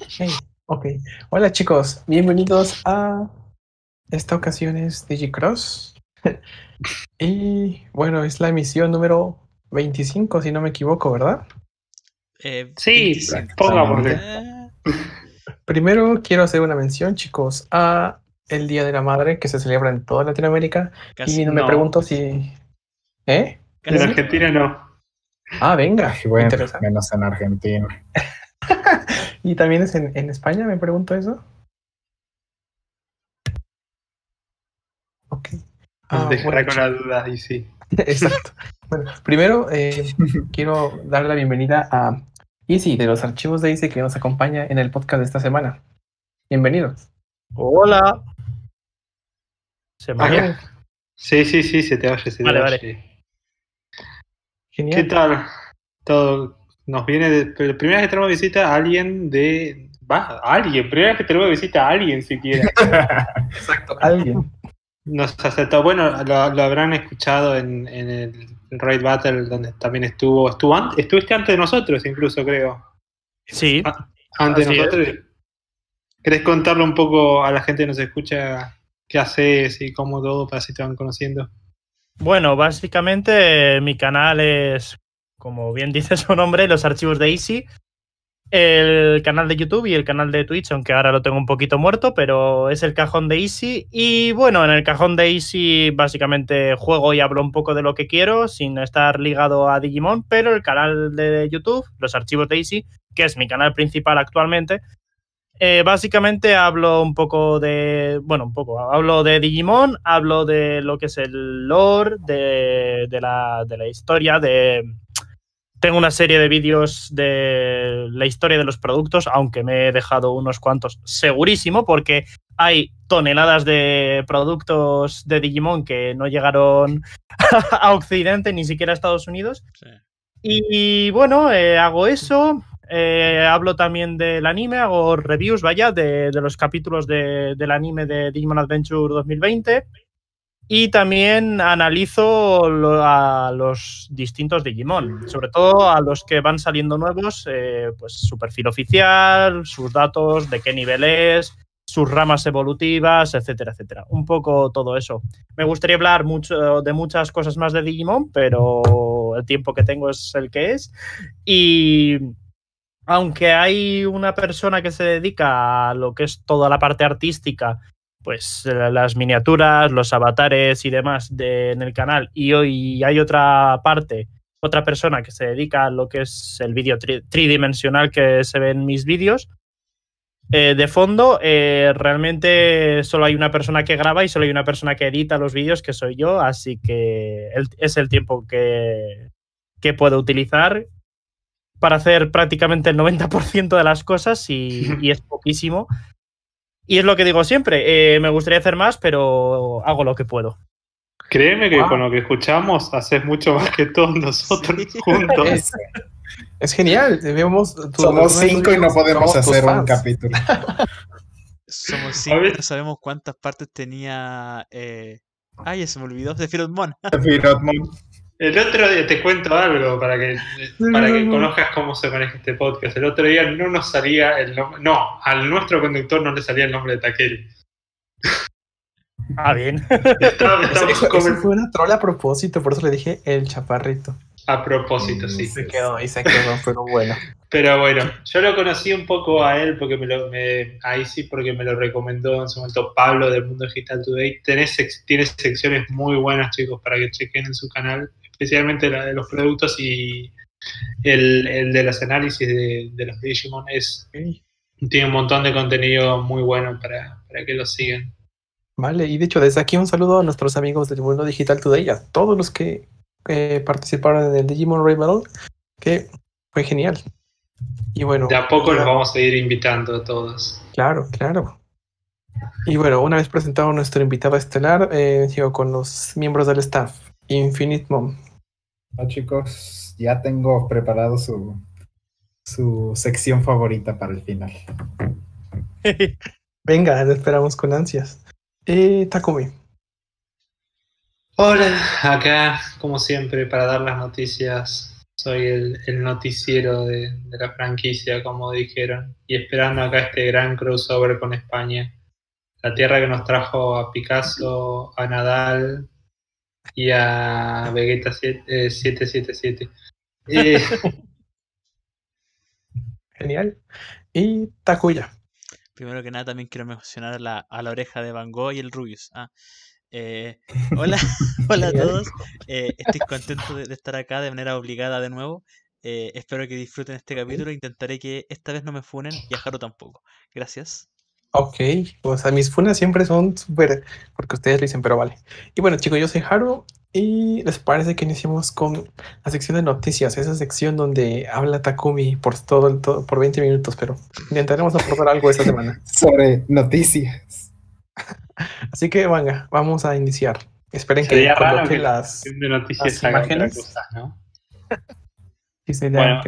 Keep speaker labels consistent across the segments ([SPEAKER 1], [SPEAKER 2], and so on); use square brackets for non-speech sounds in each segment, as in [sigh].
[SPEAKER 1] Hey, ok. Hola chicos, bienvenidos a esta ocasión es Digicross. [laughs] y bueno, es la emisión número 25, si no me equivoco, ¿verdad?
[SPEAKER 2] Eh,
[SPEAKER 3] Sí,
[SPEAKER 2] 25.
[SPEAKER 3] ponga porque.
[SPEAKER 2] Eh, [laughs]
[SPEAKER 1] Primero quiero hacer una mención, chicos, a el Día de la Madre que se celebra en toda Latinoamérica.
[SPEAKER 2] casi,
[SPEAKER 1] y no me pregunto si... ¿Eh?
[SPEAKER 3] En. Argentina no.
[SPEAKER 1] Ah, venga.
[SPEAKER 4] Bueno,
[SPEAKER 1] Interesante.
[SPEAKER 4] menos en Argentina. [laughs] [laughs]
[SPEAKER 1] ¿Y también es en, en España? Me pregunto eso. Ok. Ah,
[SPEAKER 3] Dejará
[SPEAKER 1] bueno,
[SPEAKER 3] con la duda y sí. [laughs]
[SPEAKER 1] Exacto. Bueno, primero eh, [laughs] quiero dar la bienvenida a Easy de los archivos de Easy que nos acompaña en el podcast de esta semana. Bienvenidos.
[SPEAKER 5] Hola. ¿Se me oye?
[SPEAKER 3] Sí, sí, sí, se te oye, se te
[SPEAKER 5] Vale,
[SPEAKER 3] oye.
[SPEAKER 5] vale.
[SPEAKER 1] Genial.
[SPEAKER 3] ¿Qué tal? Todo nos viene de. pero primera vez que tenemos visita a alguien de. Va, alguien, primera vez que tenemos visita a alguien siquiera. [laughs]
[SPEAKER 1] Exacto. Alguien.
[SPEAKER 3] Nos aceptó. Bueno, lo, lo habrán escuchado en, en el Raid Battle donde también estuvo. estuvo an- estuviste antes de nosotros, incluso, creo.
[SPEAKER 5] Sí.
[SPEAKER 3] Antes de nosotros. ¿Querés contarle un poco a la gente que nos escucha qué haces y cómo todo para si te van conociendo?
[SPEAKER 5] Bueno, básicamente mi canal es, como bien [laughs] dice su nombre, los archivos de Easy. El canal de YouTube y el canal de Twitch, aunque ahora lo tengo un poquito muerto, pero es el cajón de Easy. Y bueno, en el cajón de Easy básicamente juego y hablo un poco de lo que quiero sin estar ligado a Digimon, pero el canal de YouTube, los archivos de Easy, que es mi canal principal actualmente, eh, básicamente hablo un poco de, bueno, un poco, hablo de Digimon, hablo de lo que es el lore, de, de la, de la historia, de... Tengo una serie de vídeos de la historia de los productos, aunque me he dejado unos cuantos segurísimo, porque hay toneladas de productos de Digimon que no llegaron [laughs] a Occidente, ni siquiera a Estados Unidos.
[SPEAKER 2] Sí.
[SPEAKER 5] Y bueno, eh, hago eso. eh, hablo también del anime, hago reviews, vaya, de, de los capítulos de- del anime de Digimon Adventure 2020. Y también analizo a los distintos Digimon, sobre todo a los que van saliendo nuevos, eh, pues su perfil oficial, sus datos, de qué nivel es, sus ramas evolutivas, etcétera, etcétera. Un poco todo eso. Me gustaría hablar mucho de muchas cosas más de Digimon, pero el tiempo que tengo es el que es. Y aunque hay una persona que se dedica a lo que es toda la parte artística, pues eh, las miniaturas, los avatares y demás de- en el canal, y hoy hay otra parte, otra persona que se dedica a lo que es el vídeo tri- tridimensional que se ve en mis vídeos. Eh, de fondo, eh, realmente solo hay una persona que graba y solo hay una persona que edita los vídeos, que soy yo, así que el- es el tiempo que, que puedo utilizar para hacer prácticamente el 90% de las cosas y, [laughs] y es poquísimo. Y es lo que digo siempre, eh, me gustaría hacer más, pero hago lo que puedo.
[SPEAKER 3] Créeme que
[SPEAKER 1] Wow.
[SPEAKER 3] con lo que escuchamos haces mucho más que todos [laughs] nosotros juntos.
[SPEAKER 1] Es, es genial. Vemos [laughs]
[SPEAKER 4] Somos cinco y no podemos hacer un capítulo.
[SPEAKER 2] Somos cinco, no sabemos cuántas partes tenía. Eh... Ay, ya se me olvidó. Sephiroth Mon.
[SPEAKER 4] Firotmon.
[SPEAKER 3] El otro día te cuento algo para que, para que conozcas cómo se maneja este podcast. El otro día no nos salía el nombre. No, al nuestro conductor no le salía el nombre de Takeri.
[SPEAKER 5] Ah, bien. [laughs]
[SPEAKER 3] Estaba-
[SPEAKER 1] Eso,
[SPEAKER 3] estábamos
[SPEAKER 1] eso-
[SPEAKER 3] como-
[SPEAKER 1] eso fue una trola a propósito, por eso le dije el chaparrito.
[SPEAKER 3] A propósito, sí.
[SPEAKER 1] Se quedó y se quedó, pero bueno.
[SPEAKER 3] Pero bueno, yo lo conocí un poco a él porque me lo, me, ahí sí porque me lo recomendó en su momento Pablo del Mundo Digital Today. Tenés, tiene secciones muy buenas, chicos, para que chequen en su canal, especialmente la de los productos y el, el de los análisis de, de los Digimon. Es, tiene un montón de contenido muy bueno para, para que lo sigan.
[SPEAKER 1] Vale, y de hecho, desde aquí un saludo a nuestros amigos del mundo digital today, a todos los que eh, participaron en el Digimon Battle, que fue genial. Y bueno,
[SPEAKER 3] De a poco los vamos a ir invitando a todos.
[SPEAKER 1] claro, claro. Y bueno, una vez presentado nuestro invitado estelar, eh, sigo con los miembros del staff. Infinite Mom.
[SPEAKER 4] Ah, chicos, ya tengo preparado su, su sección favorita para el final. [laughs]
[SPEAKER 1] Venga, lo esperamos con ansias. Eh, Takumi.
[SPEAKER 3] Hola, acá como siempre para dar las noticias Soy el, el noticiero de, de la franquicia, como dijeron. Y esperando acá este gran crossover con España. La tierra que nos trajo a Picasso, a Nadal y a Vegeta 7, eh, 777. Eh, [laughs]
[SPEAKER 1] Genial. Y Takuya.
[SPEAKER 2] Primero que nada, también quiero mencionar la, a la oreja de Van Gogh y el Rubius. Ah, eh, hola, [laughs] [laughs] hola a todos. Eh, estoy contento de, de estar acá de manera obligada de nuevo. Eh, espero que disfruten este capítulo. Intentaré que esta vez no me funen y a Haru tampoco. Gracias.
[SPEAKER 1] Ok, o sea, mis funas siempre son súper, porque ustedes lo dicen, pero vale. Y bueno, chicos, yo soy Haru y les parece que iniciemos con la sección de noticias, esa sección donde habla Takumi por todo el todo, por 20 minutos, pero intentaremos aportar algo esta semana. [laughs]
[SPEAKER 4] Sobre noticias. [laughs]
[SPEAKER 1] Así que venga, vamos a iniciar. Esperen que
[SPEAKER 3] sería raro
[SPEAKER 1] coloque
[SPEAKER 3] que la
[SPEAKER 1] las
[SPEAKER 3] de noticias
[SPEAKER 1] las imágenes.
[SPEAKER 3] cosa, ¿no? [laughs]
[SPEAKER 1] se
[SPEAKER 3] Bueno.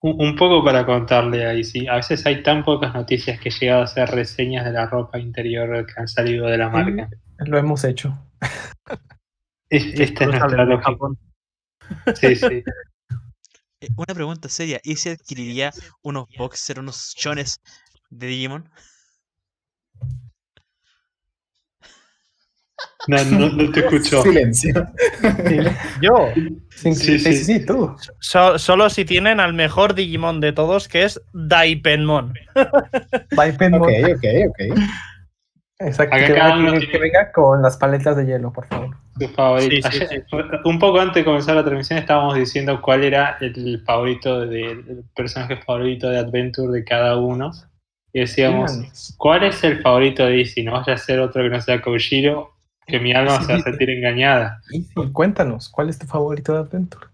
[SPEAKER 3] Un, un poco para contarle ahí, sí. A veces hay tan pocas noticias que he llegado a hacer reseñas de la ropa interior que han salido de la marca.
[SPEAKER 1] Lo hemos hecho. [laughs]
[SPEAKER 3] Es- Esta es nuestra
[SPEAKER 5] de
[SPEAKER 3] lógica.
[SPEAKER 5] Japón.
[SPEAKER 3] Sí, sí. [laughs]
[SPEAKER 2] Eh, una pregunta seria. ¿Y si adquiriría unos boxers, unos chones de Digimon?
[SPEAKER 3] No, no, no te escucho.
[SPEAKER 4] Silencio. [laughs]
[SPEAKER 5] Yo,
[SPEAKER 1] Sí, sí,
[SPEAKER 3] Sí,
[SPEAKER 1] tú.
[SPEAKER 5] so- solo si tienen al mejor Digimon de todos, que es Daipenmon.
[SPEAKER 1] Bye, [laughs] Penmon.
[SPEAKER 4] ok, ok, ok.
[SPEAKER 1] Exacto. Que venga,
[SPEAKER 3] uno
[SPEAKER 1] que-
[SPEAKER 3] tiene-
[SPEAKER 1] que venga con las paletas de hielo, por favor.
[SPEAKER 3] Tu favorito.
[SPEAKER 5] Sí, sí,
[SPEAKER 3] Ayer- Un poco antes de comenzar la transmisión estábamos diciendo cuál era el favorito de, el personaje favorito de Adventure de cada uno. Y decíamos. ¿cuál es el favorito de Izzy? No vaya a ser otro que no sea Koshiro, que mi alma
[SPEAKER 1] Sí,
[SPEAKER 3] se va a sentir engañada.
[SPEAKER 1] Y sí, cuéntanos, ¿cuál es tu favorito de Adventure?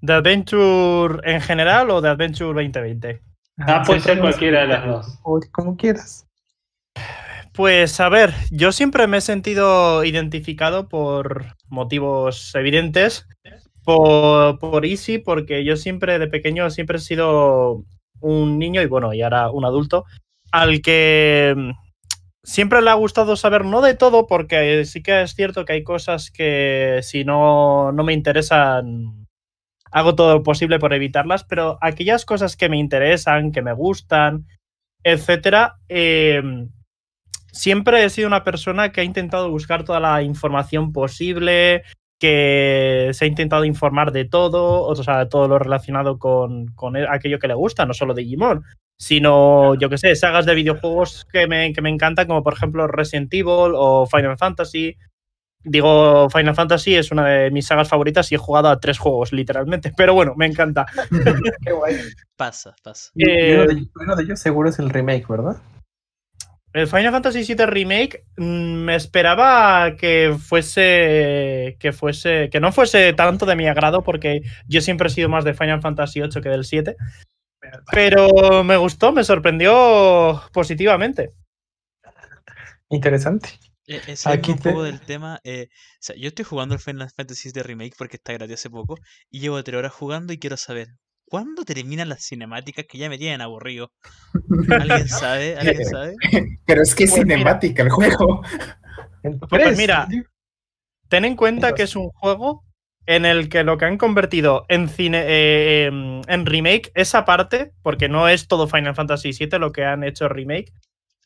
[SPEAKER 5] ¿De Adventure en general o de Adventure 2020?
[SPEAKER 3] Ah, puede ser cualquiera de las dos.
[SPEAKER 1] o Como quieras.
[SPEAKER 5] Pues a ver, yo siempre me he sentido identificado por motivos evidentes por, por Easy, porque yo siempre de pequeño siempre he sido un niño y bueno, y ahora un adulto, al que siempre le ha gustado saber no de todo, porque sí que es cierto que hay cosas que si no, no me interesan, hago todo lo posible por evitarlas, pero aquellas cosas que me interesan, que me gustan, etcétera, eh, siempre he sido una persona que ha intentado buscar toda la información posible, que se ha intentado informar de todo, o sea, todo lo relacionado con, con aquello que le gusta, no solo Digimon, sino, yo que sé, sagas de videojuegos que me, que me encantan, como por ejemplo Resident Evil o Final Fantasy. Digo, Final Fantasy es una de mis sagas favoritas y he jugado a tres juegos, literalmente. [laughs] Pero bueno, me encanta. [laughs]
[SPEAKER 1] Qué guay.
[SPEAKER 2] Pasa, pasa.
[SPEAKER 1] Y
[SPEAKER 5] Eh,
[SPEAKER 1] uno, de, uno de ellos seguro es el remake, ¿verdad?
[SPEAKER 5] El Final Fantasy VII Remake mm, me esperaba que fuese que fuese que no fuese tanto de mi agrado porque yo siempre he sido más de Final Fantasy VIII que del 7, pero me gustó, me sorprendió positivamente.
[SPEAKER 1] Interesante.
[SPEAKER 2] Eh, eh,
[SPEAKER 1] Aquí
[SPEAKER 2] un
[SPEAKER 1] te-
[SPEAKER 2] poco del tema, eh, o sea, yo estoy jugando el Final Fantasy de Remake porque está gratis hace poco y llevo tres horas jugando y quiero saber ¿cuándo terminan las cinemáticas que ya me tienen aburrido? ¿Alguien [laughs] sabe? ¿Alguien sabe?
[SPEAKER 4] Pero es que es
[SPEAKER 5] Pues mira.
[SPEAKER 4] cinemática el juego.
[SPEAKER 5] Pues mira. Ten en cuenta que es un juego en el que lo que han convertido en cine eh, em, en remake, esa parte, porque no es todo Final Fantasy VII lo que han hecho remake,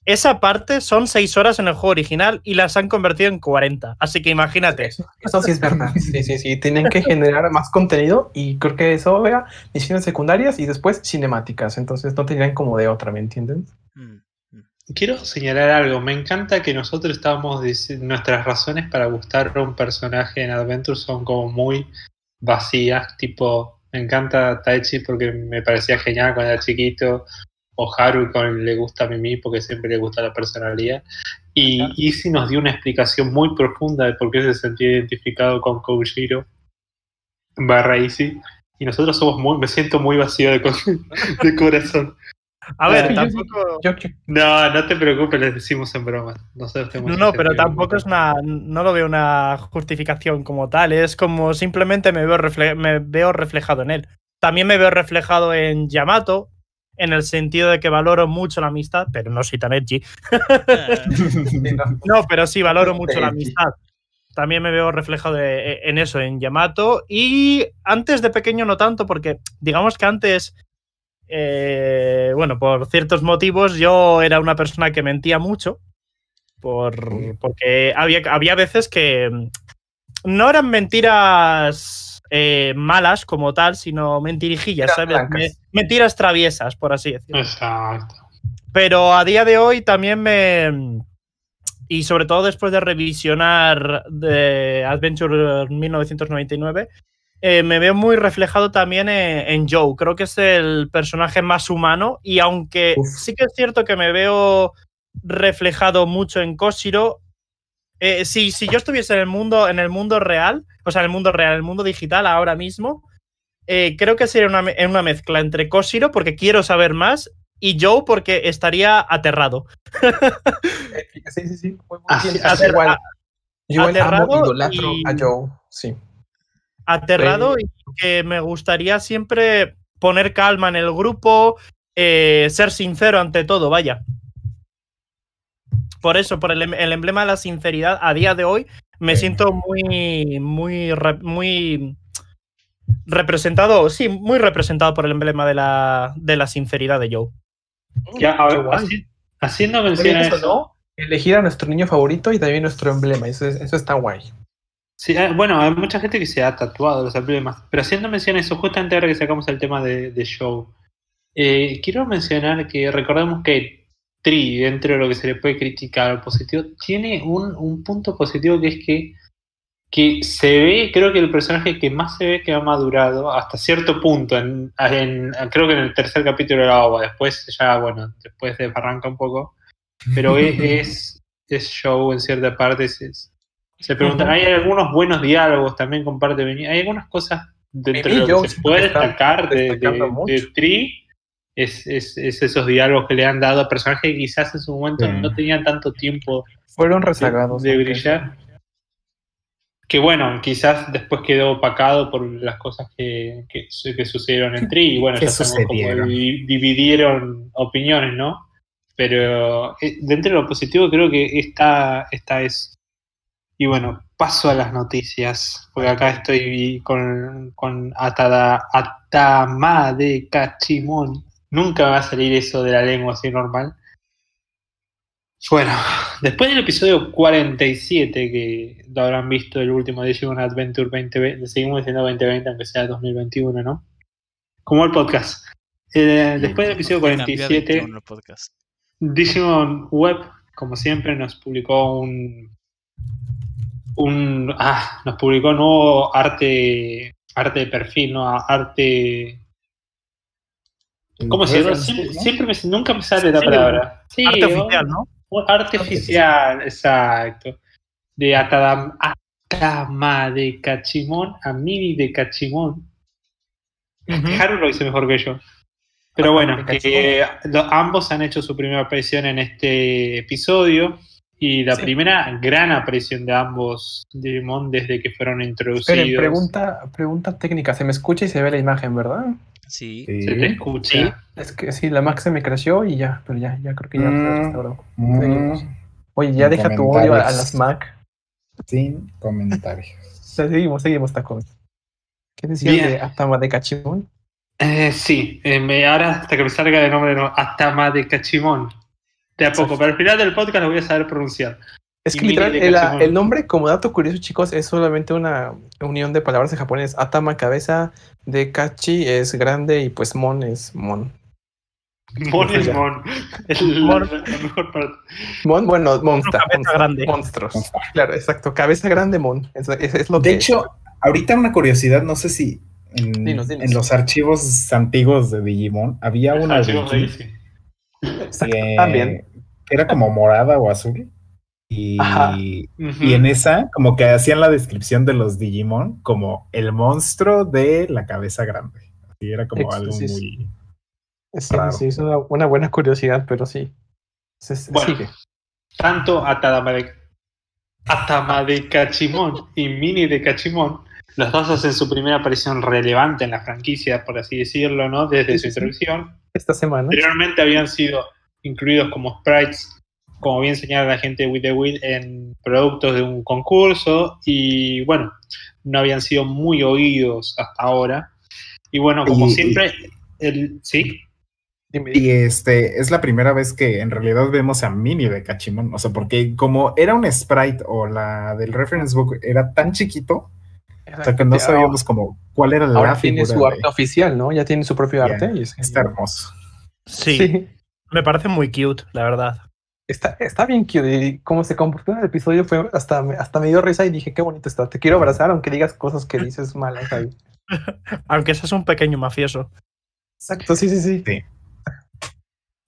[SPEAKER 5] esa parte son seis horas en el juego original y las han convertido en 40. Así que imagínate.
[SPEAKER 1] Eso, eso sí es verdad. [laughs] Sí, sí, sí. Tienen que generar más contenido y creo que eso era misiones secundarias y después cinemáticas. Entonces no tenían como de otra, ¿me entienden?
[SPEAKER 2] Mm.
[SPEAKER 3] Quiero señalar algo. Me encanta que nosotros estábamos diciendo nuestras razones para gustar a un personaje en Adventure son como muy vacías. Tipo, me encanta Taichi porque me parecía genial cuando era chiquito. O Haru con le gusta a Mimi porque siempre le gusta la personalidad. Y Izzy nos dio una explicación muy profunda de por qué se sentía identificado con Koujiro barra Izzy. Y nosotros somos muy, me siento muy vacío de [laughs] corazón.
[SPEAKER 5] A ver, tampoco.
[SPEAKER 1] Yo, yo-
[SPEAKER 3] No, no te preocupes, les decimos en broma.
[SPEAKER 5] No, no, pero tampoco es una. No lo veo una justificación como tal. Es como simplemente me veo, refle- me veo reflejado en él. También me veo reflejado en Yamato, en el sentido de que valoro mucho la amistad, pero no soy tan edgy. [laughs] [laughs]
[SPEAKER 1] No.
[SPEAKER 5] Pero sí valoro mucho la amistad. también me veo reflejado de- e, en eso, en Yamato. Y antes de pequeño no tanto, porque digamos que antes, eh, bueno, por ciertos motivos, yo era una persona que mentía mucho. Por, porque había, había veces que mm, no eran mentiras eh, malas como tal, sino mentirijillas,
[SPEAKER 1] Mentiras
[SPEAKER 5] ¿sabes? Me- mentiras traviesas, por así decirlo.
[SPEAKER 3] Exacto.
[SPEAKER 5] Pero a día de hoy también me. Y sobre todo después de revisionar de Adventure 1999, eh, me veo muy reflejado también en, en Joe. Creo que es el personaje más humano. Y aunque
[SPEAKER 1] Uf.
[SPEAKER 5] sí que es cierto que me veo reflejado mucho en Koshiro, eh, si, si yo estuviese en el mundo, en el mundo real, o sea, en el mundo real, en el mundo digital ahora mismo, eh, creo que sería una, una mezcla entre Koshiro, porque quiero saber más, y Joe, porque estaría aterrado. [laughs]
[SPEAKER 1] Sí, sí, sí. muy, muy
[SPEAKER 3] Así-
[SPEAKER 1] bien.
[SPEAKER 3] así-
[SPEAKER 1] igual. Yo amo,
[SPEAKER 5] aterrado
[SPEAKER 1] idolatro
[SPEAKER 5] y-
[SPEAKER 1] a Joe. Sí.
[SPEAKER 5] Aterrado y que me gustaría siempre poner calma en el grupo, eh, ser sincero ante todo, vaya. Por eso, por el, em- el emblema de la sinceridad, a día de hoy me
[SPEAKER 4] Sí.
[SPEAKER 5] siento muy, muy, re- muy representado, sí, muy representado por el emblema de la, de la sinceridad de Joe.
[SPEAKER 3] Ya, a ver,
[SPEAKER 1] Qué guay.
[SPEAKER 3] haci- haciendo
[SPEAKER 1] Oye,
[SPEAKER 3] mención a
[SPEAKER 1] eso,
[SPEAKER 3] eso,
[SPEAKER 1] ¿no? Elegir a nuestro niño favorito y también nuestro emblema. Eso, es- eso está guay.
[SPEAKER 3] Sí, eh, bueno, hay mucha gente que se ha tatuado los emblemas, pero haciendo mención a eso, justamente ahora que sacamos el tema de, de show, eh, quiero mencionar que recordemos que Tri, dentro de lo que se le puede criticar o positivo, tiene un, un punto positivo que es que, que se ve, creo que el personaje que más se ve que ha madurado hasta cierto punto, en, en- creo que en el tercer capítulo de la OVA, después ya, bueno, después desbarranca un poco, pero es, [laughs] es, es show en cierta parte, es- es, se preguntan, hay algunos buenos diálogos también con parte de Benny. Hay algunas cosas dentro de lo que se puede destacar de, de, Tree. Es, es, es esos diálogos que le han dado a personajes que quizás en su momento
[SPEAKER 4] Sí.
[SPEAKER 3] no tenían tanto tiempo
[SPEAKER 1] Fueron
[SPEAKER 3] de,
[SPEAKER 1] rezagados.
[SPEAKER 3] de brillar. Que bueno, quizás después quedó opacado por las cosas que, que, su- que sucedieron en Tree. Y bueno,
[SPEAKER 4] ¿Qué
[SPEAKER 3] ya sabemos cómo dividieron opiniones, ¿no? Pero eh, dentro de lo positivo creo que esta, esta es y bueno, paso a las noticias, porque acá estoy con, con Atada, Atama de Cachimón. Nunca me va a salir eso de la lengua así normal. Bueno, después del episodio 47, que lo habrán visto el último Digimon Adventure 2020, seguimos diciendo 2020, aunque sea 2021, ¿no? Como el podcast. Eh, después del episodio
[SPEAKER 2] Por fin cambió a
[SPEAKER 3] 47,
[SPEAKER 2] 21 el podcast.
[SPEAKER 3] Digimon Web, como siempre, nos publicó un. Un ah, nos publicó nuevo arte. arte de perfil, ¿no? Arte. ¿Cómo se llama? Siempre, siempre me- nunca me sale la
[SPEAKER 5] Sí,
[SPEAKER 3] palabra. Sí,
[SPEAKER 5] Arte oficial, ¿no?
[SPEAKER 3] un arte oficial, exacto. De Atadam, Atama de Cachimón a Mini de Cachimón. Haru lo hice mejor que yo. Pero
[SPEAKER 1] Atama
[SPEAKER 3] bueno, que lo- ambos han hecho su primera aparición en este episodio. Y la
[SPEAKER 1] Sí.
[SPEAKER 3] primera gran aparición de ambos Digimon desde que fueron introducidos.
[SPEAKER 1] Esperen, pregunta, pregunta técnica. Se me escucha y se ve la imagen, ¿verdad?
[SPEAKER 2] Sí.
[SPEAKER 4] Sí.
[SPEAKER 3] Se te escucha.
[SPEAKER 1] Es que sí, la Mac se me creció y ya, pero ya, ya creo que ya se
[SPEAKER 4] Mm.
[SPEAKER 1] restauró.
[SPEAKER 4] Mm,
[SPEAKER 1] Oye, ya
[SPEAKER 4] Sin
[SPEAKER 1] deja tu odio a, las Mac.
[SPEAKER 4] sin comentarios. [laughs]
[SPEAKER 1] Seguimos, seguimos, tacón. ¿Qué decías
[SPEAKER 3] Bien.
[SPEAKER 1] de Atama de Cachimón?
[SPEAKER 3] Eh, sí, eh, me- ahora hasta que me salga el nombre, no, Atama de Cachimón. De a poco, pero al final del podcast lo voy a saber pronunciar.
[SPEAKER 1] Es que literal, el, nombre, como dato curioso, chicos, es solamente una unión de palabras en japonés. Atama, cabeza, de Kachi es grande y pues Mon es Mon.
[SPEAKER 3] Mon es. Mon. [laughs] Es la,
[SPEAKER 5] Mon.
[SPEAKER 3] la mejor parte.
[SPEAKER 1] Mon, bueno, monster.
[SPEAKER 5] cabeza grande.
[SPEAKER 1] Monstruos. Claro, exacto. Cabeza grande, Mon. Eso, es, es lo
[SPEAKER 4] De
[SPEAKER 1] que
[SPEAKER 4] hecho, ahorita una curiosidad, no sé si en,
[SPEAKER 1] Dinos, dinos.
[SPEAKER 4] en los archivos antiguos de Digimon había una.
[SPEAKER 1] Exacto,
[SPEAKER 4] que,
[SPEAKER 1] también.
[SPEAKER 4] era como morada o azul. Y, y en esa, como que hacían la descripción de los Digimon como el monstruo de la cabeza grande. Y era como algo muy.
[SPEAKER 1] Sí,
[SPEAKER 4] Raro.
[SPEAKER 1] sí, es una, una buena curiosidad, pero sí. Se,
[SPEAKER 3] Bueno.
[SPEAKER 1] sigue.
[SPEAKER 3] Tanto Atama de, Atama de Cachimón y Mini de Cachimón, los dos hacen su primera aparición relevante en la franquicia, por así decirlo, ¿no? Desde
[SPEAKER 1] Sí,
[SPEAKER 3] su introducción.
[SPEAKER 1] Esta semana.
[SPEAKER 3] Anteriormente habían sido incluidos como sprites como bien señala la gente de With the Will, en productos de un concurso y bueno, no habían sido muy oídos hasta ahora. Y bueno, como
[SPEAKER 4] Y-
[SPEAKER 3] siempre, el, sí,
[SPEAKER 1] Dime,
[SPEAKER 4] Y este es la primera vez que en realidad vemos a Mini de Cachimón. O sea, porque como era un sprite o la del reference book era tan chiquito, o sea que no sabíamos como cuál era la
[SPEAKER 1] Ahora
[SPEAKER 4] figura.
[SPEAKER 1] tiene su
[SPEAKER 4] de-
[SPEAKER 1] arte oficial, ¿no? Ya tiene su propio arte. Y es-
[SPEAKER 4] Está hermoso.
[SPEAKER 5] Sí,
[SPEAKER 1] Sí.
[SPEAKER 5] me parece muy cute, la verdad.
[SPEAKER 1] Está, está bien cute. Y cómo se comportó en el episodio fue hasta, me- hasta me dio risa y dije, qué bonito está. Te quiero abrazar, aunque digas cosas que dices malas ahí. [laughs]
[SPEAKER 5] Aunque seas un pequeño mafioso.
[SPEAKER 1] Exacto, sí, sí, sí.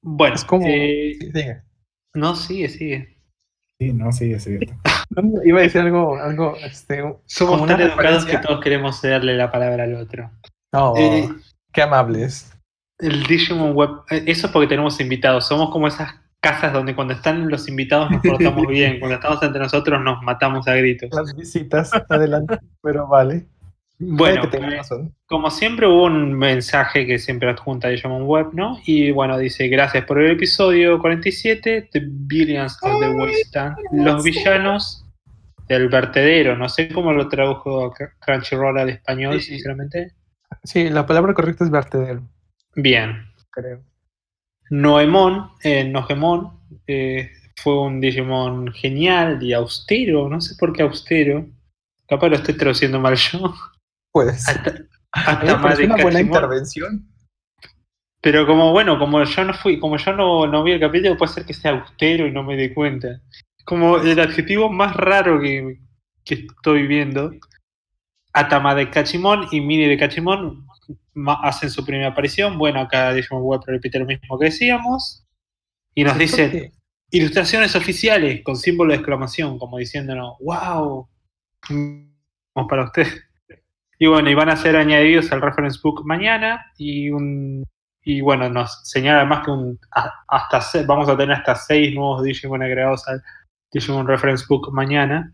[SPEAKER 3] bueno,
[SPEAKER 1] Es como.
[SPEAKER 3] eh,
[SPEAKER 1] sí, sigue.
[SPEAKER 3] no, sigue, sigue.
[SPEAKER 4] Sí, no, sí, es cierto.
[SPEAKER 1] No, no, Iba a decir algo, algo, este.
[SPEAKER 3] Somos tan educados que todos queremos cederle la palabra al otro.
[SPEAKER 1] No,
[SPEAKER 3] Eh,
[SPEAKER 1] qué amables.
[SPEAKER 3] El Digimon Web, eh, eso es porque tenemos invitados. Somos como esas casas donde cuando están los invitados nos portamos [laughs] bien. Cuando estamos entre nosotros nos matamos a gritos.
[SPEAKER 1] Las visitas, adelante, [laughs] pero vale.
[SPEAKER 3] Bueno,
[SPEAKER 1] Puede que tenga razón.
[SPEAKER 3] como siempre hubo un mensaje que siempre adjunta Digimon Web, ¿no? Y bueno, dice, gracias por el episodio 47, The Billions of the Wasteland, los villanos del vertedero. No sé cómo lo tradujo Cr- Crunchyroll al español,
[SPEAKER 1] Sí.
[SPEAKER 3] sinceramente.
[SPEAKER 1] Sí, la palabra correcta es vertedero,
[SPEAKER 3] Bien.
[SPEAKER 1] creo.
[SPEAKER 3] Noemon, eh, Nogemon, eh, fue un Digimon genial y austero, no sé por qué austero. Capaz lo estoy traduciendo mal yo.
[SPEAKER 1] Pues.
[SPEAKER 3] Hasta, [laughs] más de
[SPEAKER 1] una buena intervención.
[SPEAKER 3] Pero como bueno, como yo no fui, como yo no, no vi el capítulo, puede ser que sea austero y no me dé cuenta. Como el adjetivo más raro que, que estoy viendo. Atama de Cachimón y Mini de Cachimón hacen su primera aparición. Bueno, acá Digimon Web repite lo mismo que decíamos. Y nos
[SPEAKER 1] Siento
[SPEAKER 3] dice
[SPEAKER 1] que-
[SPEAKER 3] ilustraciones oficiales con símbolo de exclamación, como diciéndonos, wow, vamos para usted. Y bueno, y van a ser añadidos al reference book mañana y un y bueno, nos señala además que un, a- hasta vamos a tener hasta seis nuevos Digimon agregados al Digimon Reference Book mañana.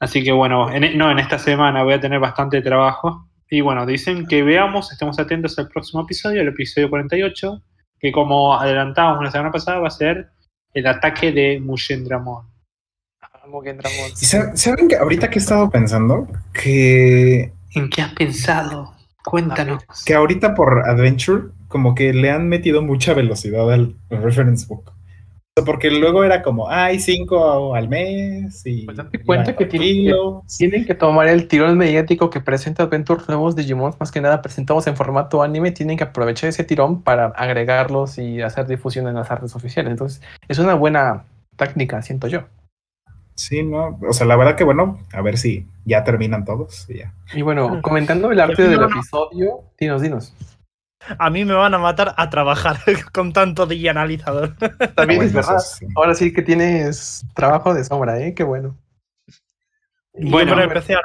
[SPEAKER 3] Así que bueno, en, no, en esta semana voy a tener bastante trabajo. Y bueno, dicen que veamos, estemos atentos al próximo episodio, el episodio 48, que como adelantábamos la semana pasada va a ser el ataque de Mushendramon.
[SPEAKER 1] Amo que entramos.
[SPEAKER 4] ¿Y sa- saben que ahorita que he estado pensando? Que,
[SPEAKER 3] ¿En qué has pensado? Cuéntanos.
[SPEAKER 4] que ahorita por Adventure como que le han metido mucha velocidad al reference book. Porque luego era como, hay cinco al mes y...
[SPEAKER 1] Pues date cuenta que. Tienen que tomar el tirón mediático que presenta Adventures nuevos Digimon, más que nada presentados en formato anime, tienen que aprovechar ese tirón para agregarlos y hacer difusión en las artes oficiales. Entonces, es una buena técnica, siento yo.
[SPEAKER 4] Sí, no, o sea, la verdad que bueno, a ver si ya terminan todos y ya.
[SPEAKER 1] Y bueno, comentando el arte del
[SPEAKER 5] no-
[SPEAKER 1] episodio, dinos, dinos.
[SPEAKER 5] A mí me van a matar a trabajar [laughs] con tanto de analizador.
[SPEAKER 1] También
[SPEAKER 4] Bueno,
[SPEAKER 1] es verdad.
[SPEAKER 4] sí.
[SPEAKER 1] Ahora sí que tienes trabajo de sombra, ¿eh? Qué bueno. Y
[SPEAKER 3] Bueno,
[SPEAKER 5] Yo me
[SPEAKER 1] bueno,
[SPEAKER 5] empecé a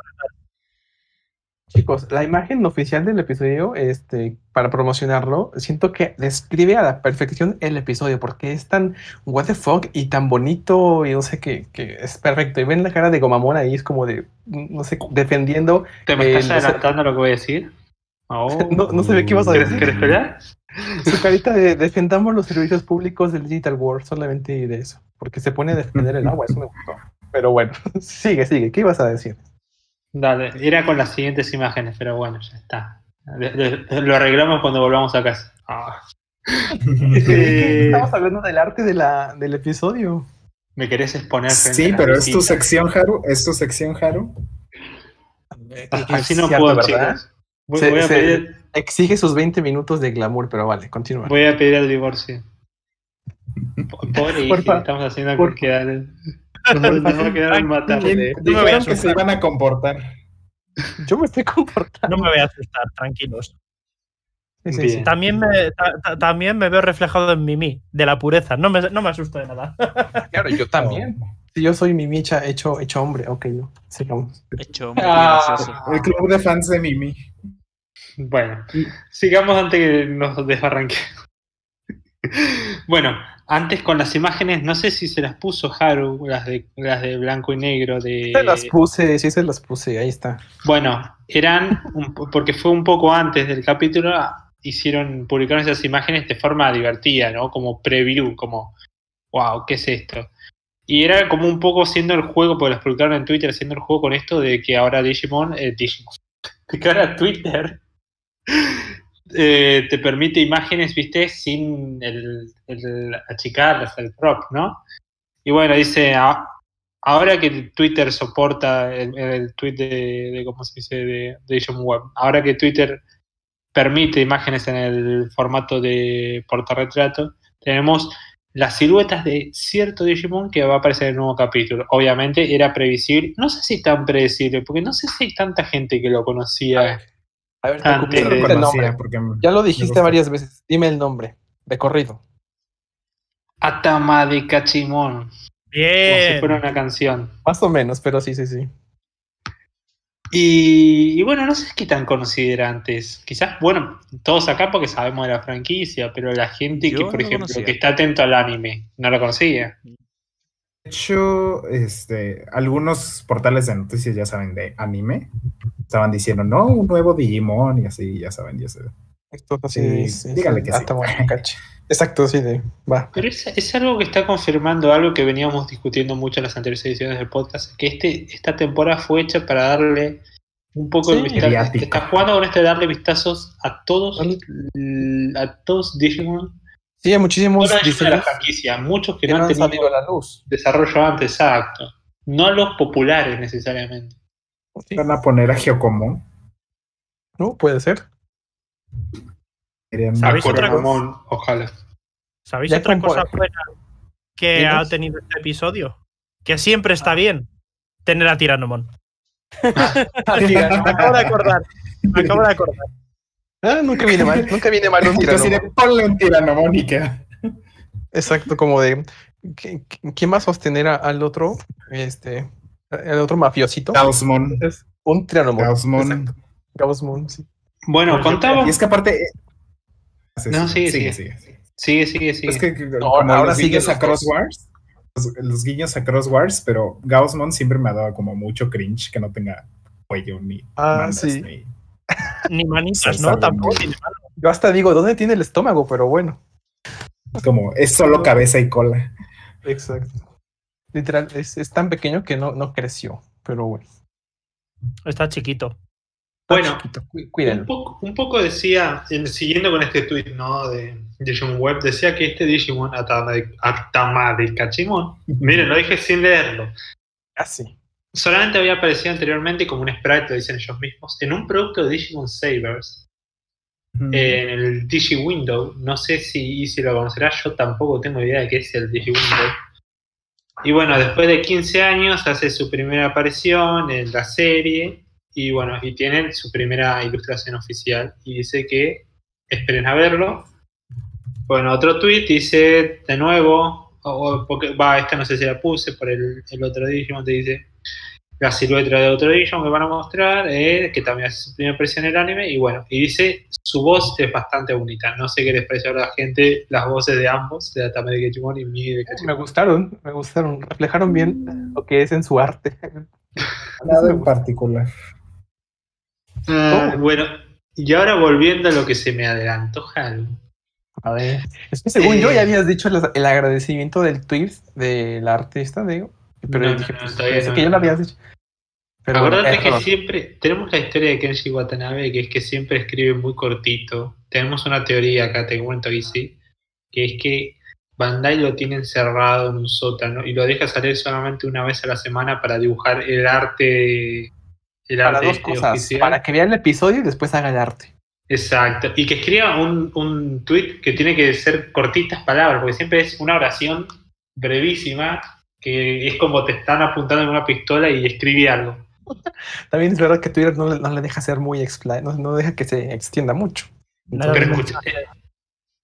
[SPEAKER 1] Chicos, la imagen oficial del episodio, este, para promocionarlo, siento que describe a la perfección el episodio, porque es tan what the fuck y tan bonito, y no sé qué, que es perfecto. Y ven la cara de Gomamon ahí, es como de, no sé, defendiendo.
[SPEAKER 3] ¿Te me
[SPEAKER 1] Eh,
[SPEAKER 3] estás
[SPEAKER 1] no sé.
[SPEAKER 3] adelantando lo que voy a decir? Oh. [laughs]
[SPEAKER 1] No, no ve qué ibas a
[SPEAKER 3] ¿Querés,
[SPEAKER 1] decir.
[SPEAKER 3] querés esperar?
[SPEAKER 1] Su carita de defendamos los servicios públicos del Digital World, solamente de eso, porque se pone a defender el agua, eso me gustó. Pero bueno, [laughs] sigue, sigue, ¿qué ibas a decir?
[SPEAKER 3] Dale, era con las siguientes imágenes, pero bueno, ya está. Lo arreglamos cuando volvamos a casa. Ah. [laughs] Eh,
[SPEAKER 1] Estamos hablando del arte de la, del episodio.
[SPEAKER 3] ¿Me querés exponer
[SPEAKER 4] Sí, pero es tu sección, Haru, es tu sección, Haru.
[SPEAKER 3] Así no
[SPEAKER 1] Cierto,
[SPEAKER 3] puedo,
[SPEAKER 1] ¿verdad?
[SPEAKER 3] chicos. Voy,
[SPEAKER 1] Se-
[SPEAKER 3] voy a
[SPEAKER 1] se-
[SPEAKER 3] pedir,
[SPEAKER 1] Exige sus 20 minutos de glamour, pero vale, continúa.
[SPEAKER 3] voy a pedir el divorcio. Po- [laughs] Pobre
[SPEAKER 1] Por
[SPEAKER 3] estamos haciendo
[SPEAKER 1] por-
[SPEAKER 3] que quedar. Nos, va- nos va a quedar matar.
[SPEAKER 4] ¿Quién
[SPEAKER 1] de-
[SPEAKER 5] no me voy a
[SPEAKER 4] dijeron que se iban a comportar?
[SPEAKER 1] Yo me estoy comportando.
[SPEAKER 5] No me voy a asustar, tranquilos.
[SPEAKER 1] Sí, sí,
[SPEAKER 3] Bien.
[SPEAKER 1] sí.
[SPEAKER 5] También me, ta- ta- también me veo reflejado en Mimi, de la pureza. No me, no me asusto de nada. [laughs]
[SPEAKER 1] Claro, yo también. Si yo soy mi micha hecho, hecho hombre, ok, no. Sigamos.
[SPEAKER 2] Hecho [laughs] muy
[SPEAKER 3] Ah.
[SPEAKER 4] El club de fans de Mimi.
[SPEAKER 3] Bueno, sigamos antes que nos desbarranque. [laughs] bueno, antes con las imágenes, no sé si se las puso Haru, las de, las de blanco y negro de.
[SPEAKER 1] Se las puse, sí se las puse, ahí está.
[SPEAKER 3] Bueno, eran, un po- porque fue un poco antes del capítulo, hicieron, publicaron esas imágenes de forma divertida, ¿no? Como preview, como wow, ¿qué es esto? Y era como un poco siendo el juego, porque lo explicaron en Twitter, haciendo el juego con esto de que ahora Digimon, eh, Digimon, [laughs] que ahora Twitter eh, te permite imágenes, viste, sin el, el achicarlas, el crop, ¿no? Y bueno, dice, ah, ahora que Twitter soporta el, tweet de, de, ¿cómo se dice?, de, de Web, ahora que Twitter permite imágenes en el formato de portarretrato, tenemos las siluetas de cierto Digimon que va a aparecer en el nuevo capítulo. Obviamente era previsible, no sé si tan predecible, porque no sé si hay tanta gente que lo conocía.
[SPEAKER 1] A ver,
[SPEAKER 3] Antes
[SPEAKER 1] te ocupé el nombre. Ya lo dijiste varias veces. Dime el nombre. De corrido.
[SPEAKER 3] Atama de Cachimón, como si
[SPEAKER 5] Bien.
[SPEAKER 3] fuera una canción.
[SPEAKER 1] Más o menos, pero sí, sí, sí.
[SPEAKER 3] Y, y bueno, no sé qué tan considera antes. Quizás, bueno, todos acá porque sabemos de la franquicia, pero la gente
[SPEAKER 2] Yo
[SPEAKER 3] que, por
[SPEAKER 2] lo
[SPEAKER 3] ejemplo,
[SPEAKER 2] conocía.
[SPEAKER 3] que está atento al anime, no lo conocía.
[SPEAKER 4] De hecho, este, algunos portales de noticias, ya saben, de anime, estaban diciendo, no, un nuevo Digimon y así, ya saben, ya saben.
[SPEAKER 1] Esto así
[SPEAKER 4] Sí,
[SPEAKER 1] es-
[SPEAKER 4] dígale que sí.
[SPEAKER 1] hasta bueno. [laughs] Exacto, sí, de. Va.
[SPEAKER 3] Pero es, es algo que está confirmando algo que veníamos discutiendo mucho en las anteriores ediciones del podcast, que este, esta temporada fue hecha para darle un poco de
[SPEAKER 1] Sí.
[SPEAKER 3] vistazo. Está jugando con esto de darle vistazos a todos, a todos Digimon,
[SPEAKER 1] Sí, hay
[SPEAKER 3] no
[SPEAKER 1] muchísimos
[SPEAKER 3] la franquicia, muchos que
[SPEAKER 1] que
[SPEAKER 3] no
[SPEAKER 1] no
[SPEAKER 3] han
[SPEAKER 1] salido a la luz.
[SPEAKER 3] desarrollo antes, exacto. No los populares necesariamente.
[SPEAKER 1] Sí.
[SPEAKER 4] Van a poner a Geocommon.
[SPEAKER 1] No, puede ser.
[SPEAKER 5] ¿Sabéis otra
[SPEAKER 3] Coromon, ojalá.
[SPEAKER 5] ¿Sabéis otra cosa buena que ha tenido este episodio? Que siempre está bien tener a Tiranomon. [laughs] [laughs] me acabo de acordar. Me acabo de acordar.
[SPEAKER 1] Ah, nunca viene mal. Nunca viene mal un tirano.
[SPEAKER 4] ponle un tiranomon y queda.
[SPEAKER 1] Exacto, como de. ¿qui- qui- ¿Quién va a sostener a- al otro? Este. El otro mafiosito.
[SPEAKER 4] Gaussmon.
[SPEAKER 1] Es un tiranomon.
[SPEAKER 4] Gaussmon.
[SPEAKER 1] Exacto. Gaussmon, sí.
[SPEAKER 3] Bueno, contaba.
[SPEAKER 4] Y es que aparte. eh, sí,
[SPEAKER 3] No,
[SPEAKER 4] sí,
[SPEAKER 3] sigue,
[SPEAKER 4] sigue, sigue.
[SPEAKER 3] Sigue, sigue, sigue.
[SPEAKER 4] Es que,
[SPEAKER 1] No, ahora
[SPEAKER 4] los
[SPEAKER 1] sigue
[SPEAKER 4] guiños
[SPEAKER 1] los
[SPEAKER 4] a Cross
[SPEAKER 1] dos.
[SPEAKER 4] Wars, los, los guiños a Cross Wars, pero Gaussmon siempre me ha dado como mucho cringe que no tenga cuello ni
[SPEAKER 1] Ah,
[SPEAKER 4] mandas,
[SPEAKER 1] sí.
[SPEAKER 4] ni-
[SPEAKER 5] Ni manitas, ¿no?
[SPEAKER 4] de
[SPEAKER 5] Tampoco tiene manos.
[SPEAKER 1] Yo hasta digo, ¿dónde tiene el estómago? Pero bueno.
[SPEAKER 4] es como, es solo cabeza y cola.
[SPEAKER 1] Exacto. Literal, es, es tan pequeño que no, no creció. Pero bueno.
[SPEAKER 5] Está chiquito.
[SPEAKER 3] Bueno,
[SPEAKER 1] Chiquito,
[SPEAKER 3] Un poco, un poco decía, en- siguiendo con este tweet ¿no? de Digimon Web, decía que este Digimon Atama de, Atama de Cachimon, miren, lo dije sin leerlo,
[SPEAKER 1] Casi.
[SPEAKER 3] Solamente había aparecido anteriormente como un sprite, lo dicen ellos mismos, en un producto de Digimon Savers, en el Digi Window. No sé si Easy lo conocerá, yo tampoco tengo idea de qué es el Digi Window. Y bueno, después de 15 años hace su primera aparición en la serie y bueno, y tienen su primera ilustración oficial y dice que esperen a verlo. Bueno, otro tweet dice de nuevo, o- o porque va, esta no sé si la puse por el, el otro Digimon, te dice la silueta de otro Digimon que van a mostrar, eh, que también hace su primera aparición en el anime, y bueno, y dice su voz es bastante bonita. No sé qué les pareció a la gente las voces de ambos, de Atame de Kechimon y mi de
[SPEAKER 1] Me
[SPEAKER 3] Kechimon.
[SPEAKER 1] gustaron, me gustaron. Reflejaron bien lo que es en su arte. [laughs]
[SPEAKER 4] Nada en particular.
[SPEAKER 3] Ah, bueno, y ahora volviendo a lo que se me adelantó, Haru.
[SPEAKER 1] A ver. Es que según yo
[SPEAKER 3] Eh.
[SPEAKER 1] ya habías dicho el agradecimiento del tweet del artista, digo. Pero
[SPEAKER 3] No,
[SPEAKER 1] yo
[SPEAKER 3] no,
[SPEAKER 1] dije,
[SPEAKER 3] no,
[SPEAKER 1] pues,
[SPEAKER 3] todavía
[SPEAKER 1] pensé
[SPEAKER 3] no,
[SPEAKER 1] que ya
[SPEAKER 3] no.
[SPEAKER 1] lo habías. Pero bueno,
[SPEAKER 3] Acordate
[SPEAKER 1] eh,
[SPEAKER 3] que siempre tenemos la historia de Kenji Watanabe, que es que siempre escribe muy cortito. Tenemos una teoría acá, te cuento y sí, que es que Bandai lo tiene encerrado en un sótano y lo deja salir solamente una vez a la semana para dibujar el arte, el
[SPEAKER 1] para
[SPEAKER 3] arte
[SPEAKER 1] dos
[SPEAKER 3] este
[SPEAKER 1] cosas.
[SPEAKER 3] oficial.
[SPEAKER 1] Para que vea el episodio y después haga el arte.
[SPEAKER 3] Exacto. Y que escriba un, un tweet que tiene que ser cortitas palabras, porque siempre es una oración brevísima, que es como te están apuntando en una pistola y escribí algo.
[SPEAKER 1] También es verdad que Twitter no le, no le deja ser muy expla, no, no deja que se extienda mucho.
[SPEAKER 5] Nada
[SPEAKER 3] Pero.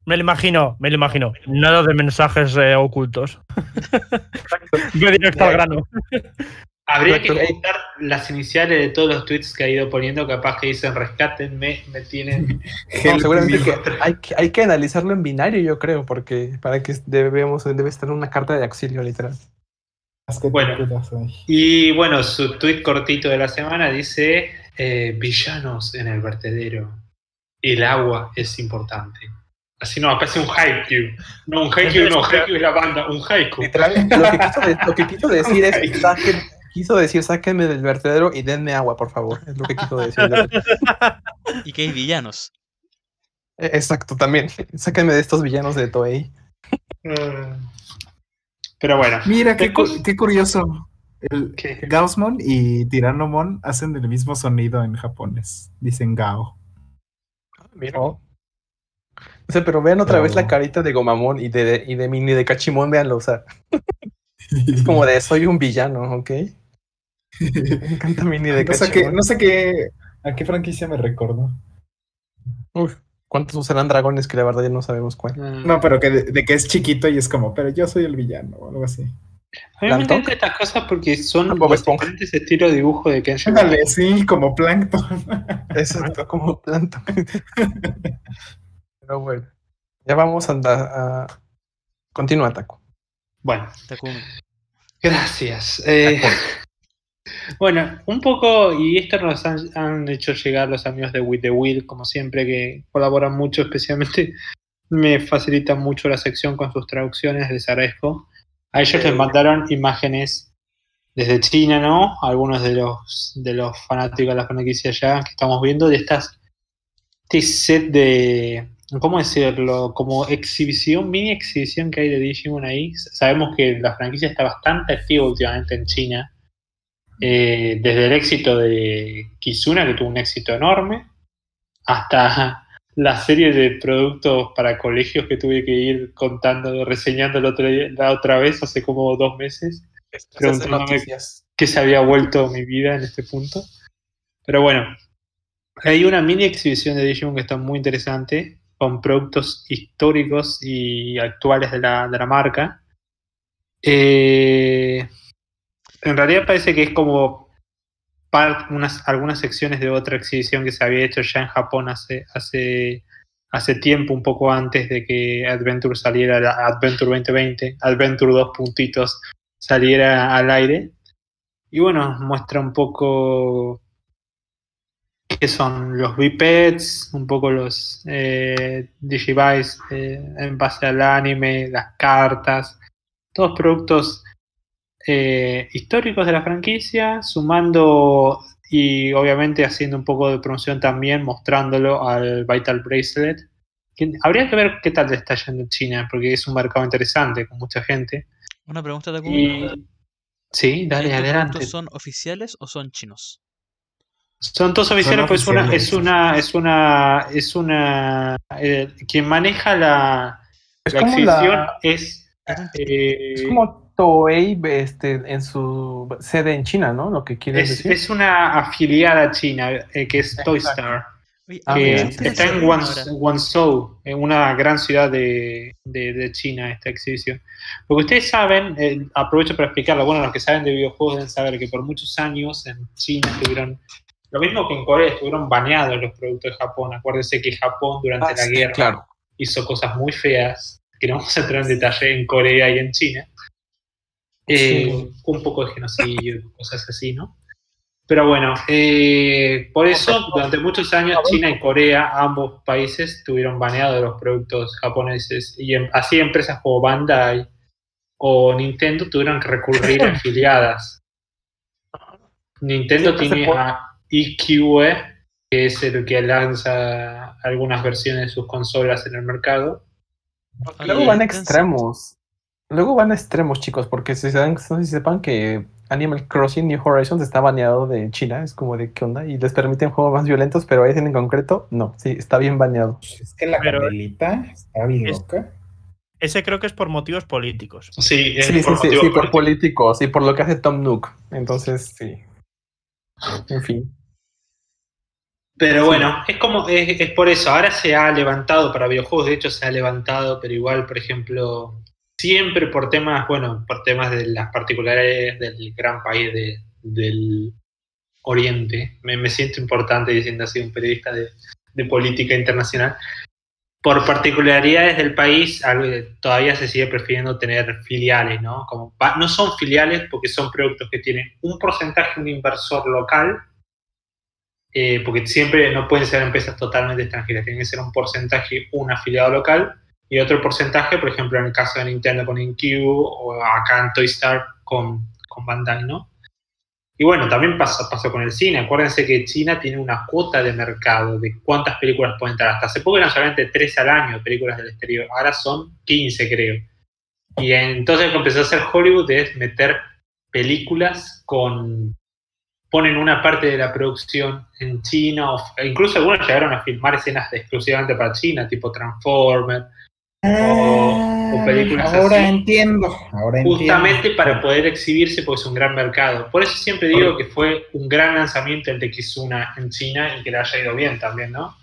[SPEAKER 5] Me lo imagino, me lo imagino. Nada de mensajes eh, ocultos. Voy directo al grano.
[SPEAKER 3] Habría que juntar las iniciales de todos los tweets que ha ido poniendo, capaz que dicen rescátenme, me tienen. [laughs]
[SPEAKER 1] No, seguramente
[SPEAKER 4] me.
[SPEAKER 1] que hay, que hay que analizarlo en binario, yo creo, porque para que debemos, debe estar una carta de auxilio, literal.
[SPEAKER 4] Es
[SPEAKER 3] Bueno. Y bueno, su tweet cortito de la semana dice: eh, Villanos en el vertedero. El agua es importante. Así no, aparece un Haikyuu. No, un Haikyuu no, Haikyuu es la banda, un Haiku.
[SPEAKER 1] Literal, lo que quiso, de- lo que quiso [laughs] decir es, saquen- quiso decir, sáquenme del vertedero y denme agua, por favor. Es lo que quiso decir.
[SPEAKER 2] Y que hay villanos.
[SPEAKER 1] Eh, Exacto, también. Sáquenme de estos villanos de Toei.
[SPEAKER 3] Pero bueno.
[SPEAKER 4] Mira, qué, cu- qué curioso. El
[SPEAKER 3] ¿Qué?
[SPEAKER 4] Gaussmon y Tyrannomon hacen el mismo sonido en japonés. Dicen Gao.
[SPEAKER 1] Mira. No sé, pero vean otra vez la carita de Gomamon y de, y de Mini de Cachimón, véanlo, o sea, es como de soy un villano, ¿ok? Me encanta Mini de [laughs]
[SPEAKER 4] no, sé qué,
[SPEAKER 1] Cachimón.
[SPEAKER 4] no sé qué. ¿A qué franquicia me recordó?
[SPEAKER 1] Uf, ¿cuántos serán dragones que la verdad ya no sabemos cuál?
[SPEAKER 3] Mm.
[SPEAKER 4] No, pero que de, de que es chiquito y es como, pero yo soy el villano o algo así.
[SPEAKER 3] A mí me
[SPEAKER 1] ¿Plankton?
[SPEAKER 3] estas cosas porque son los
[SPEAKER 1] Esponja.
[SPEAKER 3] diferentes estilos de dibujo de Kenshin.
[SPEAKER 4] Ándale, sí, como plancton. [laughs]
[SPEAKER 1] Exacto, como planta. Pero bueno, ya vamos a andar a... Continúa, Taco.
[SPEAKER 3] Bueno, gracias. Eh, bueno, un poco, y esto nos han, han hecho llegar los amigos de With the Wheel, como siempre, que colaboran mucho, especialmente [laughs] me facilitan mucho la sección con sus traducciones, les agradezco. A ellos les mandaron imágenes desde China, ¿no? Algunos de los, de los fanáticos de la franquicia ya que estamos viendo, de estas, este set de, ¿cómo decirlo? Como exhibición, mini exhibición que hay de Digimon ahí. Sabemos que la franquicia está bastante activa últimamente en China. Eh, desde el éxito de Kizuna, que tuvo un éxito enorme, hasta la serie de productos para colegios que tuve que ir contando, reseñando la otra, la otra vez, hace como dos meses Preguntándome-
[SPEAKER 1] noticias.
[SPEAKER 3] que se había vuelto mi vida en este punto. Pero bueno, hay una mini exhibición de Digimon que está muy interesante, con productos históricos y actuales de la, de la marca. Eh, en realidad parece que es como algunas secciones de otra exhibición que se había hecho ya en Japón hace, hace, hace tiempo, un poco antes de que Adventure saliera, Adventure 2020, Adventure 2 puntitos saliera al aire. Y bueno, muestra un poco qué son los bipeds, un poco los eh, Digivice eh, en base al anime, las cartas, todos productos eh, históricos de la franquicia, sumando y obviamente haciendo un poco de promoción también, mostrándolo al Vital Bracelet. Que habría que ver qué tal le está yendo en China, porque es un mercado interesante con mucha gente.
[SPEAKER 2] Una pregunta, Takumi.
[SPEAKER 3] Y sí, dale,
[SPEAKER 2] ¿Estos
[SPEAKER 3] adelante.
[SPEAKER 2] son oficiales o son chinos?
[SPEAKER 3] Son todos oficiales,
[SPEAKER 4] Son
[SPEAKER 3] pues es una, es una, es una, es una, eh, quien maneja la,
[SPEAKER 1] Es
[SPEAKER 3] la exhibición
[SPEAKER 1] la-
[SPEAKER 3] es, eh,
[SPEAKER 1] Es como Toei este, en su sede en China, ¿no? Lo que quiere
[SPEAKER 3] es,
[SPEAKER 1] decir.
[SPEAKER 3] es una afiliada china eh, que es Toy
[SPEAKER 1] Exacto.
[SPEAKER 3] Star,
[SPEAKER 1] Ah,
[SPEAKER 3] que
[SPEAKER 2] ¿qué
[SPEAKER 3] está en? Guangzhou, en una gran ciudad de, de- de China, esta exhibición. Porque ustedes saben, eh, aprovecho para explicarlo, bueno, los que saben de videojuegos deben saber que por muchos años en China estuvieron, lo mismo que en Corea, estuvieron baneados los productos de Japón. Acuérdense que Japón durante
[SPEAKER 1] Ah,
[SPEAKER 3] la
[SPEAKER 1] sí,
[SPEAKER 3] guerra
[SPEAKER 1] claro.
[SPEAKER 3] hizo cosas muy feas, que no vamos a entrar en detalle en Corea y en China. Eh,
[SPEAKER 1] Sí.
[SPEAKER 3] Un poco de genocidio, cosas así, ¿no? Pero bueno, eh, por eso durante muchos años China y Corea, ambos países, tuvieron baneados los productos japoneses y em- así empresas como Bandai o Nintendo tuvieron que recurrir a [laughs] afiliadas. Nintendo tiene a IQE, que es el que lanza algunas versiones de sus consolas en el mercado.
[SPEAKER 1] Luego van extremos. Luego van a extremos, chicos, porque si se dan, no sé si sepan que Animal Crossing New Horizons está baneado de China, es como de qué onda, y les permiten juegos más violentos, pero ese en concreto, no, sí, está bien baneado.
[SPEAKER 4] Es que la
[SPEAKER 5] Pero-
[SPEAKER 4] canelita está bien
[SPEAKER 5] Es-
[SPEAKER 4] loca.
[SPEAKER 5] Ese creo que es por motivos políticos.
[SPEAKER 3] Sí, es
[SPEAKER 1] Sí, sí,
[SPEAKER 3] por
[SPEAKER 1] sí, sí, por
[SPEAKER 3] políticos.
[SPEAKER 1] y por lo que hace Tom Nook. Entonces, sí. En fin.
[SPEAKER 3] Pero bueno, es como, es, es por eso, ahora se ha levantado para videojuegos, de hecho se ha levantado, pero igual, por ejemplo, siempre por temas, bueno, por temas de las particularidades del gran país de- del Oriente, me, siento importante diciendo así, un periodista de, de política internacional, por particularidades del país, todavía se sigue prefiriendo tener filiales, ¿no? Como, no son filiales porque son productos que tienen un porcentaje, un inversor local, eh, porque siempre no pueden ser empresas totalmente extranjeras, tiene que ser un porcentaje un afiliado local y otro porcentaje, por ejemplo, en el caso de Nintendo con InQ o acá en Toy Star con, con Bandai, ¿no? Y bueno, también pasa, pasó con el cine. Acuérdense que China tiene una cuota de mercado de cuántas películas pueden entrar. Hasta hace poco eran solamente 3 al año películas del exterior. Ahora son 15, creo. Y entonces lo que empezó a hacer Hollywood es meter películas con... ponen una parte de la producción en China, o, incluso algunos llegaron a filmar escenas exclusivamente para China, tipo Transformers, o, películas
[SPEAKER 4] ahora entiendo. Ahora
[SPEAKER 3] justamente para poder exhibirse, porque es un gran mercado. Por eso siempre digo que fue un gran lanzamiento el de Kizuna en China y que le haya ido bien también, ¿no?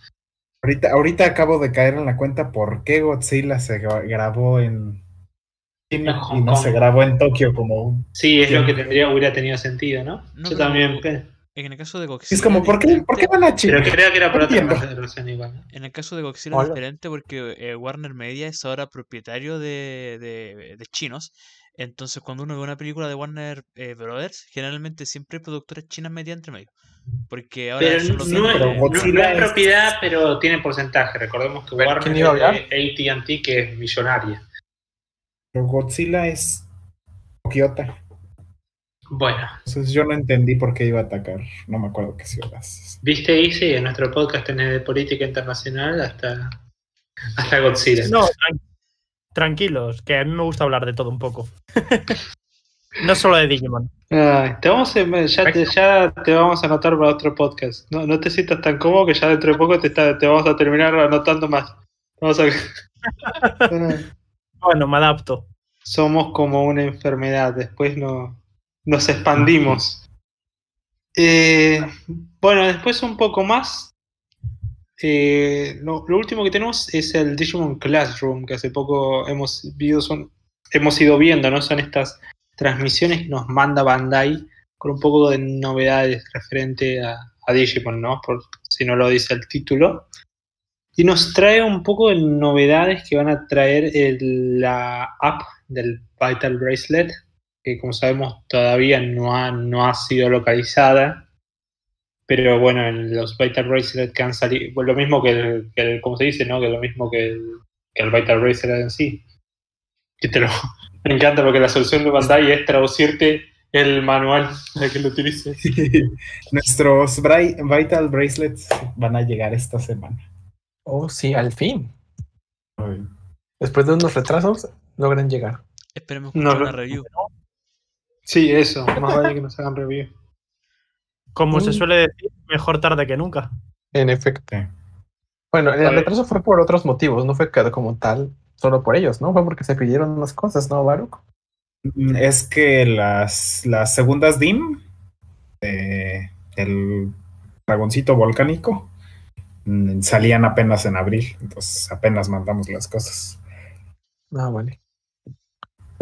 [SPEAKER 4] Ahorita, ahorita acabo de caer en la cuenta por qué Godzilla se grabó en China y no se grabó en Tokio como
[SPEAKER 3] Sí, es lo que tendría, hubiera tenido sentido, ¿no? Yo también.
[SPEAKER 2] En el caso de Godzilla.
[SPEAKER 4] Es como, ¿por qué, ¿por qué van a China?
[SPEAKER 3] Pero creo que era por otra razón igual.
[SPEAKER 2] En el caso de Godzilla es diferente porque eh, Warner Media es ahora propietario de, de, de, chinos. Entonces, cuando uno ve una película de Warner eh, Brothers, generalmente siempre hay productores chinas media entre medio. Porque ahora
[SPEAKER 3] pero no, no, no, es propiedad, pero tiene porcentaje. Recordemos que Warner es de ATT, que es millonaria.
[SPEAKER 4] Pero Godzilla es Tokyota.
[SPEAKER 3] Bueno.
[SPEAKER 4] Entonces yo no entendí por qué iba a atacar. No me acuerdo qué ciudades.
[SPEAKER 3] Viste, Easy, en nuestro podcast tiene de política internacional hasta, hasta Godzilla.
[SPEAKER 5] No, tranquilos, que a mí me gusta hablar de todo un poco. [laughs] no solo de Digimon.
[SPEAKER 3] te vamos a, ya, te, ya te vamos a anotar para otro podcast. No, no te sientas tan cómodo que ya dentro de poco te, te vamos a terminar anotando más. Vamos a... [laughs]
[SPEAKER 5] bueno, me adapto.
[SPEAKER 3] Somos como una enfermedad, después no nos expandimos. Eh, bueno, después un poco más. Eh, lo, último que tenemos es el Digimon Classroom, que hace poco hemos, son, hemos ido viendo, ¿no? Son estas transmisiones que nos manda Bandai con un poco de novedades referente a, Digimon, ¿no? Por si no lo dice el título. Y nos trae un poco de novedades que van a traer la app del Vital Bracelet, que como sabemos todavía no ha, no ha sido localizada, pero bueno, en los Vital Bracelet que han salido, lo mismo que el, como se dice, ¿no? Que lo mismo que el, que el Vital Bracelet en sí. Que te lo, [laughs] me encanta porque la solución de Bandai es traducirte el manual para que lo utilices. [laughs]
[SPEAKER 4] Nuestros Vital Bracelets van a llegar esta semana.
[SPEAKER 1] Oh, sí, al fin. Después de unos retrasos, logran llegar.
[SPEAKER 2] Esperemos que no, una review.
[SPEAKER 3] Sí, eso, más vale que nos hagan review.
[SPEAKER 5] Como se mm. suele decir, mejor tarde que nunca.
[SPEAKER 1] En efecto. Bueno, el retraso fue por otros motivos, no fue como tal solo por ellos, ¿no? Fue porque se pidieron unas cosas, ¿no, Baruch?
[SPEAKER 4] Mm, es que las, las segundas DIM el dragoncito volcánico mm, salían apenas en abril, entonces apenas mandamos las cosas.
[SPEAKER 1] Ah, vale.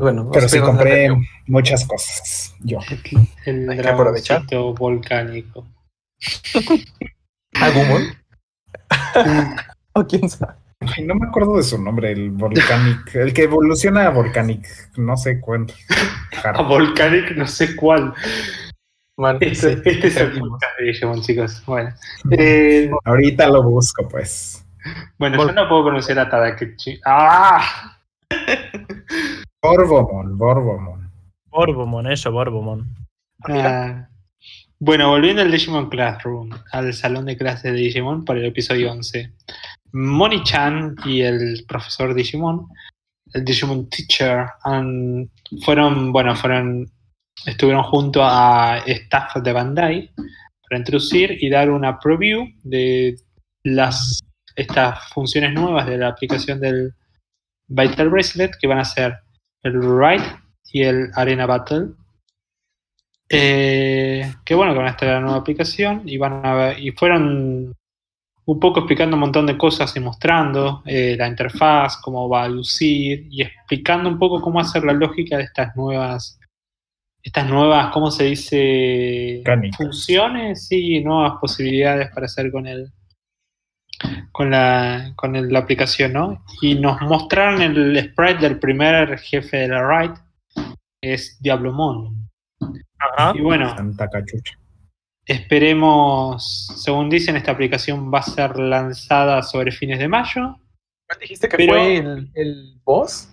[SPEAKER 4] Bueno, pero sí compré muchas cosas. Yo.
[SPEAKER 3] El dragoncito volcánico.
[SPEAKER 1] ¿Agumon? [laughs] [laughs] ¿O quién sabe?
[SPEAKER 4] no me acuerdo de su nombre, el Volcanic, el que evoluciona a Volcanic, no sé cuál.
[SPEAKER 3] A Volcanic, no sé cuál. Este, este es el Digimon, chicos. Bueno.
[SPEAKER 4] Eh, Ahorita lo busco, pues.
[SPEAKER 3] Bueno, yo no puedo conocer a Tadakechi. ¡Ah! [laughs]
[SPEAKER 4] Borbomon, Borbomon.
[SPEAKER 5] Borbomon, eso, Borbomon.
[SPEAKER 3] Ah, bueno, volviendo al Digimon Classroom, al salón de clases de Digimon para el episodio 11. Moni-chan y el profesor Digimon, el Digimon Teacher, fueron, bueno, fueron, estuvieron junto a staff de Bandai para introducir y dar una preview de las estas funciones nuevas de la aplicación del Vital Bracelet que van a ser el Ride y el Arena Battle. Eh, que bueno, que van a estar en la nueva aplicación y van a y fueron un poco explicando un montón de cosas y mostrando eh, la interfaz, cómo va a lucir y explicando un poco cómo hacer la lógica de estas nuevas, estas nuevas, ¿cómo se dice? Funciones, y nuevas posibilidades para hacer con el, con la, con la aplicación, ¿no? Y nos mostraron el sprite del primer jefe de la raid, es Diablomon. Ajá. Y bueno,
[SPEAKER 4] Santa cachucha.
[SPEAKER 3] esperemos, según dicen, esta aplicación va a ser lanzada sobre fines de mayo.
[SPEAKER 1] ¿Cuál dijiste que
[SPEAKER 3] Pero-
[SPEAKER 1] fue el, el boss?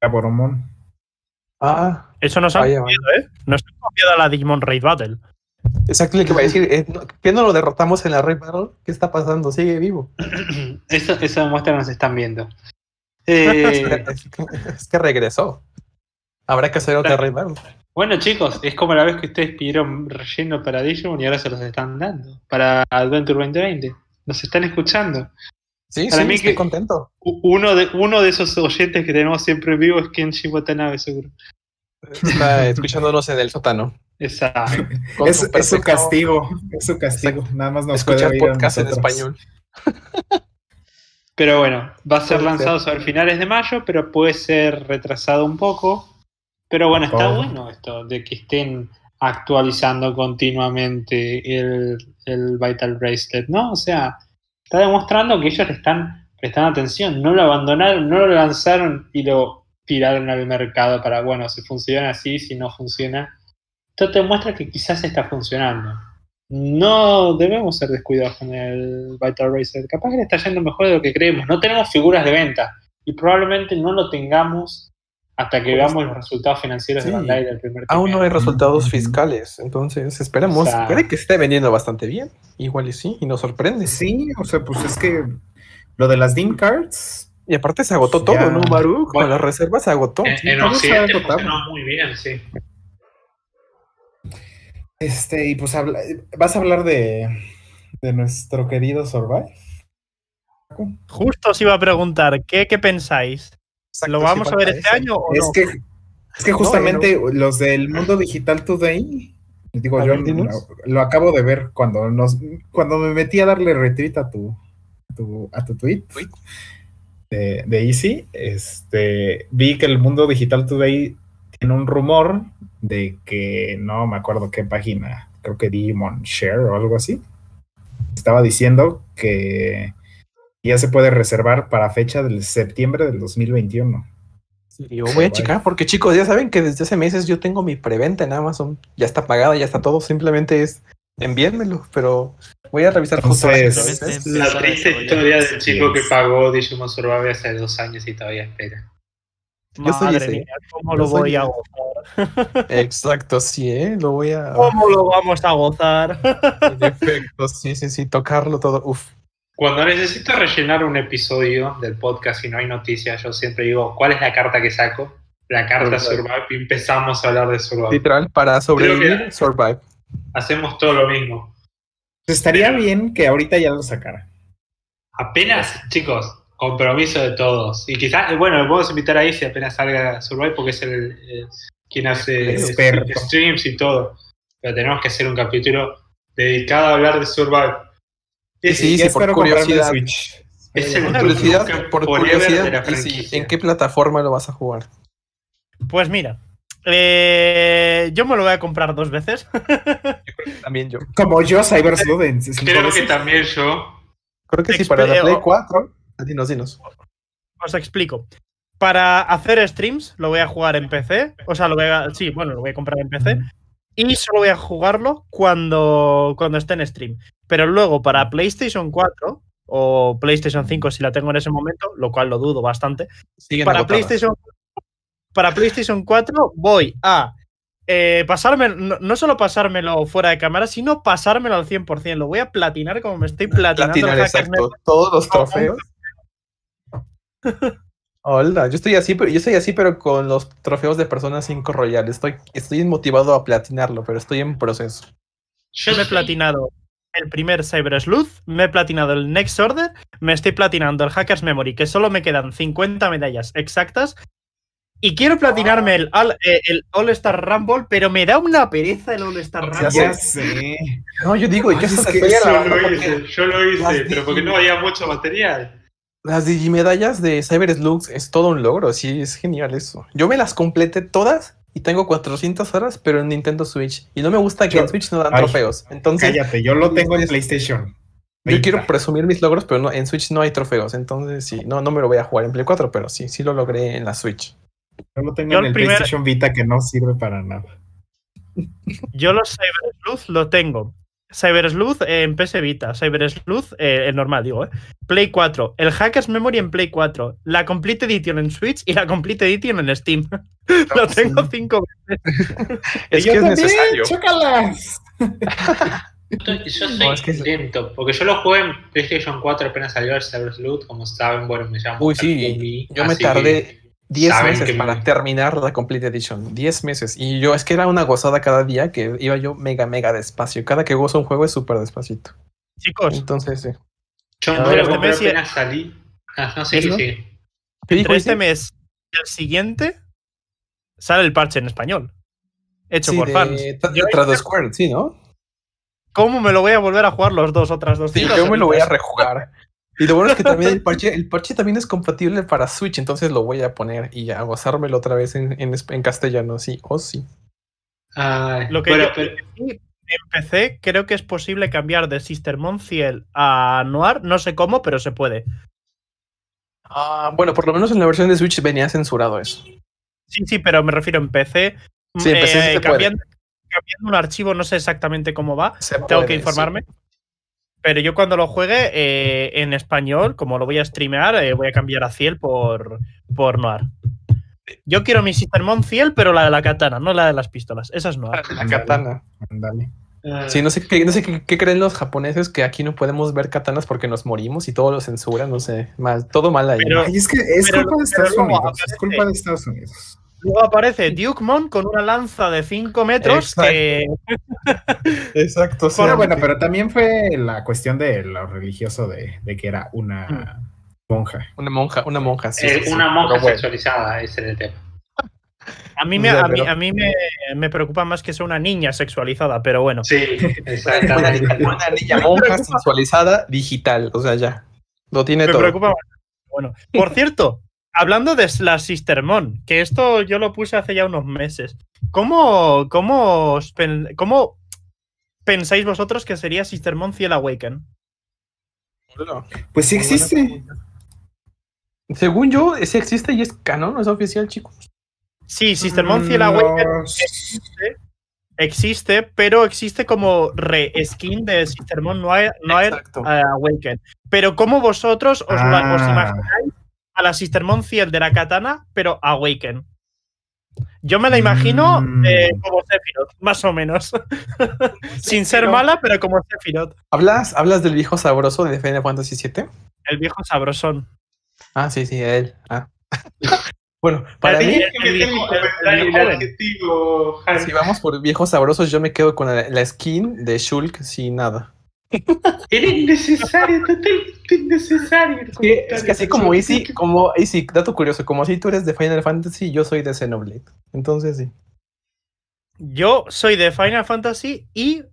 [SPEAKER 4] Gaboromon.
[SPEAKER 1] Ah,
[SPEAKER 5] Eso nos ha
[SPEAKER 1] Vaya,
[SPEAKER 5] copiado, ¿eh? Nos ha copiado la Digimon Raid Battle.
[SPEAKER 1] Exacto lo que iba a decir. eh, no- ¿Qué no lo derrotamos en la Red Battle? ¿Qué está pasando? Sigue vivo. [clears throat]
[SPEAKER 3] Demuestra que nos están viendo. [laughs] Eh,
[SPEAKER 1] es, que, es que regresó. Habrá que hacer otra. Red Battle.
[SPEAKER 3] bueno, chicos, es como la vez que ustedes pidieron relleno para Digimon y ahora se los están dando. Para Adventure 2020. Nos están escuchando.
[SPEAKER 1] Sí,
[SPEAKER 3] Para
[SPEAKER 1] sí,
[SPEAKER 3] mí
[SPEAKER 1] estoy
[SPEAKER 3] que-
[SPEAKER 1] contento.
[SPEAKER 3] U- Uno de, uno de esos oyentes que tenemos siempre en vivo es Kenshi Watanabe, seguro.
[SPEAKER 1] Está escuchándonos en el sótano. [laughs]
[SPEAKER 4] Es,
[SPEAKER 1] su
[SPEAKER 4] es su castigo. [laughs] Es su castigo. Nada más nos
[SPEAKER 1] Escuchar podcast en español. [laughs]
[SPEAKER 3] Pero bueno, va a ser
[SPEAKER 1] Puede
[SPEAKER 3] lanzado sobre finales de mayo, pero puede ser retrasado un poco. Pero bueno, está
[SPEAKER 4] Oh.
[SPEAKER 3] bueno esto de que estén actualizando continuamente el, el Vital Bracelet, ¿no? O sea, está demostrando que ellos le están prestando atención, no lo abandonaron, no lo lanzaron y lo tiraron al mercado para, bueno, si funciona así, si no funciona. Esto te muestra que quizás está funcionando. No debemos ser descuidados con el Vital Racer. Capaz que le está yendo mejor de lo que creemos. No tenemos figuras de venta y probablemente no lo tengamos hasta que veamos los resultados financieros
[SPEAKER 1] Sí.
[SPEAKER 3] de Bandai del primer
[SPEAKER 1] Aún no hay resultados fiscales, entonces esperemos.
[SPEAKER 3] O sea-
[SPEAKER 1] Puede que esté vendiendo bastante bien. Igual y sí, y nos sorprende.
[SPEAKER 4] Sí, o sea, pues es que lo de las Dim Cards.
[SPEAKER 1] Y aparte se agotó todo, ¿no, Baru? Con las reservas se agotó.
[SPEAKER 3] En, en Occidente funcionó muy bien, sí.
[SPEAKER 4] Este, y pues habla- vas a hablar de, de nuestro querido Survive.
[SPEAKER 5] Justo os iba a preguntar, ¿qué, qué pensáis?
[SPEAKER 1] Exacto,
[SPEAKER 5] ¿Lo
[SPEAKER 1] sí,
[SPEAKER 5] vamos a ver este
[SPEAKER 1] eso.
[SPEAKER 5] año o
[SPEAKER 4] Es
[SPEAKER 5] no?
[SPEAKER 4] que, es que
[SPEAKER 1] No,
[SPEAKER 4] justamente los del mundo digital today, digo, yo lo, lo acabo de ver cuando nos, cuando me metí a darle retweet a tu, a tu, a tu tweet
[SPEAKER 1] Tweet.
[SPEAKER 4] de, de Easy, este, vi que el mundo digital today tiene un rumor de que no me acuerdo qué página, creo que Digimon Share o algo así, estaba diciendo que ya se puede reservar para fecha del septiembre del 2021.
[SPEAKER 1] Sí, yo voy a checar porque chicos, ya saben que desde hace meses yo tengo mi preventa en Amazon. Ya está pagada, ya está todo. Simplemente es envíenmelo, pero voy a revisar justo
[SPEAKER 4] Entonces.
[SPEAKER 2] Simplemente
[SPEAKER 3] La triste historia del chico que pagó Digimon Survive hace dos años y todavía espera.
[SPEAKER 1] Yo soy
[SPEAKER 5] Madre
[SPEAKER 1] ese.
[SPEAKER 5] mía, ¿cómo
[SPEAKER 1] Yo
[SPEAKER 5] lo
[SPEAKER 1] soy
[SPEAKER 5] voy a gozar? [laughs]
[SPEAKER 1] Exacto, sí, ¿eh? Lo voy a...
[SPEAKER 5] ¿Cómo lo vamos a gozar?
[SPEAKER 1] En efecto, sí, sí, sí, tocarlo todo. Uf.
[SPEAKER 3] Cuando necesito rellenar un episodio del podcast y no hay noticias, yo siempre digo, ¿cuál es la carta que saco? La carta
[SPEAKER 1] Survive.
[SPEAKER 3] Survive y empezamos a hablar de Survive.
[SPEAKER 1] Literal, para sobrevivir, survive.
[SPEAKER 3] Hacemos todo lo mismo.
[SPEAKER 4] Estaría bien que ahorita ya lo sacara.
[SPEAKER 3] Apenas, chicos, compromiso de todos. Y quizás, bueno, lo podemos invitar ahí si apenas salga Survive porque es el, eh, quien hace streams y todo. Pero tenemos que hacer un capítulo dedicado a hablar de Survive. Es,
[SPEAKER 1] Sí,
[SPEAKER 4] ya
[SPEAKER 1] sí, por curiosidad.
[SPEAKER 4] Switch.
[SPEAKER 3] es el
[SPEAKER 1] Por curiosidad, por
[SPEAKER 3] Forever de la
[SPEAKER 1] curiosidad, y sí. ¿en qué plataforma lo vas a jugar?
[SPEAKER 5] Pues mira, eh, yo me lo voy a comprar dos veces. [laughs]
[SPEAKER 1] También yo.
[SPEAKER 4] Como yo, Cyber cinco
[SPEAKER 3] Creo que también yo.
[SPEAKER 1] Creo que sí, para la Play
[SPEAKER 5] o-
[SPEAKER 1] 4. Dinos, dinos.
[SPEAKER 5] Os explico. Para hacer streams lo voy a jugar en PC. O sea, lo voy a. Sí, bueno, lo voy a comprar en PC. Y solo voy a jugarlo cuando, cuando esté en stream. Pero luego para PlayStation 4 o PlayStation 5 si la tengo en ese momento, lo cual lo dudo bastante.
[SPEAKER 1] Siguen
[SPEAKER 5] Para
[SPEAKER 1] agotadas.
[SPEAKER 5] PlayStation, para PlayStation 4 voy a eh, pasarme, no, no solo pasármelo fuera de cámara, sino pasármelo al 100%. Lo voy a platinar como me estoy platinando
[SPEAKER 1] Platinar, exacto. Todos los trofeos. Hola, yo estoy así, pero yo estoy así, pero con los trofeos de Persona 5 Royal. Estoy, estoy motivado a platinarlo, pero estoy en proceso.
[SPEAKER 3] Yo
[SPEAKER 5] me he platinado el primer Cyber Sleuth, me he platinado el Next Order, me estoy platinando el Hackers Memory, que solo me quedan 50 medallas exactas. Y quiero platinarme el, All- eh, el All Star Rumble, pero me da una pereza el All Star Rumble.
[SPEAKER 4] Ya sé.
[SPEAKER 1] No, yo digo, yo
[SPEAKER 4] Pues es que
[SPEAKER 3] Yo lo hice, yo lo hice, pero porque no había mucho material.
[SPEAKER 1] Las digimedallas de Cyber Slugs es todo un logro, sí, es genial eso. Yo me las completé todas y tengo 400 horas, pero en Nintendo Switch. Y no me gusta que
[SPEAKER 4] Yo-
[SPEAKER 1] en Switch no dan
[SPEAKER 4] Ay,
[SPEAKER 1] trofeos. Entonces,
[SPEAKER 4] Cállate, yo lo tengo en PlayStation.
[SPEAKER 1] yo quiero presumir mis logros, pero no, en Switch no hay trofeos. Entonces, sí, no, no me lo voy a jugar en Play 4, pero sí, sí lo logré en la Switch.
[SPEAKER 4] Yo lo tengo
[SPEAKER 5] Yo
[SPEAKER 4] en
[SPEAKER 5] el primer-
[SPEAKER 4] PlayStation Vita que no sirve para nada.
[SPEAKER 5] Yo los Cyber Sleuth lo tengo. Cyber Sleuth en PS Vita, Cyber Sleuth eh, el normal, digo, ¿eh? Play 4, el Hackers Memory en Play 4, la Complete Edition en Switch y la Complete Edition en Steam. [laughs] lo tengo cinco veces. [laughs]
[SPEAKER 1] Es
[SPEAKER 4] Yo
[SPEAKER 1] que es
[SPEAKER 4] también,
[SPEAKER 1] necesario.
[SPEAKER 4] chócalas.
[SPEAKER 3] Yo soy
[SPEAKER 1] No, es que es-
[SPEAKER 3] lento, porque yo lo jugué en PlayStation 4 apenas salió el Cyber Sleuth, como saben, bueno, me llamo.
[SPEAKER 1] Uy, sí, yo me tardé
[SPEAKER 3] que
[SPEAKER 1] 10
[SPEAKER 3] saben
[SPEAKER 1] meses para
[SPEAKER 3] me-
[SPEAKER 1] terminar la Complete Edition. 10 meses. Y yo, es que era una gozada cada día que iba yo mega, mega despacio. Cada que gozo un juego es súper despacito.
[SPEAKER 5] Chicos,
[SPEAKER 1] Entonces, sí.
[SPEAKER 3] Yo lo
[SPEAKER 5] este
[SPEAKER 3] compré
[SPEAKER 5] mes y-
[SPEAKER 3] apenas salí. Ah, no sé,
[SPEAKER 1] ¿Eso?
[SPEAKER 3] sí.
[SPEAKER 1] ¿Qué dijo
[SPEAKER 5] entre este
[SPEAKER 1] ese?
[SPEAKER 5] mes y el siguiente sale el parche en español. Hecho
[SPEAKER 1] Sí,
[SPEAKER 5] por
[SPEAKER 1] de-
[SPEAKER 5] fans.
[SPEAKER 1] tras Square, sí, ¿no?
[SPEAKER 5] ¿Cómo me lo voy a volver a jugar los dos otras dos
[SPEAKER 1] Sí, yo me lo voy a rejugar. Y lo bueno es que [laughs] también el parche, el parche también es compatible para Switch, entonces lo voy a poner y a gozármelo otra vez en, en, castellano, sí, o sí.
[SPEAKER 3] Ay,
[SPEAKER 5] Lo que
[SPEAKER 3] bueno,
[SPEAKER 5] yo-
[SPEAKER 3] pero-
[SPEAKER 5] Sí, En PC creo que es posible cambiar de Sister Ciel a Noir, no sé cómo, pero se puede.
[SPEAKER 1] Ah, bueno, por lo menos en la versión de Switch venía censurado eso.
[SPEAKER 5] Sí, sí, pero me refiero en PC.
[SPEAKER 1] Sí, en PC sí se puede.
[SPEAKER 5] cambiando, cambiando un archivo, no sé exactamente cómo va,
[SPEAKER 1] Se
[SPEAKER 5] tengo
[SPEAKER 1] puede,
[SPEAKER 5] que
[SPEAKER 1] sí.
[SPEAKER 5] Pero yo cuando lo juegue eh, en español, como lo voy a streamear, eh, voy a cambiar a Ciel por, por Noir. Yo quiero mi Sister Ciel, pero la de la katana, no la de las pistolas. Esa es Noir.
[SPEAKER 1] La katana.
[SPEAKER 4] Ándale.
[SPEAKER 3] ah,
[SPEAKER 1] Sí, no sé, qué, no sé qué, qué creen los japoneses que aquí no podemos ver katanas porque nos morimos y todo lo censuran, no sé, mal, todo mal ahí.
[SPEAKER 5] Pero-
[SPEAKER 4] Ay, es que es
[SPEAKER 5] pero-
[SPEAKER 4] culpa de Estados Unidos. Es culpa de Estados Unidos.
[SPEAKER 5] Luego aparece Dukemon con una lanza de 5 metros
[SPEAKER 1] Exacto.
[SPEAKER 5] que
[SPEAKER 1] Exacto, [laughs] sí.
[SPEAKER 4] Bueno, bueno, pero también fue la cuestión de lo religioso de, de que era una
[SPEAKER 5] Mm.
[SPEAKER 4] monja.
[SPEAKER 1] Una monja, una monja, sí.
[SPEAKER 3] eh,
[SPEAKER 1] sí, sí.
[SPEAKER 3] una monja
[SPEAKER 1] Pero bueno.
[SPEAKER 3] sexualizada, ese era el tema.
[SPEAKER 5] a mí, me, a mí,
[SPEAKER 1] pero-
[SPEAKER 5] a mí me, me preocupa más que sea una niña sexualizada, pero bueno.
[SPEAKER 3] Sí, [laughs]
[SPEAKER 1] Una niña, una niña monja sensualizada digital, o sea, ya. Lo tiene
[SPEAKER 5] Me
[SPEAKER 1] todo.
[SPEAKER 5] preocupa más. Bueno, por cierto, hablando de la Sistermon, que esto yo lo puse hace ya unos meses. ¿Cómo, cómo, os pen- cómo pensáis vosotros que sería Sistermon Ciel Awaken?
[SPEAKER 4] Pues sí existe.
[SPEAKER 1] Según yo, ese existe y es canon, es oficial, chicos.
[SPEAKER 5] Sí, Sistermon Ciel
[SPEAKER 4] Mm,
[SPEAKER 5] Awaken
[SPEAKER 4] no,
[SPEAKER 5] existe, pero existe como re-skin de Sistermon Noir, Noir eh, Awaken. Pero ¿cómo vosotros os, os
[SPEAKER 4] Ah.
[SPEAKER 5] imagináis a la Sistermon Ciel de la katana, pero Awaken? Yo me la imagino
[SPEAKER 4] Mm.
[SPEAKER 5] eh, como Sephiroth, más o menos. [laughs] Sin ser mala, pero como Sephiroth.
[SPEAKER 1] ¿Hablas, ¿Hablas del viejo sabroso de Final Fantasy VII?
[SPEAKER 5] El viejo sabrosón.
[SPEAKER 1] Ah, sí, sí, él. Ah. [laughs] bueno, para mí,
[SPEAKER 5] el- el viejo- el- el joven.
[SPEAKER 3] adjetivo, Jaime.
[SPEAKER 1] si vamos por viejos sabrosos, yo me quedo con la, la skin de Shulk sin nada.
[SPEAKER 3] Era innecesario, totalmente innecesario.
[SPEAKER 1] Es que, así como Easy, como Easy, dato curioso, como si tú eres de Final Fantasy, yo soy de Xenoblade. Entonces sí.
[SPEAKER 5] Yo soy de Final Fantasy y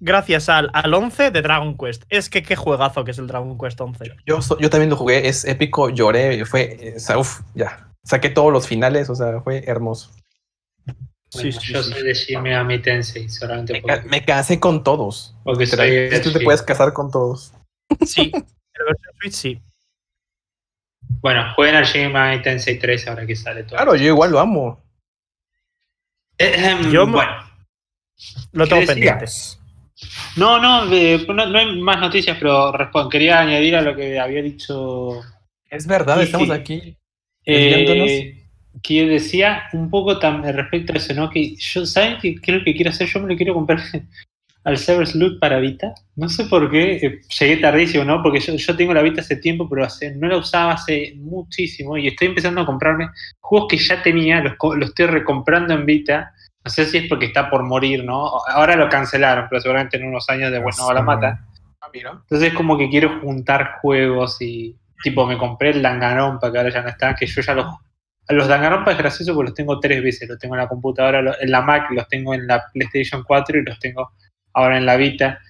[SPEAKER 5] gracias al, al 11 de Dragon Quest. Es que qué juegazo que es el Dragon Quest 11.
[SPEAKER 1] Yo, so- yo también lo jugué, es épico, lloré, fue, eh, o sea, uf, ya. Saqué todos los finales, o sea, fue hermoso.
[SPEAKER 3] Bueno,
[SPEAKER 5] Sí, sí,
[SPEAKER 3] yo
[SPEAKER 5] sí.
[SPEAKER 3] soy de Shin Megami Tensei, solamente
[SPEAKER 1] Me, ca-
[SPEAKER 3] porque,
[SPEAKER 1] me casé con todos.
[SPEAKER 3] porque soy de
[SPEAKER 1] tú te puedes casar con todos.
[SPEAKER 5] Sí, en la versión Switch sí.
[SPEAKER 3] Bueno, jueguen al Shin Tensei 3 ahora que sale todo.
[SPEAKER 1] Claro, yo igual lo amo.
[SPEAKER 3] Ehem,
[SPEAKER 5] Yo-
[SPEAKER 3] bueno,
[SPEAKER 5] Lo tengo
[SPEAKER 3] ¿Qué
[SPEAKER 5] pendiente.
[SPEAKER 4] Días.
[SPEAKER 3] no, no, eh, no, no hay más noticias, pero respondo. Quería añadir a lo que había dicho
[SPEAKER 1] Es verdad,
[SPEAKER 3] Sí,
[SPEAKER 1] estamos
[SPEAKER 3] sí.
[SPEAKER 1] aquí.
[SPEAKER 3] Eh, que decía un poco también respecto a eso, ¿no? Que yo, ¿saben qué, qué es lo que quiero hacer? Yo me lo quiero comprar [laughs] al Cyber Sleuth para Vita. No sé por qué, eh, llegué tardísimo, ¿no? Porque yo, yo tengo la Vita hace tiempo, pero hace, no la usaba hace muchísimo y estoy empezando a comprarme juegos que ya tenía, los, los estoy recomprando en Vita. No sé si es porque está por morir, ¿no? Ahora lo cancelaron, pero seguramente en unos años de bueno la mata.
[SPEAKER 1] Ah.
[SPEAKER 3] Entonces como que quiero juntar juegos y tipo me compré el Danganronpa que ahora ya no está, que yo ya los... Los Danganronpa es gracioso porque los tengo tres veces, los tengo en la computadora, en la Mac, los tengo en la PlayStation 4 y los tengo ahora en la Vita.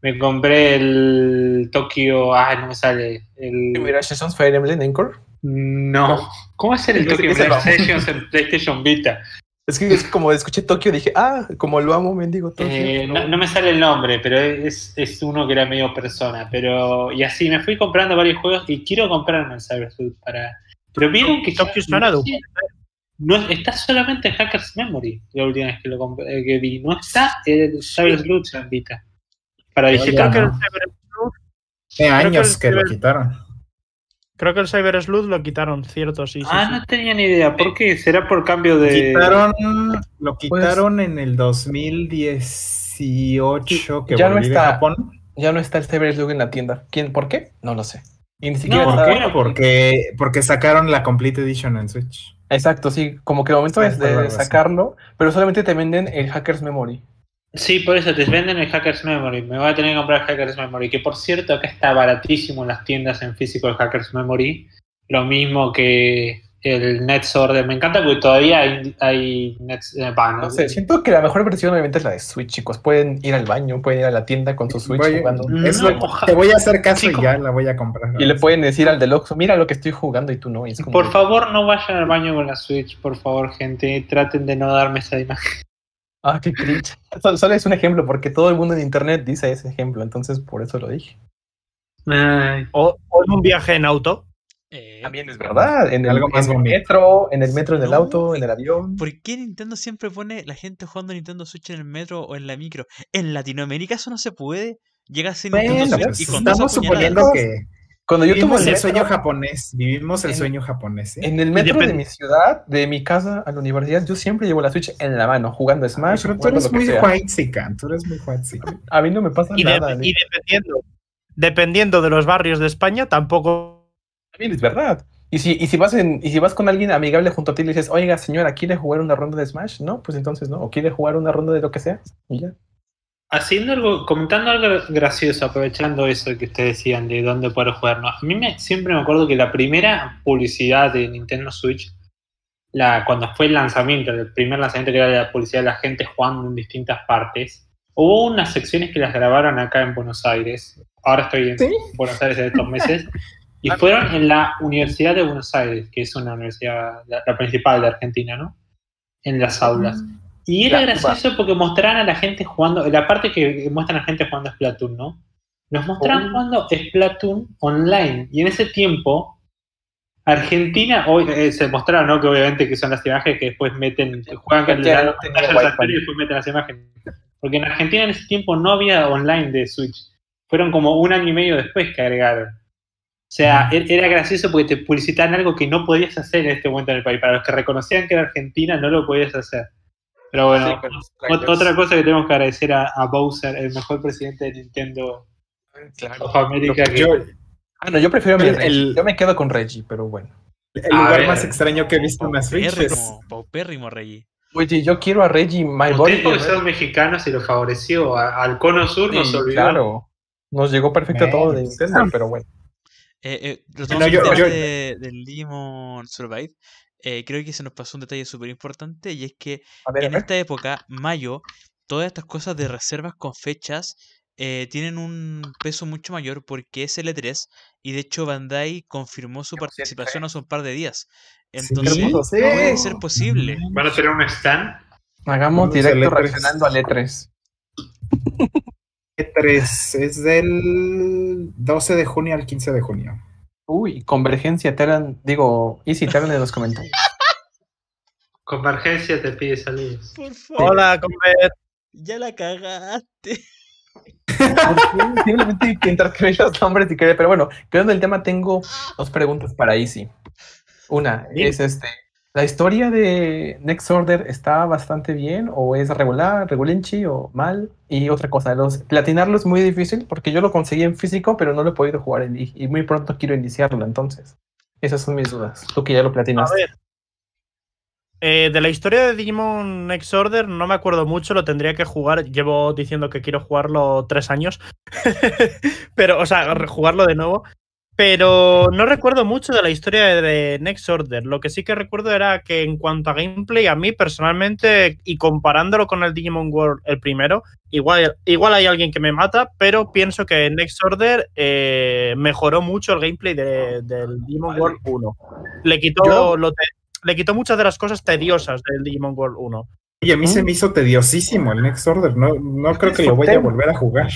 [SPEAKER 3] Me compré el Tokyo, ah, no me sale, el...
[SPEAKER 1] Mira, Sessions Fire Emblem Encore.
[SPEAKER 3] No, ¿cómo hacer el Tokyo. PlayStation en PlayStation Vita?
[SPEAKER 1] Es que es como escuché Tokio, dije, ah, como lo amo, mendigo Tokio.
[SPEAKER 3] Eh, no, no me sale el nombre, pero es, es uno que era medio persona. Pero y así me fui comprando varios juegos y quiero comprarme el Cyber Sleuth para. Pero vieron que
[SPEAKER 5] Tokyo un-
[SPEAKER 3] No, está solamente en Hackers Memory, la última vez que lo eh, que vi. No está el Cyber Sleuth en Vita. Para digital.
[SPEAKER 5] Creo que, el. Cyber Sleuth,
[SPEAKER 4] Hace años que lo quitaron.
[SPEAKER 5] creo que el Cyber Sleuth lo quitaron, cierto, sí. sí,
[SPEAKER 3] Ah,
[SPEAKER 5] sí.
[SPEAKER 3] no tenía ni idea. ¿Por qué? ¿Será por cambio
[SPEAKER 4] Lo
[SPEAKER 3] de.
[SPEAKER 4] quitaron, lo quitaron en el 2018 que
[SPEAKER 1] Ya no está.
[SPEAKER 4] Japón.
[SPEAKER 1] Ya no está el Cyber Sleuth en la tienda. ¿Quién? ¿Por qué? No lo sé. Y ni siquiera
[SPEAKER 3] No,
[SPEAKER 4] ¿Por qué? Porque, porque sacaron la Complete Edition en Switch.
[SPEAKER 1] Exacto, sí. Como que el momento es de
[SPEAKER 4] así.
[SPEAKER 1] sacarlo, pero solamente te venden el Hackers Memory.
[SPEAKER 3] Sí, por eso te venden el Hackers Memory. Me voy a tener que comprar Hackers Memory. Que por cierto, acá está baratísimo en las tiendas en físico el Hackers Memory. Lo mismo que el NetSorder. Me encanta porque todavía hay, hay Nets. eh, va, no-
[SPEAKER 1] No sé, siento que la mejor versión obviamente es la de Switch, chicos. Pueden ir al baño, pueden ir a la tienda con su Switch
[SPEAKER 4] Voy-
[SPEAKER 1] jugando.
[SPEAKER 4] Te voy a hacer caso
[SPEAKER 3] Chico.
[SPEAKER 4] y ya la voy a comprar.
[SPEAKER 1] Y le pueden decir al del Oxxo, mira lo que estoy jugando y tú no. y es como
[SPEAKER 3] Por
[SPEAKER 1] de-
[SPEAKER 3] favor, no vayan al baño con la Switch, por favor, gente. Traten de no darme esa imagen.
[SPEAKER 1] Ah, qué cringe. Solo, solo es un ejemplo, porque todo el mundo en internet dice ese ejemplo, entonces por eso lo dije.
[SPEAKER 3] Ay.
[SPEAKER 5] O, o en un viaje en auto.
[SPEAKER 2] Eh,
[SPEAKER 1] También es verdad. En el,
[SPEAKER 4] Algo más
[SPEAKER 1] en el metro, en el metro, en el
[SPEAKER 2] No,
[SPEAKER 1] auto, en el avión.
[SPEAKER 2] ¿Por qué Nintendo siempre pone la gente jugando Nintendo Switch en el metro o en la micro? En Latinoamérica eso no se puede. Llega a ser Nintendo
[SPEAKER 4] Bueno,
[SPEAKER 2] Switch
[SPEAKER 4] pues
[SPEAKER 2] y con
[SPEAKER 4] estamos suponiendo que
[SPEAKER 1] Cuando yo tomo
[SPEAKER 4] vivimos
[SPEAKER 1] el
[SPEAKER 4] el
[SPEAKER 1] metro,
[SPEAKER 4] sueño japonés. Vivimos el
[SPEAKER 1] En-
[SPEAKER 4] sueño japonés. ¿eh?
[SPEAKER 1] en el metro de mi ciudad, de mi casa a la universidad, yo siempre llevo la Switch en la mano, jugando Smash.
[SPEAKER 4] pero tú eres muy
[SPEAKER 1] sea.
[SPEAKER 4] white tú eres muy white
[SPEAKER 1] A mí no me pasa
[SPEAKER 5] Y, de-
[SPEAKER 1] nada.
[SPEAKER 5] y dependiendo, dependiendo de los barrios de España, tampoco.
[SPEAKER 1] También es verdad. Y si, y si vas en, y si vas con alguien amigable junto a ti y le dices, oiga, señora, ¿quiere jugar una ronda de Smash? No, pues entonces no. O quiere jugar una ronda de lo que sea. Y ya.
[SPEAKER 3] Haciendo algo, comentando algo gracioso, aprovechando eso que ustedes decían de dónde poder jugar. ¿no? A mí me, siempre me acuerdo que la primera publicidad de Nintendo Switch, la, cuando fue el lanzamiento, el primer lanzamiento que era la publicidad de la gente jugando en distintas partes, hubo unas secciones que las grabaron acá en Buenos Aires. Ahora estoy en
[SPEAKER 4] ¿Sí?
[SPEAKER 3] Buenos Aires en estos meses. [laughs] Y fueron en la Universidad de Buenos Aires, que es una universidad, la, la principal de Argentina, ¿no? En las aulas. Y era gracioso porque mostraban a la gente jugando, la parte que muestran a la gente jugando Splatoon, ¿no? Nos mostraban
[SPEAKER 1] Oh.
[SPEAKER 3] jugando Splatoon online. Y en ese tiempo, Argentina, hoy eh, se mostraron, ¿no? Que obviamente que son las imágenes que después meten, juegan con la y después meten las imágenes. Porque en Argentina en ese tiempo no había online de Switch. Fueron como un año y medio después que agregaron. O sea, e- era gracioso porque te publicitaban algo que no podías hacer en este momento en el país. Para los que reconocían que era Argentina, no lo podías hacer. Pero bueno,
[SPEAKER 1] Sí,
[SPEAKER 3] otra cosa que tenemos que agradecer a, a Bowser, el mejor presidente de Nintendo
[SPEAKER 1] Claro.
[SPEAKER 3] of America. que-
[SPEAKER 4] Yo,
[SPEAKER 1] Ah, no, yo prefiero
[SPEAKER 4] El-
[SPEAKER 1] Yo me quedo con Reggie, pero bueno.
[SPEAKER 4] el
[SPEAKER 3] A
[SPEAKER 4] lugar
[SPEAKER 3] ver.
[SPEAKER 4] más extraño que he visto en una Switch es
[SPEAKER 2] Paupérrimo, Reggie.
[SPEAKER 1] Oye, yo quiero a Reggie, My Body.
[SPEAKER 3] Son mexicanos y lo favoreció. Al cono sur nos olvidó.
[SPEAKER 1] claro. Nos llegó perfecto
[SPEAKER 4] Bueno,
[SPEAKER 1] todo de Nintendo,
[SPEAKER 4] ah.
[SPEAKER 1] pero bueno.
[SPEAKER 2] Eh, eh,
[SPEAKER 4] No, yo- yo-
[SPEAKER 2] de- del Digimon Survive, eh, creo que se nos pasó un detalle súper importante y es que
[SPEAKER 1] A ver, a
[SPEAKER 2] en esta época, mayo, todas estas cosas de reservas con fechas eh, tienen un peso mucho mayor porque es el E3 y de hecho Bandai confirmó su participación hace un par de días.
[SPEAKER 4] Sí,
[SPEAKER 2] Entonces,
[SPEAKER 1] hacer.
[SPEAKER 2] puede ser posible.
[SPEAKER 3] Van a tener un stand.
[SPEAKER 1] Hagamos directo
[SPEAKER 4] E3.
[SPEAKER 1] reaccionando al E3.
[SPEAKER 4] E3, es del 12 de junio al 15 de junio.
[SPEAKER 1] Uy, convergencia, Terran, digo, Easy Terran en los comentarios.
[SPEAKER 3] Convergencia te pide saludos.
[SPEAKER 2] Por favor,
[SPEAKER 5] Hola, Conver.
[SPEAKER 2] ya la cagaste.
[SPEAKER 1] Simplemente que intercambié los nombres y quería, pero bueno, quedando el tema, tengo dos preguntas para Easy. Una es este, ¿la historia de Next Order está bastante bien o es regular, regulinchi o mal? Y otra cosa, los platinarlo es muy difícil porque yo lo conseguí en físico, pero no lo he podido jugar y muy pronto quiero iniciarlo, entonces. Esas son mis dudas. Tú que ya lo platinaste.
[SPEAKER 5] Eh, de la historia de Digimon Next Order no me acuerdo mucho, lo tendría que jugar. Llevo diciendo que quiero jugarlo tres años. [laughs] Pero, o sea, jugarlo de nuevo. Pero no recuerdo mucho de la historia de, Next Order. Lo que sí que recuerdo era que en cuanto a gameplay, a mí personalmente, y comparándolo con el Digimon World, el primero, igual, igual hay alguien que me mata, pero pienso que Next Order eh, mejoró mucho el gameplay de- del Digimon. World 1. Le quitó, lo te- le quitó muchas de las cosas tediosas del Digimon World 1.
[SPEAKER 4] Y a mí se me hizo tediosísimo el Next Order. No, no creo que lo voy a volver a jugar.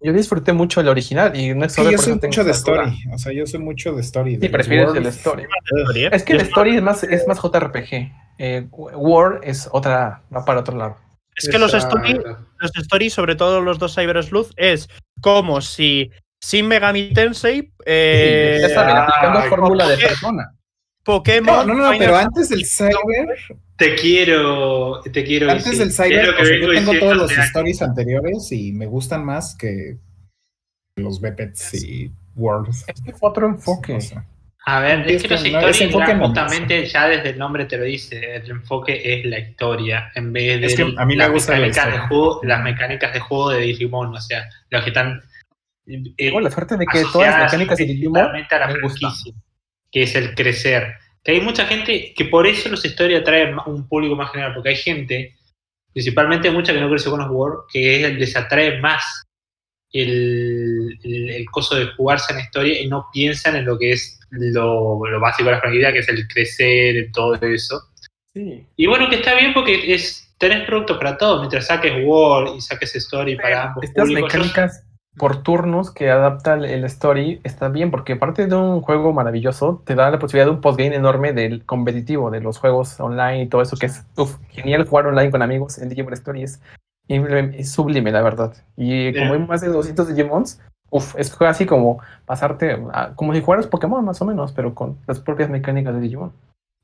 [SPEAKER 1] Yo disfruté mucho el original y no es
[SPEAKER 4] Sí,
[SPEAKER 1] solo
[SPEAKER 4] yo soy mucho de
[SPEAKER 1] duda.
[SPEAKER 4] story. O sea, yo soy mucho de story.
[SPEAKER 1] Sí,
[SPEAKER 4] de los
[SPEAKER 1] prefieres el story. Es que el story es más, es más JRPG. Eh, War es otra, va para otro lado.
[SPEAKER 5] Es que los stories, los stories, sobre todo los dos Cyber Sleuth, es como si Sin Megami Tensei, eh,
[SPEAKER 1] ya saben, aplicando fórmula de persona.
[SPEAKER 5] Pokémon.
[SPEAKER 4] No, no, no,
[SPEAKER 5] Final
[SPEAKER 4] pero antes del Cyber,
[SPEAKER 3] Te quiero, te quiero
[SPEAKER 4] antes
[SPEAKER 3] decir.
[SPEAKER 4] del Cyber, o sea, yo tengo todos los
[SPEAKER 3] años.
[SPEAKER 4] stories anteriores y me gustan más que los Bepets y Worlds.
[SPEAKER 1] Es que fue otro enfoque.
[SPEAKER 4] O sea,
[SPEAKER 3] A ver, es que los
[SPEAKER 4] no, me
[SPEAKER 3] justamente ya desde el nombre te lo dice, el enfoque es la historia en vez de
[SPEAKER 4] Es que a mí me
[SPEAKER 3] las
[SPEAKER 4] gusta
[SPEAKER 3] mecánicas de juego, las mecánicas de juego de Digimon, o sea, los que están eh,
[SPEAKER 1] Tengo la suerte de que todas las mecánicas de Digimon
[SPEAKER 3] principalmente a la
[SPEAKER 1] me gustan.
[SPEAKER 3] Que es el crecer. Que hay mucha gente que por eso los stories atraen un público más general, porque hay gente, principalmente mucha que no creció con los World, que es el les atrae más el, el, el coso de jugarse en la historia y no piensan en lo que es lo, lo básico de la franquicia, que es el crecer, todo eso.
[SPEAKER 1] Sí.
[SPEAKER 3] Y bueno, que está bien porque es tenés productos para todo, mientras saques World y saques Story para ambos
[SPEAKER 1] Estas
[SPEAKER 3] públicos.
[SPEAKER 1] Mecánicas por turnos que adapta el- story está bien, porque aparte de un juego maravilloso, te da la posibilidad de un postgame enorme del competitivo, de los juegos online y todo eso, que es uf, genial jugar online con amigos en Digimon Story. Es, es sublime, la verdad. Y como hay más de 200 Digimons, uf, es así como pasarte, a- como si jugaras Pokémon más o menos, pero con las propias mecánicas de Digimon.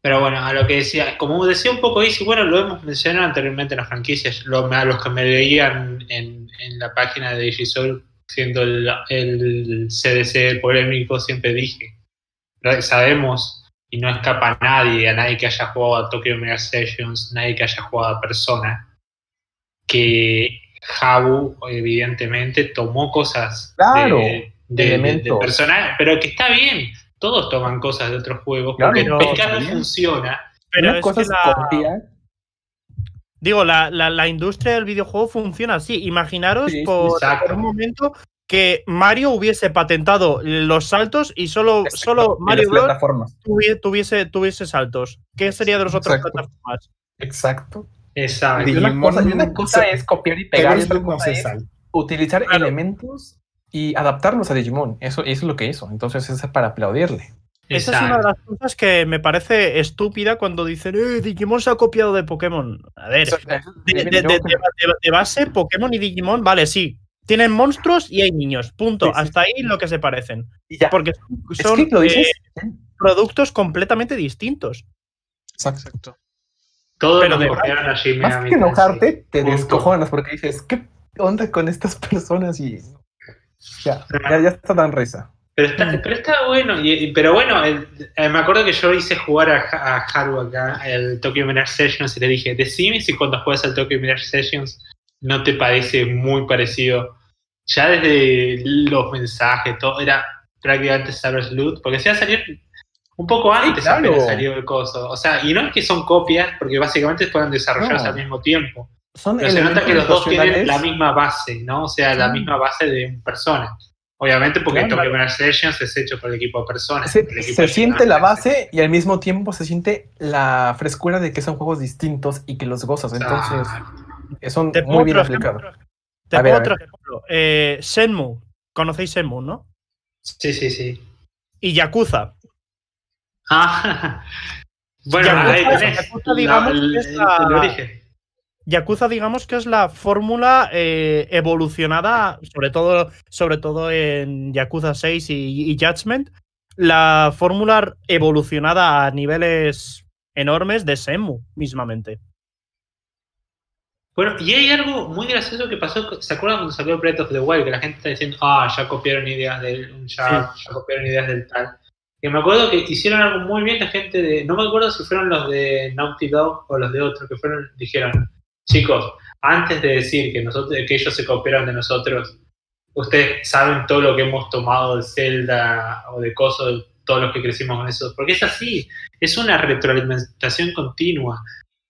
[SPEAKER 3] Pero bueno, a lo que decía, como decía un poco Easy, bueno, lo hemos mencionado anteriormente en las franquicias, lo- a los que me veían en, en la página de Digisol, siendo el, el CDC polémico, siempre dije, sabemos, y no escapa a nadie, a nadie que haya jugado a Tokyo Mirage Sessions, nadie que haya jugado a Persona, que Jabu, evidentemente, tomó cosas
[SPEAKER 1] Claro,
[SPEAKER 3] de, de, de- de
[SPEAKER 1] elementos.
[SPEAKER 3] Persona, pero que está bien, todos toman cosas de otros juegos,
[SPEAKER 1] Claro,
[SPEAKER 3] porque
[SPEAKER 5] pero-
[SPEAKER 3] pescar no funciona.
[SPEAKER 5] Pero es que la- Digo, la, la- la industria del videojuego funciona así. Imaginaros
[SPEAKER 1] Sí,
[SPEAKER 5] por, por un momento que Mario hubiese patentado los saltos y solo,
[SPEAKER 1] Exacto,
[SPEAKER 5] solo Mario Bros. tuviese, tuviese saltos. ¿Qué sería de los otros
[SPEAKER 1] Exacto.
[SPEAKER 5] plataformas?
[SPEAKER 1] Exacto.
[SPEAKER 3] Exacto.
[SPEAKER 1] Y una cosa, y una cosa
[SPEAKER 4] se-
[SPEAKER 1] es copiar y pegar, y otra cosa es utilizar
[SPEAKER 5] Claro.
[SPEAKER 1] elementos y adaptarlos a Digimon. Eso, eso es lo que hizo. Entonces, eso es para aplaudirle.
[SPEAKER 5] Esa es una de las cosas que me parece estúpida cuando dicen, eh, Digimon se ha copiado de Pokémon. A ver, de,
[SPEAKER 1] yo
[SPEAKER 5] de- de-
[SPEAKER 1] creo
[SPEAKER 5] de- de base, Pokémon y Digimon, vale, sí. Tienen monstruos y hay niños. Punto.
[SPEAKER 1] Sí, sí,
[SPEAKER 5] Hasta ahí lo que se parecen.
[SPEAKER 1] ya.
[SPEAKER 5] Porque son,
[SPEAKER 1] Es
[SPEAKER 5] son,
[SPEAKER 1] que lo dices.
[SPEAKER 5] eh, productos completamente distintos.
[SPEAKER 1] Exacto.
[SPEAKER 3] Todos
[SPEAKER 5] pero
[SPEAKER 3] nos
[SPEAKER 5] de-
[SPEAKER 3] copiaron a Shin
[SPEAKER 1] Más que enojarte, te
[SPEAKER 3] Punto.
[SPEAKER 1] descojonas porque dices, ¿qué onda con estas [laughs] personas? Y ya, ya, ya está tan risa.
[SPEAKER 3] Pero está, pero está bueno. y- pero bueno, el- eh, me acuerdo que yo hice jugar a, a Haru acá, el Tokyo Mirage Sessions, y le dije, decime si cuando juegas al Tokyo Mirage Sessions no te parece muy parecido. Ya desde los mensajes, todo era prácticamente Cyber Sleuth, porque se iba a salir un poco antes
[SPEAKER 1] claro.
[SPEAKER 3] apenas salió el coso. O sea, y no es que son copias, porque básicamente fueron desarrollados
[SPEAKER 1] No.
[SPEAKER 3] al mismo tiempo.
[SPEAKER 1] Son
[SPEAKER 3] Pero se nota que los dos tienen la misma base, ¿no? O sea, la misma base de un persona. Obviamente porque
[SPEAKER 1] Claro.
[SPEAKER 3] Tokyo Mirage Sessions es hecho por el equipo de personas.
[SPEAKER 1] Se,
[SPEAKER 3] el equipo
[SPEAKER 1] se
[SPEAKER 3] de
[SPEAKER 1] siente la base y al mismo tiempo se siente la frescura de que son juegos distintos y que los gozas. Entonces,
[SPEAKER 3] Ah,
[SPEAKER 1] son muy bien
[SPEAKER 5] otro ejemplo.
[SPEAKER 1] aplicados.
[SPEAKER 5] Te
[SPEAKER 1] A ver,
[SPEAKER 5] pongo
[SPEAKER 1] a
[SPEAKER 5] otro
[SPEAKER 1] ver.
[SPEAKER 5] ejemplo. Eh, Shenmue. Conocéis Shenmue, ¿no?
[SPEAKER 3] sí, sí, sí.
[SPEAKER 5] Y Yakuza.
[SPEAKER 3] Ah, [laughs] bueno,
[SPEAKER 5] Yakuza-
[SPEAKER 3] ahí tenés
[SPEAKER 5] Yakuza, digamos
[SPEAKER 3] el,
[SPEAKER 5] que es
[SPEAKER 3] el-
[SPEAKER 5] la-
[SPEAKER 3] el origen.
[SPEAKER 5] Yakuza, digamos que es la fórmula eh, evolucionada, sobre todo, sobre todo en Yakuza 6 y, y Judgment, la fórmula evolucionada a niveles enormes de Shenmue, mismamente.
[SPEAKER 3] Bueno, y hay algo muy gracioso que pasó, ¿se acuerdan cuando salió Breath of the Wild? Que la gente está diciendo, ah, ya copiaron ideas del ya copiaron ideas del tal. Que me acuerdo que hicieron algo muy bien la gente de, no me acuerdo si fueron los de Naughty Dog o los de otros, que fueron, dijeron, chicos, antes de decir que nosotros, que ellos se copiaron de nosotros, ustedes saben todo lo que hemos tomado de Zelda o de cosas, todos los que crecimos con eso, porque es así, es una retroalimentación continua.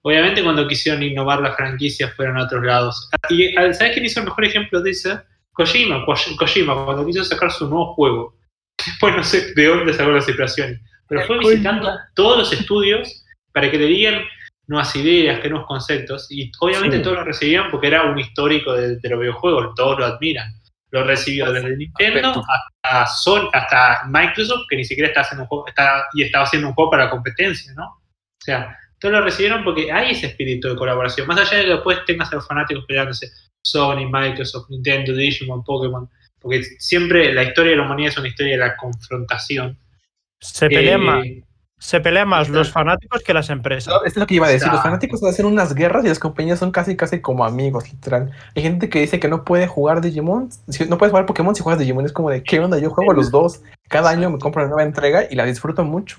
[SPEAKER 3] Obviamente cuando quisieron innovar las franquicias fueron a otros lados. Y ¿sabes quién hizo el mejor ejemplo de eso? Kojima, Ko- Kojima, cuando quiso sacar su nuevo juego. Después no sé de dónde sacó las inspiraciones. Pero fue visitando todos los estudios para que le digan nuevas ideas, que nuevos conceptos. Y obviamente
[SPEAKER 1] Sí.
[SPEAKER 3] todos lo recibían porque era un histórico de, de los videojuegos, todos lo admiran. lo recibió desde Nintendo hasta Sony, hasta Microsoft, que ni siquiera está haciendo un juego, está, y estaba haciendo un juego para la competencia, ¿no? O sea, todos lo recibieron porque hay ese espíritu de colaboración. Más allá de que después tengas a los fanáticos peleándose Sony, Microsoft, Nintendo, Digimon, Pokémon, porque siempre la historia de la humanidad es una historia de la confrontación.
[SPEAKER 5] Se pelean
[SPEAKER 3] Eh,
[SPEAKER 5] más, se pelean más los fanáticos que las empresas.
[SPEAKER 1] Esto es lo que iba a decir. Los fanáticos hacen unas guerras y las compañías son casi, casi como amigos, literal. Hay gente que dice que no puede jugar Digimon. Si no puedes jugar Pokémon si juegas Digimon. Es como de, ¿qué onda? Yo juego los dos. Cada año me compro una nueva entrega y la disfruto mucho.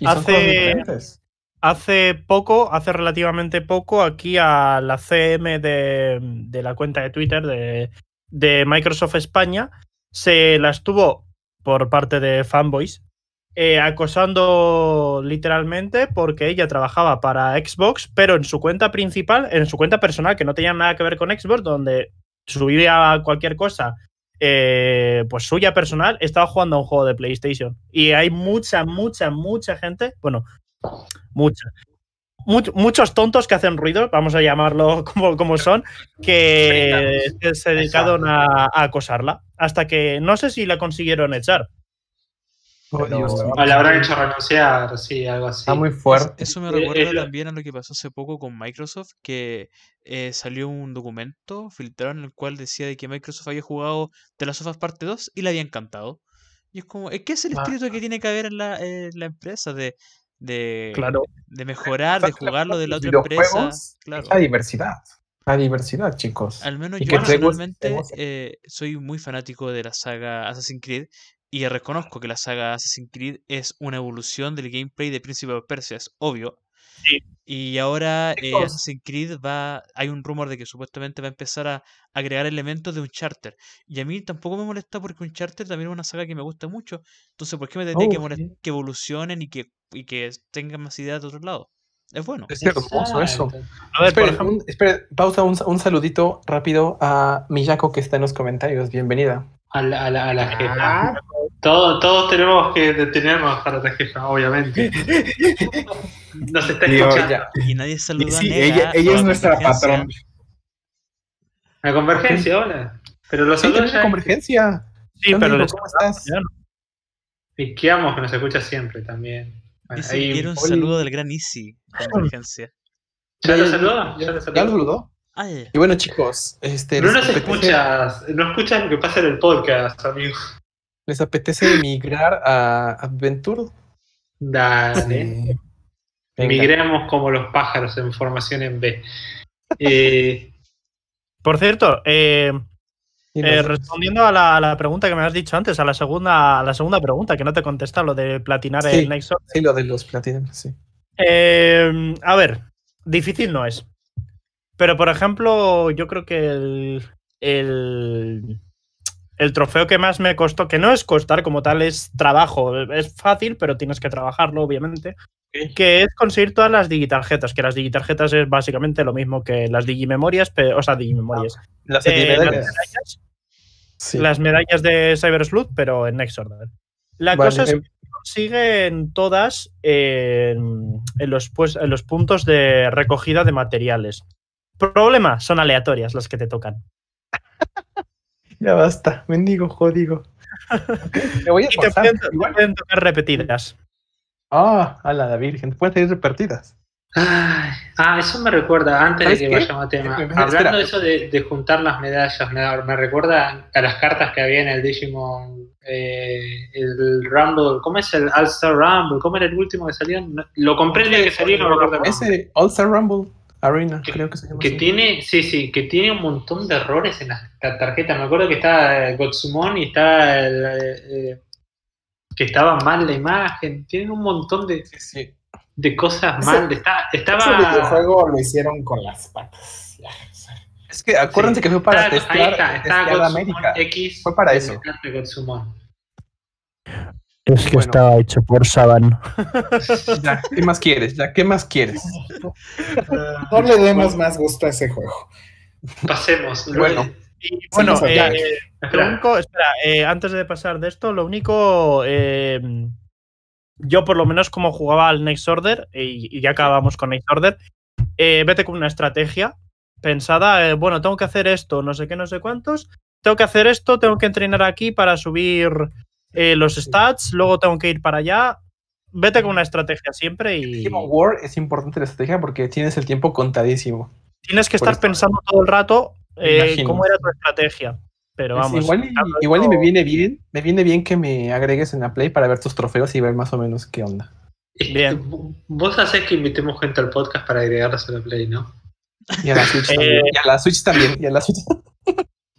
[SPEAKER 1] Y son
[SPEAKER 5] Hace-
[SPEAKER 1] cosas diferentes.
[SPEAKER 5] Hace poco, hace relativamente poco, aquí a la CM de, de la cuenta de Twitter de, de Microsoft España se la estuvo por parte de fanboys eh, acosando literalmente porque ella trabajaba para Xbox, pero en su cuenta principal, en su cuenta personal, que no tenía nada que ver con Xbox, donde subía cualquier cosa, eh, pues suya personal, estaba jugando a un juego de PlayStation. Y hay mucha, mucha, mucha gente, bueno, mucha. much- muchos tontos que hacen ruido, vamos a llamarlo [laughs] como, como son, que se- dedicaron a, a acosarla. Hasta que no sé si la consiguieron echar.
[SPEAKER 4] Pero-.
[SPEAKER 3] O le habrán hecho renunciar, sí, algo así.
[SPEAKER 1] Está muy fuerte.
[SPEAKER 2] Eso me
[SPEAKER 3] Eh,
[SPEAKER 2] recuerda
[SPEAKER 3] es lo-
[SPEAKER 2] también a lo que pasó hace poco con Microsoft, que eh, salió un documento filtrado en el cual decía de que Microsoft había jugado The Last of Us Parte 2 y le había encantado. Y es como, es que es el
[SPEAKER 1] Ah.
[SPEAKER 2] espíritu que tiene que haber en la, la empresa, de, de,
[SPEAKER 5] Claro.
[SPEAKER 2] de mejorar, de
[SPEAKER 1] la
[SPEAKER 2] jugarlo de la otra empresa. Claro.
[SPEAKER 1] La diversidad. La diversidad, chicos.
[SPEAKER 2] Al menos
[SPEAKER 1] Y
[SPEAKER 2] yo personalmente eh, soy muy fanático de la saga Assassin's Creed y reconozco que la saga Assassin's Creed es una evolución del gameplay de Príncipe of Persia, es obvio.
[SPEAKER 5] Sí.
[SPEAKER 2] Y ahora eh. Assassin's Creed va, hay un rumor de que supuestamente va a empezar a agregar elementos de Uncharted. Y a mí tampoco me molesta porque Uncharted también es una saga que me gusta mucho. Entonces, ¿por qué me tendría que
[SPEAKER 1] Oh,
[SPEAKER 2] molestar
[SPEAKER 1] sí.
[SPEAKER 2] que evolucionen y que, y que tengan más ideas de otro lado? Es bueno.
[SPEAKER 1] Es hermoso eso.
[SPEAKER 5] A ver, ejemplo,
[SPEAKER 1] un- pausa, un, un saludito rápido a Miyako que está en los comentarios. Bienvenida.
[SPEAKER 3] A la, a la, a la jefa.
[SPEAKER 4] Ah,
[SPEAKER 3] Todos, todos tenemos que detenernos para la jefa, obviamente. [laughs] Nos está
[SPEAKER 4] Digo,
[SPEAKER 3] escuchando.
[SPEAKER 1] ya.
[SPEAKER 2] Y nadie saludó a
[SPEAKER 4] sí,
[SPEAKER 2] Nega
[SPEAKER 4] ella, ella es
[SPEAKER 2] a
[SPEAKER 4] nuestra patrón.
[SPEAKER 3] La convergencia, hola. Pero los
[SPEAKER 1] Sí,
[SPEAKER 3] saludos ya.
[SPEAKER 1] convergencia.
[SPEAKER 5] sí,
[SPEAKER 1] ¿Dónde
[SPEAKER 5] pero
[SPEAKER 1] digo, ¿Cómo estás?
[SPEAKER 3] Kiamos, que nos escucha siempre también. Bueno,
[SPEAKER 2] Dice
[SPEAKER 3] ahí-
[SPEAKER 2] quiere un saludo del gran Easy. Convergencia.
[SPEAKER 3] ¿Ya lo
[SPEAKER 1] Ya-
[SPEAKER 3] saludó?
[SPEAKER 1] Ya,
[SPEAKER 3] ¿Ya lo saludó?
[SPEAKER 2] Ay,
[SPEAKER 1] Y bueno, chicos, este,
[SPEAKER 3] No
[SPEAKER 1] ¿les,
[SPEAKER 3] nos
[SPEAKER 1] apetece,
[SPEAKER 3] escuchas, no escuchas lo que pasa en el podcast, amigo.
[SPEAKER 1] ¿les apetece migrar a Adventure?
[SPEAKER 3] Dale.
[SPEAKER 4] Sí.
[SPEAKER 3] Como los pájaros en formación en B. Eh,
[SPEAKER 5] Por cierto, eh, eh, respondiendo a la, a la pregunta que me has dicho antes, a la segunda, a la segunda pregunta, que no te contesta lo de platinar
[SPEAKER 1] Sí.
[SPEAKER 5] el Nexus.
[SPEAKER 1] Sí, lo de los Platinum, sí.
[SPEAKER 5] Eh, a ver, difícil no es. Pero, por ejemplo, yo creo que el, el, el trofeo que más me costó, que no es costar como tal, es trabajo. Es fácil, pero tienes que trabajarlo, obviamente. Que es conseguir todas las digitarjetas, que las digitarjetas es básicamente lo mismo que las digimemorias, o sea, digimemorias.
[SPEAKER 1] Las
[SPEAKER 5] Eh, las
[SPEAKER 1] epimedallas.
[SPEAKER 5] medallas,
[SPEAKER 1] Sí.
[SPEAKER 5] las medallas de Cyber Sleuth, pero en Next Order. La
[SPEAKER 1] Vale,
[SPEAKER 5] cosa es
[SPEAKER 1] eh,
[SPEAKER 5] consiguen todas en, en los, pues, en los puntos de recogida de materiales. Problema, son aleatorias las que te tocan. [laughs]
[SPEAKER 1] Ya basta, mendigo, jodido. Me [laughs] voy a
[SPEAKER 5] Y te pueden, te
[SPEAKER 1] Igual.
[SPEAKER 5] pueden tocar repetidas.
[SPEAKER 1] Ah, a la Virgen, pueden salir repartidas.
[SPEAKER 3] ay, ah, eso me recuerda, antes de
[SPEAKER 1] ¿Sabes
[SPEAKER 3] que
[SPEAKER 1] qué?
[SPEAKER 3] vayamos a tema,
[SPEAKER 1] Eh,
[SPEAKER 3] hablando
[SPEAKER 1] espera.
[SPEAKER 3] de eso de, de juntar las medallas, me, me recuerda a las cartas que había en el Digimon, eh, el Rumble, ¿cómo es el All-Star Rumble? ¿Cómo era el último que salió? Lo compré el día que salió y no me acuerdo.
[SPEAKER 1] Ese All Star Rumble Arena,
[SPEAKER 3] Que-
[SPEAKER 1] creo que se llama.
[SPEAKER 3] Que
[SPEAKER 1] así.
[SPEAKER 3] tiene, sí, sí, que tiene un montón de errores en la ta- tarjeta. Me acuerdo que está eh, Gotsumon y está el, eh, eh, que estaba mal la imagen. Tienen un montón de,
[SPEAKER 1] Sí, sí.
[SPEAKER 3] de cosas
[SPEAKER 4] Ese-
[SPEAKER 3] mal. Está,
[SPEAKER 4] Ese
[SPEAKER 3] estaba.
[SPEAKER 4] videojuego lo hicieron con las patas. Ya, o sea,
[SPEAKER 1] Es que acuérdense
[SPEAKER 3] Sí.
[SPEAKER 1] que fue para
[SPEAKER 3] Está- ahí
[SPEAKER 1] testear,
[SPEAKER 3] está, está
[SPEAKER 1] testear América.
[SPEAKER 3] X.
[SPEAKER 1] Fue para eso.
[SPEAKER 5] Es
[SPEAKER 1] que Bueno. estaba
[SPEAKER 5] hecho por Saban. [laughs]
[SPEAKER 1] Ya, ¿qué más quieres? Ya, ¿qué más quieres?
[SPEAKER 4] No le demos más gusto a ese juego.
[SPEAKER 3] Pasemos.
[SPEAKER 1] Bueno.
[SPEAKER 5] Y bueno, eh, lo único, espera, eh, antes de pasar de esto, lo único, eh, yo por lo menos como jugaba al Next Order, y, y ya acabamos con Next Order, eh, vete con una estrategia pensada, eh, bueno, tengo que hacer esto, no sé qué, no sé cuántos, tengo que hacer esto, tengo que entrenar aquí para subir eh, los stats, luego tengo que ir para allá. Vete con una estrategia siempre y
[SPEAKER 1] of War es importante la estrategia porque tienes el tiempo contadísimo.
[SPEAKER 5] tienes que estar pensando todo el rato eh, cómo era tu estrategia. Pero
[SPEAKER 1] Pues
[SPEAKER 5] vamos.
[SPEAKER 1] igual, y, igual y me viene bien, me viene bien que me agregues en la Play para ver tus trofeos y ver más o menos qué onda.
[SPEAKER 5] Bien.
[SPEAKER 3] Vos hacés que invitemos gente al podcast para agregarlos a la Play, ¿no?
[SPEAKER 1] Y a la Switch
[SPEAKER 5] Eh,
[SPEAKER 1] también. Y a la Switch también. Y a la Switch.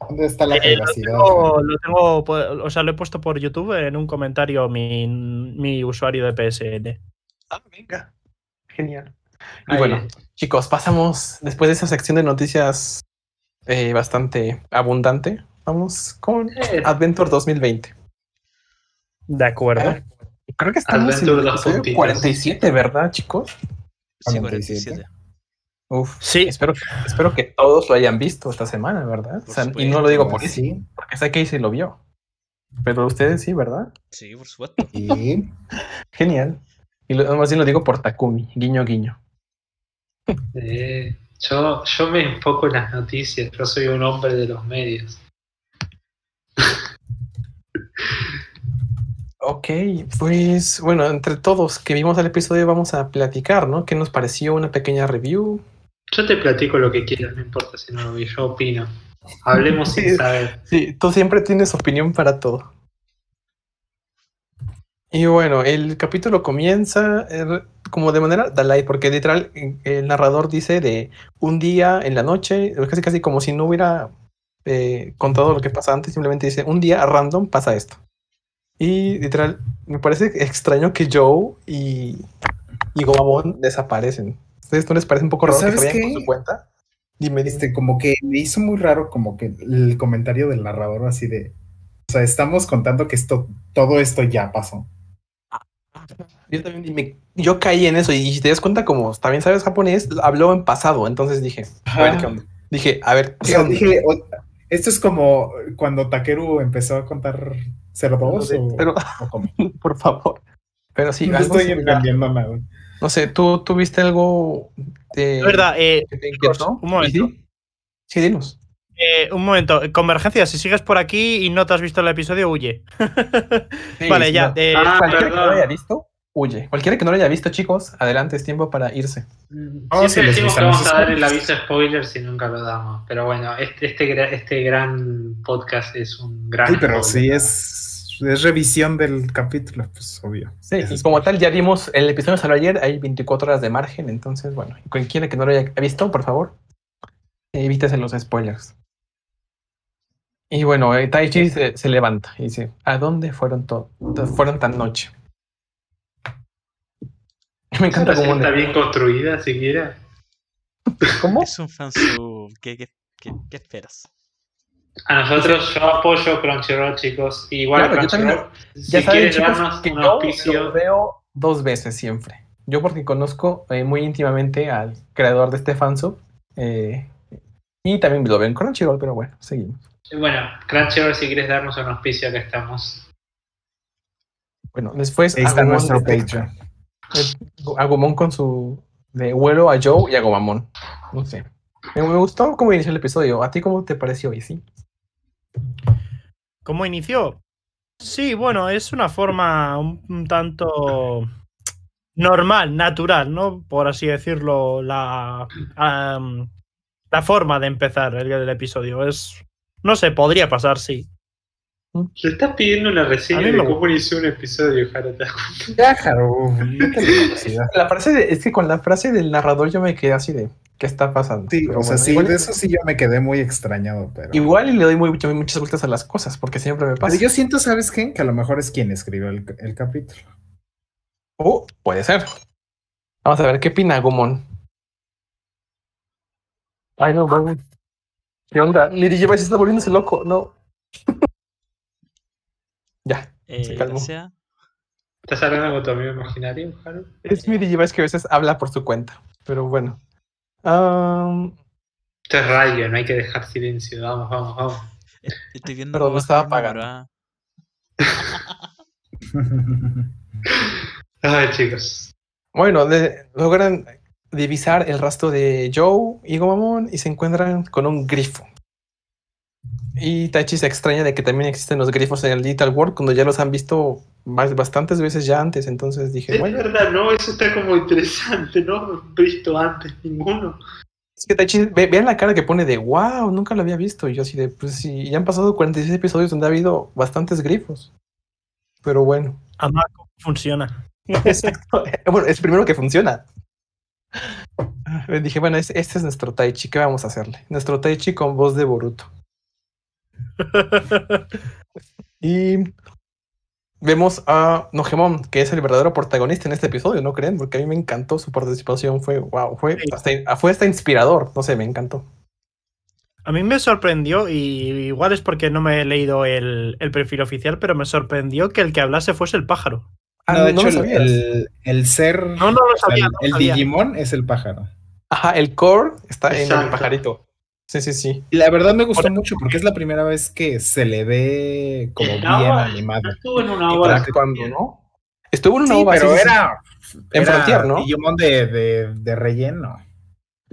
[SPEAKER 4] ¿Dónde está la
[SPEAKER 5] Eh, lo,
[SPEAKER 4] privacidad?
[SPEAKER 5] tengo, lo tengo, po- o sea, lo he puesto por YouTube en un comentario mi, mi usuario de PSN.
[SPEAKER 1] Ah, venga. Genial. Y
[SPEAKER 3] Ahí
[SPEAKER 1] bueno, chicos, pasamos después de esa sección de noticias eh, bastante abundante. Vamos con
[SPEAKER 3] Eh,
[SPEAKER 1] Adventure 2020.
[SPEAKER 5] De acuerdo.
[SPEAKER 1] Creo que estamos en
[SPEAKER 3] Adventure
[SPEAKER 1] el episodio
[SPEAKER 3] puntitos.
[SPEAKER 1] 47, ¿verdad, chicos?
[SPEAKER 2] Sí,
[SPEAKER 4] 47.
[SPEAKER 2] 47.
[SPEAKER 1] Uf.
[SPEAKER 5] Sí.
[SPEAKER 1] Espero, espero que todos lo hayan visto esta semana, ¿verdad?
[SPEAKER 2] Por
[SPEAKER 1] O sea, y no lo digo por eso,
[SPEAKER 4] sí.
[SPEAKER 1] porque sé que se lo vio. Pero ustedes sí, ¿verdad?
[SPEAKER 2] Sí, por supuesto. [laughs]
[SPEAKER 1] Genial. Y lo, más bien lo digo por Takumi, guiño, guiño.
[SPEAKER 3] Eh, yo, yo me enfoco en las noticias, yo soy un hombre de los medios.
[SPEAKER 1] Ok, pues bueno, entre todos que vimos el episodio vamos a platicar, ¿no? ¿Qué nos pareció una pequeña review?
[SPEAKER 3] Yo te platico lo que quieras, no importa si no lo vi, yo opino. Hablemos sin saber.
[SPEAKER 1] Sí, tú siempre tienes opinión para todo. Y bueno, el capítulo comienza eh, como de manera Dalai, porque literal el narrador dice de un día en la noche, casi casi como si no hubiera eh, contado lo que pasa antes, simplemente dice un día random pasa esto. Y literal, me parece extraño que Joe y, y Gomamon desaparecen. ¿Ustedes no les parece un poco
[SPEAKER 4] Pero
[SPEAKER 1] raro que se
[SPEAKER 4] ¿sabes
[SPEAKER 1] vayan
[SPEAKER 4] qué?
[SPEAKER 1] por su cuenta? Dime, dime.
[SPEAKER 4] este, como que me hizo muy raro como que el comentario del narrador así de, o sea, estamos contando que esto, todo esto ya pasó.
[SPEAKER 1] Yo también dime, yo caí en eso y si te das cuenta como también sabes japonés, habló en pasado, entonces dije, a ver qué onda. Dije, a ver,
[SPEAKER 4] O
[SPEAKER 1] ¿qué
[SPEAKER 4] sea,
[SPEAKER 1] onda?
[SPEAKER 4] dije, o- esto es como cuando Takeru empezó a contar 02 o,
[SPEAKER 1] Pero,
[SPEAKER 4] o cómo. [laughs]
[SPEAKER 1] por favor. Pero sí,
[SPEAKER 4] no estoy entendiendo nada.
[SPEAKER 1] No sé, ¿tú tuviste algo de
[SPEAKER 5] Es verdad, eh,
[SPEAKER 1] que te
[SPEAKER 5] chicos,
[SPEAKER 1] inquietó?
[SPEAKER 5] un momento.
[SPEAKER 1] ¿Y sí? Sí, dinos.
[SPEAKER 5] eh, un momento. Convergencia, si sigues por aquí y no te has visto el episodio, huye. [laughs] vale,
[SPEAKER 1] Sí,
[SPEAKER 5] ya.
[SPEAKER 1] no.
[SPEAKER 5] eh,
[SPEAKER 3] Ah,
[SPEAKER 1] Cualquiera que no lo haya visto, huye. Cualquiera que no lo haya visto, chicos, adelante, es tiempo para irse.
[SPEAKER 4] Oh,
[SPEAKER 3] Siempre
[SPEAKER 4] sí, les
[SPEAKER 3] decimos que vamos a dar el aviso spoiler si nunca lo damos. Pero bueno, este, este, este gran podcast es un gran.
[SPEAKER 4] Sí, pero
[SPEAKER 3] spoiler.
[SPEAKER 4] sí es, es revisión del capítulo, pues obvio.
[SPEAKER 1] Sí,
[SPEAKER 4] Eso
[SPEAKER 1] y
[SPEAKER 4] es-
[SPEAKER 1] como tal, ya vimos, el episodio salió ayer, hay 24 horas de margen, entonces, bueno, cualquiera que no lo haya visto, por favor, evítese los spoilers. Y bueno, eh, Taichi se, se levanta y dice, ¿a dónde fueron, to- fueron tan noche? [laughs] Me
[SPEAKER 3] ¿Esa
[SPEAKER 1] encanta cómo...
[SPEAKER 3] está bien construida siquiera?
[SPEAKER 1] ¿Cómo?
[SPEAKER 2] Es un fansub. ¿Qué, qué, qué, qué esperas?
[SPEAKER 3] A nosotros yo apoyo Crunchyroll, chicos. Igual
[SPEAKER 1] Claro, yo también-
[SPEAKER 3] Crunchyroll, si
[SPEAKER 1] Ya saben,
[SPEAKER 3] quieres
[SPEAKER 1] chicos,
[SPEAKER 3] darnos
[SPEAKER 1] que
[SPEAKER 3] un
[SPEAKER 1] yo lo
[SPEAKER 3] auspicio,
[SPEAKER 1] veo dos veces siempre. Yo porque conozco eh, muy íntimamente al creador de este fansub. eh, y también lo veo en Crunchyroll, pero bueno, seguimos.
[SPEAKER 3] bueno, Crunchyroll, si quieres darnos un auspicio, acá estamos.
[SPEAKER 1] Bueno, después
[SPEAKER 4] Ahí está
[SPEAKER 1] Agumon
[SPEAKER 4] nuestro
[SPEAKER 1] de-
[SPEAKER 4] Patreon.
[SPEAKER 1] eh, Agumon con su de vuelo a Joe y a Gomamon. No sé. Me, me gustó cómo inició el episodio. ¿A ti cómo te pareció, Izzy?
[SPEAKER 5] ¿Cómo inició? Sí, bueno, es una forma un, un tanto normal, natural, ¿no? Por así decirlo, la, la forma de empezar el, el episodio. Es, no sé, podría pasar, sí.
[SPEAKER 3] Le estás pidiendo una reseña de cómo inició un episodio,
[SPEAKER 4] velocidad.
[SPEAKER 1] La frase de- es que con la frase del narrador yo me quedé así de ¿qué está pasando?
[SPEAKER 4] Sí,
[SPEAKER 1] Pero
[SPEAKER 4] o sea,
[SPEAKER 1] bueno,
[SPEAKER 4] sí,
[SPEAKER 1] igual,
[SPEAKER 4] de eso sí yo me quedé muy extrañado, pero...
[SPEAKER 1] igual y le doy muy, muchas- muchas vueltas a las cosas, porque siempre me pasa.
[SPEAKER 4] Pero yo siento, ¿sabes qué? Que a lo mejor es quien escribió el, el capítulo.
[SPEAKER 1] Oh, puede ser. Vamos a ver qué opina Agumon. Ay, no, vamos. ¿Qué onda? Liri lleva se está volviéndose loco, no. [laughs] ya.
[SPEAKER 2] Eh,
[SPEAKER 1] calmó.
[SPEAKER 2] gracias.
[SPEAKER 3] ¿Estás hablando con tu amigo imaginario, Jaro?
[SPEAKER 1] Es mi Digivice que a veces habla por su cuenta. Pero bueno. Am,
[SPEAKER 3] Esto es radio, no hay que dejar silencio. Vamos, vamos, vamos.
[SPEAKER 2] Estoy viendo.
[SPEAKER 1] Me estaba apagando.
[SPEAKER 2] ah. [laughs]
[SPEAKER 3] Ay, chicos.
[SPEAKER 1] bueno, de- logran divisar el rastro de Joe y Gomamon y se encuentran con un grifo. Y Taichi se extraña de que también existen los grifos en el Digital World cuando ya los han visto más- bastantes veces ya antes. Entonces dije,
[SPEAKER 3] Es
[SPEAKER 1] bueno,
[SPEAKER 3] verdad, ¿no? Eso está como interesante, ¿no? Visto antes ninguno.
[SPEAKER 1] es que Taichi, ve- vean la cara que pone de wow, nunca lo había visto. Y yo así de, pues sí, ya han pasado 46 episodios donde ha habido bastantes grifos. Pero bueno,
[SPEAKER 5] ¿cómo funciona? [laughs] [laughs]
[SPEAKER 1] exacto. Bueno, es el primero que funciona. Dije, bueno, es- este es nuestro Taichi, ¿qué vamos a hacerle? Nuestro Taichi con voz de Boruto. [laughs] Y vemos a Nogemon, que es el verdadero protagonista en este episodio, ¿no creen? Porque a mí me encantó su participación, fue wow, fue
[SPEAKER 5] Sí.
[SPEAKER 1] hasta, fue hasta inspirador, no sé, me encantó.
[SPEAKER 5] A mí me sorprendió, y igual es porque no me he leído el, el perfil oficial, pero me sorprendió que el que hablase fuese el pájaro.
[SPEAKER 1] Ah,
[SPEAKER 4] no, de
[SPEAKER 1] no
[SPEAKER 4] hecho, el, el- ser.
[SPEAKER 5] No, no lo
[SPEAKER 4] o sea,
[SPEAKER 5] sabía.
[SPEAKER 4] el,
[SPEAKER 5] no
[SPEAKER 4] el
[SPEAKER 5] sabía.
[SPEAKER 4] Digimon es el pájaro.
[SPEAKER 1] Ajá, el core está en el pajarito. Sí, sí, sí.
[SPEAKER 4] Y la verdad me gustó
[SPEAKER 5] Por-
[SPEAKER 4] mucho porque es la primera vez que se le ve como
[SPEAKER 3] Estaba-
[SPEAKER 4] bien animado.
[SPEAKER 3] Estuvo en una obra.
[SPEAKER 1] Interactuando, ¿no? Estuvo en una
[SPEAKER 4] Sí, pero
[SPEAKER 1] sí, sí, sí.
[SPEAKER 4] era.
[SPEAKER 1] En
[SPEAKER 4] era
[SPEAKER 1] Frontier, ¿no?
[SPEAKER 4] Digimon de, de, de relleno.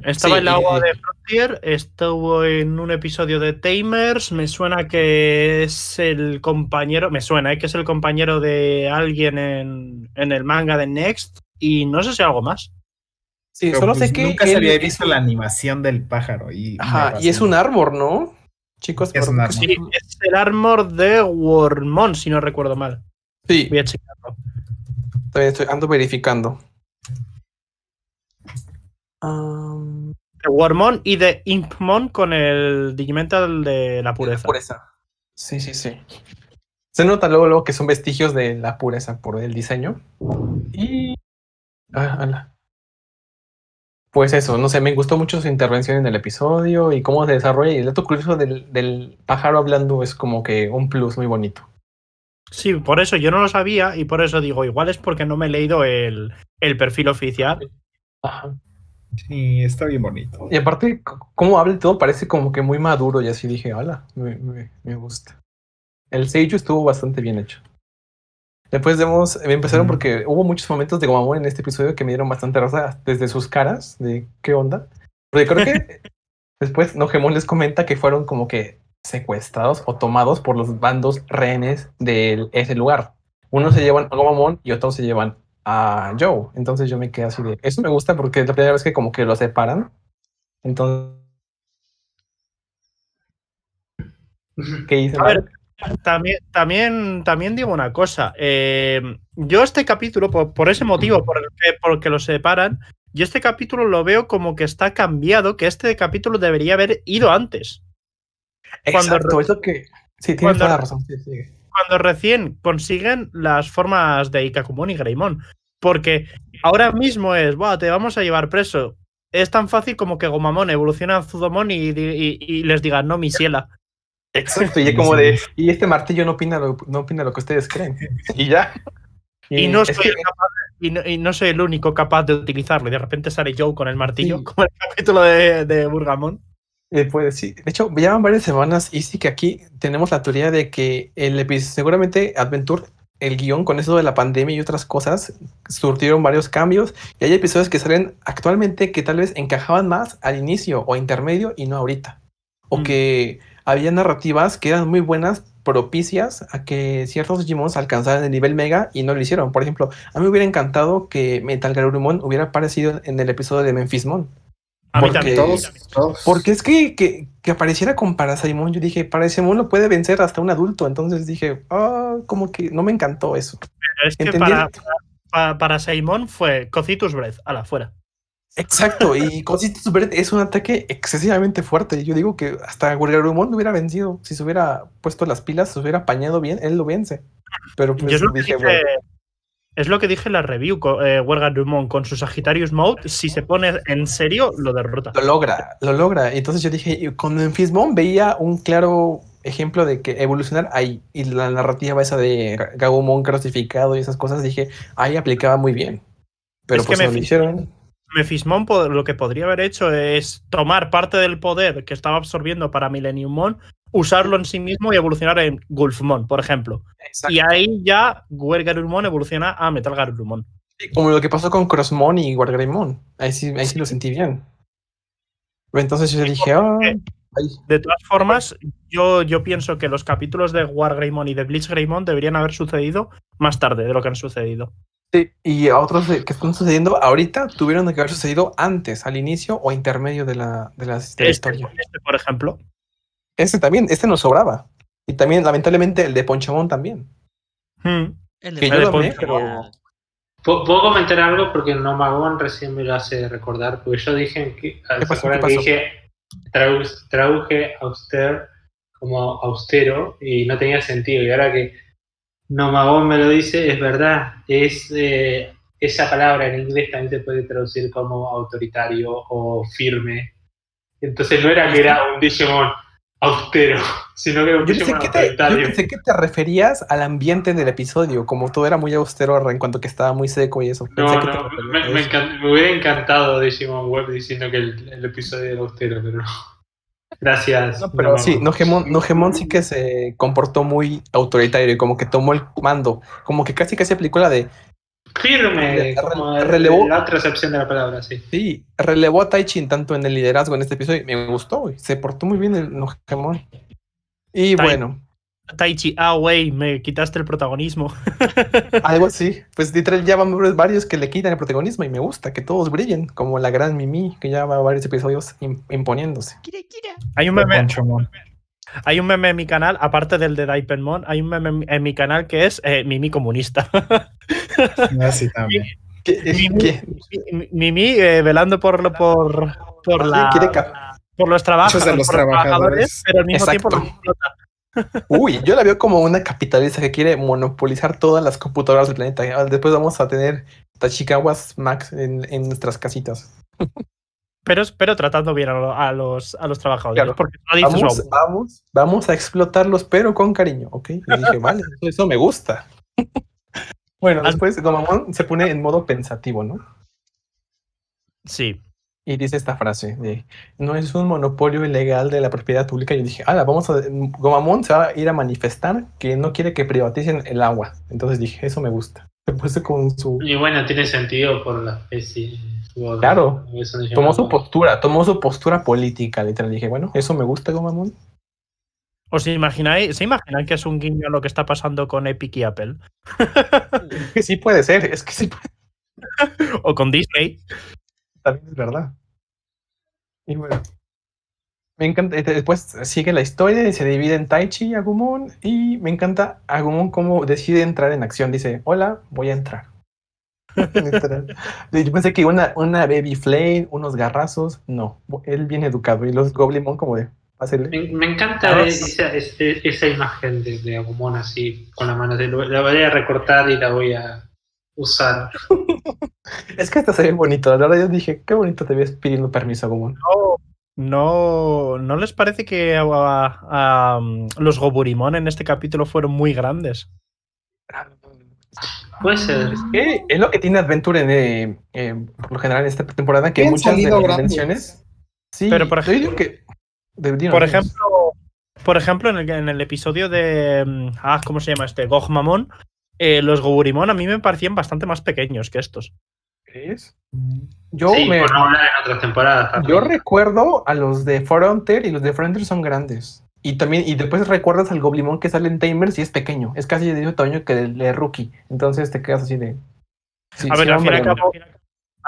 [SPEAKER 5] Estaba
[SPEAKER 1] Sí,
[SPEAKER 5] en la
[SPEAKER 1] y-
[SPEAKER 5] agua de Frontier, estuvo en un episodio de Tamers, me suena que es el compañero, me suena ¿eh? que es el compañero de alguien en, en el manga de Next, y no sé si algo más.
[SPEAKER 1] Sí,
[SPEAKER 4] Pero,
[SPEAKER 1] solo
[SPEAKER 4] pues,
[SPEAKER 1] sé que.
[SPEAKER 4] nunca se había visto la animación del pájaro. Y,
[SPEAKER 1] Ajá, y es un árbol, ¿no? Chicos,
[SPEAKER 4] Es un árbol.
[SPEAKER 1] sí.
[SPEAKER 5] Es el armor de Wormon, si no recuerdo mal.
[SPEAKER 1] Sí,
[SPEAKER 5] Voy a checarlo.
[SPEAKER 1] todavía estoy, ando verificando. Am,
[SPEAKER 5] De Wormon y de Impmon con el Digimental de la pureza.
[SPEAKER 1] pureza. Sí, sí, sí. Se nota luego, luego que son vestigios de la pureza por el diseño. Y. Ah, ala. Pues eso, no sé, me gustó mucho su intervención en el episodio y cómo se desarrolla. Y el dato curioso del, del pájaro hablando es como que un plus muy bonito.
[SPEAKER 5] Sí, por eso yo no lo sabía y por eso digo, igual es porque no me he leído el, el perfil oficial.
[SPEAKER 1] Ajá.
[SPEAKER 4] Sí, está bien bonito.
[SPEAKER 1] Y aparte, cómo habla y todo parece como que muy maduro y así dije, hola, me, me- me gusta. El Seiyu estuvo bastante bien hecho. Después vemos, me empezaron porque hubo muchos momentos de Gomamon en este episodio que me dieron bastante risa desde sus caras, de qué onda. Porque creo que [laughs] después Nogemon les comenta que fueron como que secuestrados o tomados por los bandos rehenes de ese lugar. Unos se llevan a Gomamon y otros se llevan a Joe. Entonces yo me quedé así de, eso me gusta porque es la primera vez que como que lo separan. Entonces, ¿qué hice?
[SPEAKER 5] A ver, también, también, también digo una cosa. eh, yo este capítulo, por, por ese motivo, por el que, por el que lo separan, yo este capítulo lo veo como que está cambiado, que este capítulo debería haber ido antes. cuando
[SPEAKER 1] Exacto, que... Sí, tienes
[SPEAKER 5] cuando
[SPEAKER 1] toda la razón. sí, sí.
[SPEAKER 5] Cuando recién consiguen las formas de Ikakumon y Greymon. Porque ahora mismo es, "Buah, te vamos a llevar preso. Es tan fácil como que Gomamon evoluciona a Zudomon y, y- y les diga, no, mi ciela.
[SPEAKER 1] Exacto, y [laughs] es como de, y este martillo no opina lo, no opina lo que ustedes creen. Y ya. [laughs]
[SPEAKER 5] Y no, soy
[SPEAKER 1] que-
[SPEAKER 5] el capaz y, no, y no soy el único capaz de utilizarlo. Y de repente sale Joe con el martillo,
[SPEAKER 1] Sí.
[SPEAKER 5] como el [laughs] capítulo de, de Burgamon.
[SPEAKER 1] Eh, pues sí, de hecho, llevan varias semanas y sí que aquí tenemos la teoría de que el episodio, seguramente Adventure, el guion con eso de la pandemia y otras cosas, surtieron varios cambios y hay episodios que salen actualmente que tal vez encajaban más al inicio o intermedio y no ahorita. O
[SPEAKER 5] Mm.
[SPEAKER 1] que había narrativas que eran muy buenas, propicias a que ciertos Digimons alcanzaran el nivel mega y no lo hicieron. Por ejemplo, a mí me hubiera encantado que Metal Garurumon hubiera aparecido en el episodio de Memphismon.
[SPEAKER 5] A mí
[SPEAKER 1] Porque-
[SPEAKER 5] también.
[SPEAKER 4] Todos, todos.
[SPEAKER 1] Porque es que, que, que apareciera con Parasaimon, yo dije, Parasaimon lo puede vencer hasta un adulto, entonces dije, ah, como que no me encantó eso.
[SPEAKER 5] Es que para, para, para Simon fue Cocitus Breath, a la fuera.
[SPEAKER 1] Exacto, y Cositas Breath es un ataque excesivamente fuerte. Yo digo que hasta Gurgarumon lo hubiera vencido. Si se hubiera puesto las pilas, se hubiera apañado bien, él lo vence. Pero pues
[SPEAKER 5] Yo es lo que
[SPEAKER 1] dije,
[SPEAKER 5] dije,
[SPEAKER 1] bueno,
[SPEAKER 5] es lo que dije en la review, eh, con su Sagittarius Mode, si se pone en serio, lo derrota.
[SPEAKER 1] lo logra, lo logra. Entonces yo dije, con Memphismon veía un claro ejemplo de que evolucionar ahí y la narrativa esa de Gagumon crucificado y esas cosas, dije, ahí aplicaba muy bien. Pero
[SPEAKER 5] Es que
[SPEAKER 1] pues no lo hicieron.
[SPEAKER 5] Mephismon po- lo que podría haber hecho es tomar parte del poder que estaba absorbiendo para Millenniummon, usarlo en sí mismo y evolucionar en Gulfmon, por ejemplo. Y ahí ya Wergarurumon evoluciona a Metal Garurumon.
[SPEAKER 1] Como lo que pasó con Crossmon y Wargreymon. Ahí sí, ahí sí lo sentí bien. Entonces yo dije, Ay,
[SPEAKER 5] De todas formas, yo, yo pienso que los capítulos de War Greymon y de Bleach Greymon deberían haber sucedido más tarde de lo que han sucedido.
[SPEAKER 1] Sí, y a otros de- que están sucediendo ahorita tuvieron que haber sucedido antes, al inicio o intermedio de la, de la, de la
[SPEAKER 5] Este,
[SPEAKER 1] historia.
[SPEAKER 5] este, por ejemplo.
[SPEAKER 1] Este también, este nos sobraba. Y también, lamentablemente, el de Ponchamón también.
[SPEAKER 5] Hmm.
[SPEAKER 2] El
[SPEAKER 1] Que
[SPEAKER 2] de
[SPEAKER 1] yo
[SPEAKER 2] Pokémon
[SPEAKER 1] también,
[SPEAKER 2] es
[SPEAKER 1] pero-
[SPEAKER 2] genial.
[SPEAKER 3] ¿Puedo comentar algo? Porque Nomagón recién me lo hace recordar. Porque yo dije que. acuerdan
[SPEAKER 1] ¿Qué
[SPEAKER 3] que
[SPEAKER 1] pasó?
[SPEAKER 3] dije. tradu- traduje auster como austero y no tenía sentido. Y ahora que Nomagón me lo dice, es verdad. Es. eh, esa palabra en inglés también se puede traducir como autoritario o firme. Entonces no era que era un Digimon austero, [laughs] sino que era un
[SPEAKER 1] Yo pensé,
[SPEAKER 3] Digimon
[SPEAKER 1] que te, yo
[SPEAKER 3] autoritario.
[SPEAKER 1] pensé que te referías al ambiente del episodio, como todo era muy austero en cuanto que estaba muy seco y eso.
[SPEAKER 3] No,
[SPEAKER 1] Pensé que
[SPEAKER 3] no,
[SPEAKER 1] referías
[SPEAKER 3] me, me hubiera encantado Digimon Web diciendo que el, el episodio era austero, pero no. Gracias.
[SPEAKER 1] No, pero sí, Nogemon, Nogemon sí que se comportó muy autoritario y como que tomó el mando, como que casi casi aplicó la de,
[SPEAKER 3] Firme, como
[SPEAKER 1] relevó-
[SPEAKER 3] la otra de la palabra, sí.
[SPEAKER 1] sí, relevó a Taichin tanto en el liderazgo en este episodio, me gustó, güey, se portó muy bien el Nogemon. Y
[SPEAKER 5] Tai-
[SPEAKER 1] bueno,
[SPEAKER 5] Taichi, ah, güey, me quitaste el protagonismo. [laughs]
[SPEAKER 1] algo así, pues literal ya van varios que le quitan el protagonismo y me gusta que todos brillen, como la gran Mimi, que ya va varios episodios im- imponiéndose.
[SPEAKER 2] Kira, Kira.
[SPEAKER 5] Hay un meme, hay un meme en mi canal, aparte del de Daipenmon, hay un meme en mi canal que es eh, Mimi comunista. [laughs]
[SPEAKER 4] Así también.
[SPEAKER 1] ¿Qué-
[SPEAKER 5] Mimi,
[SPEAKER 1] qué-
[SPEAKER 5] Mi- Mimi eh, velando por, por, por, la, por los, trabajos,
[SPEAKER 4] de los
[SPEAKER 5] por
[SPEAKER 4] trabajadores.
[SPEAKER 5] pero al mismo
[SPEAKER 1] Exacto.
[SPEAKER 5] tiempo.
[SPEAKER 1] Uy, yo la veo como una capitalista que quiere monopolizar todas las computadoras del planeta. Ah, Después vamos a tener Tachikawas Max en, en nuestras casitas.
[SPEAKER 5] Pero, pero tratando bien a, lo- a los, a los trabajadores.
[SPEAKER 1] Claro.
[SPEAKER 5] Porque no dices
[SPEAKER 1] Vamos, vamos, vamos a explotarlos, pero con cariño, ¿ok? Y dije, vale, eso, me gusta. [laughs] bueno, después Gomamon se pone en modo pensativo, ¿no?
[SPEAKER 5] Sí.
[SPEAKER 1] Y dice esta frase de, no es un monopolio ilegal de la propiedad pública. Y yo dije, ah, vamos a... Gomamon se va a ir a manifestar que no quiere que privaticen el agua. Entonces dije, eso me gusta. [laughs] Se puso con su...
[SPEAKER 3] Y bueno, tiene sentido por la especie.
[SPEAKER 1] Claro. Tomó su postura, tomó su postura política, literal. Dije, bueno, eso me gusta, Gomamon.
[SPEAKER 5] ¿Os imagináis? ¿Se imaginan que es un guiño a lo que está pasando con Epic y Apple? [laughs]
[SPEAKER 1] Es que sí puede ser, es que sí puede, [laughs]
[SPEAKER 5] O con Disney.
[SPEAKER 1] También es verdad. Y bueno, me encanta. este, Después sigue la historia y se divide en Taichi y Agumon. Y me encanta Agumon cómo decide entrar en acción. Dice, hola, voy a entrar. [laughs] Yo pensé que una, una baby flame, unos garrazos. No, él bien educado. Y los Goblimon como de.
[SPEAKER 3] Me, me encanta ver esa, ese- esa imagen de, de Agumon así con la mano. La voy a recortar y la voy a usar. [laughs]
[SPEAKER 1] Es que hasta se ve bonito. La verdad yo dije, qué bonito te ves pidiendo permiso, Agumon.
[SPEAKER 5] No, no, ¿no les parece que a- a, um, los Goburimon en este capítulo fueron muy grandes?
[SPEAKER 3] Puede ser.
[SPEAKER 1] Es que es lo que tiene Adventure en, eh, eh, por lo general en esta temporada, que muchas de las
[SPEAKER 4] grandes.
[SPEAKER 1] invenciones. Sí,
[SPEAKER 5] Pero, por
[SPEAKER 1] yo digo que.
[SPEAKER 5] Por ejemplo, por ejemplo en, el, en el episodio de. mm, Ah, ¿cómo se llama este? Gogmamon. Eh, los Goburimon a mí me parecían bastante más pequeños que estos.
[SPEAKER 1] ¿Crees? Yo,
[SPEAKER 3] sí,
[SPEAKER 1] me,
[SPEAKER 3] por no hablar en otras temporadas. también.
[SPEAKER 1] yo recuerdo a los de Frontier y los de Frontier son grandes. Y también, y después recuerdas al Goblimon que sale en Tamers y es pequeño. Es casi de mismo tamaño que el de Rookie. Entonces te quedas así de. Sí,
[SPEAKER 5] a ver,
[SPEAKER 1] sí,
[SPEAKER 5] al fin, y al cabo,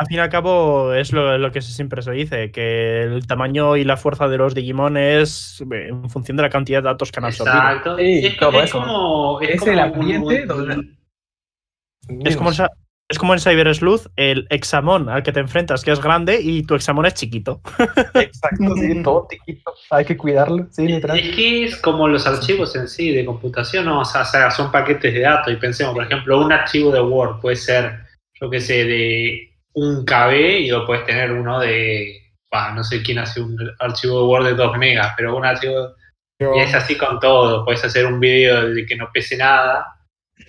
[SPEAKER 5] al fin y al cabo es lo, lo que siempre se dice, que el tamaño y la fuerza de los Digimon es eh, en función de la cantidad de datos que han absorbido.
[SPEAKER 3] Exacto.
[SPEAKER 1] Sí,
[SPEAKER 3] es, como. Es,
[SPEAKER 1] Es
[SPEAKER 3] como
[SPEAKER 1] el
[SPEAKER 3] un-
[SPEAKER 1] ambiente
[SPEAKER 3] un-
[SPEAKER 1] donde-
[SPEAKER 5] Es como, en, Sa- es como en Cyber Sleuth, el Examon al que te enfrentas, que es grande, y tu Examon es chiquito. [laughs]
[SPEAKER 1] Exacto, sí, todo tiquito. Hay que cuidarlo, sí, literal.
[SPEAKER 3] Es que es como los archivos en sí de computación, ¿no? o, sea, o sea, son paquetes de datos. Y pensemos, por ejemplo, un archivo de Word puede ser, yo qué sé, de un KB y lo puedes tener uno de, bah, no sé quién hace un archivo de Word de 2 megas, pero un archivo, y es así con todo. Puedes hacer un video de que no pese nada,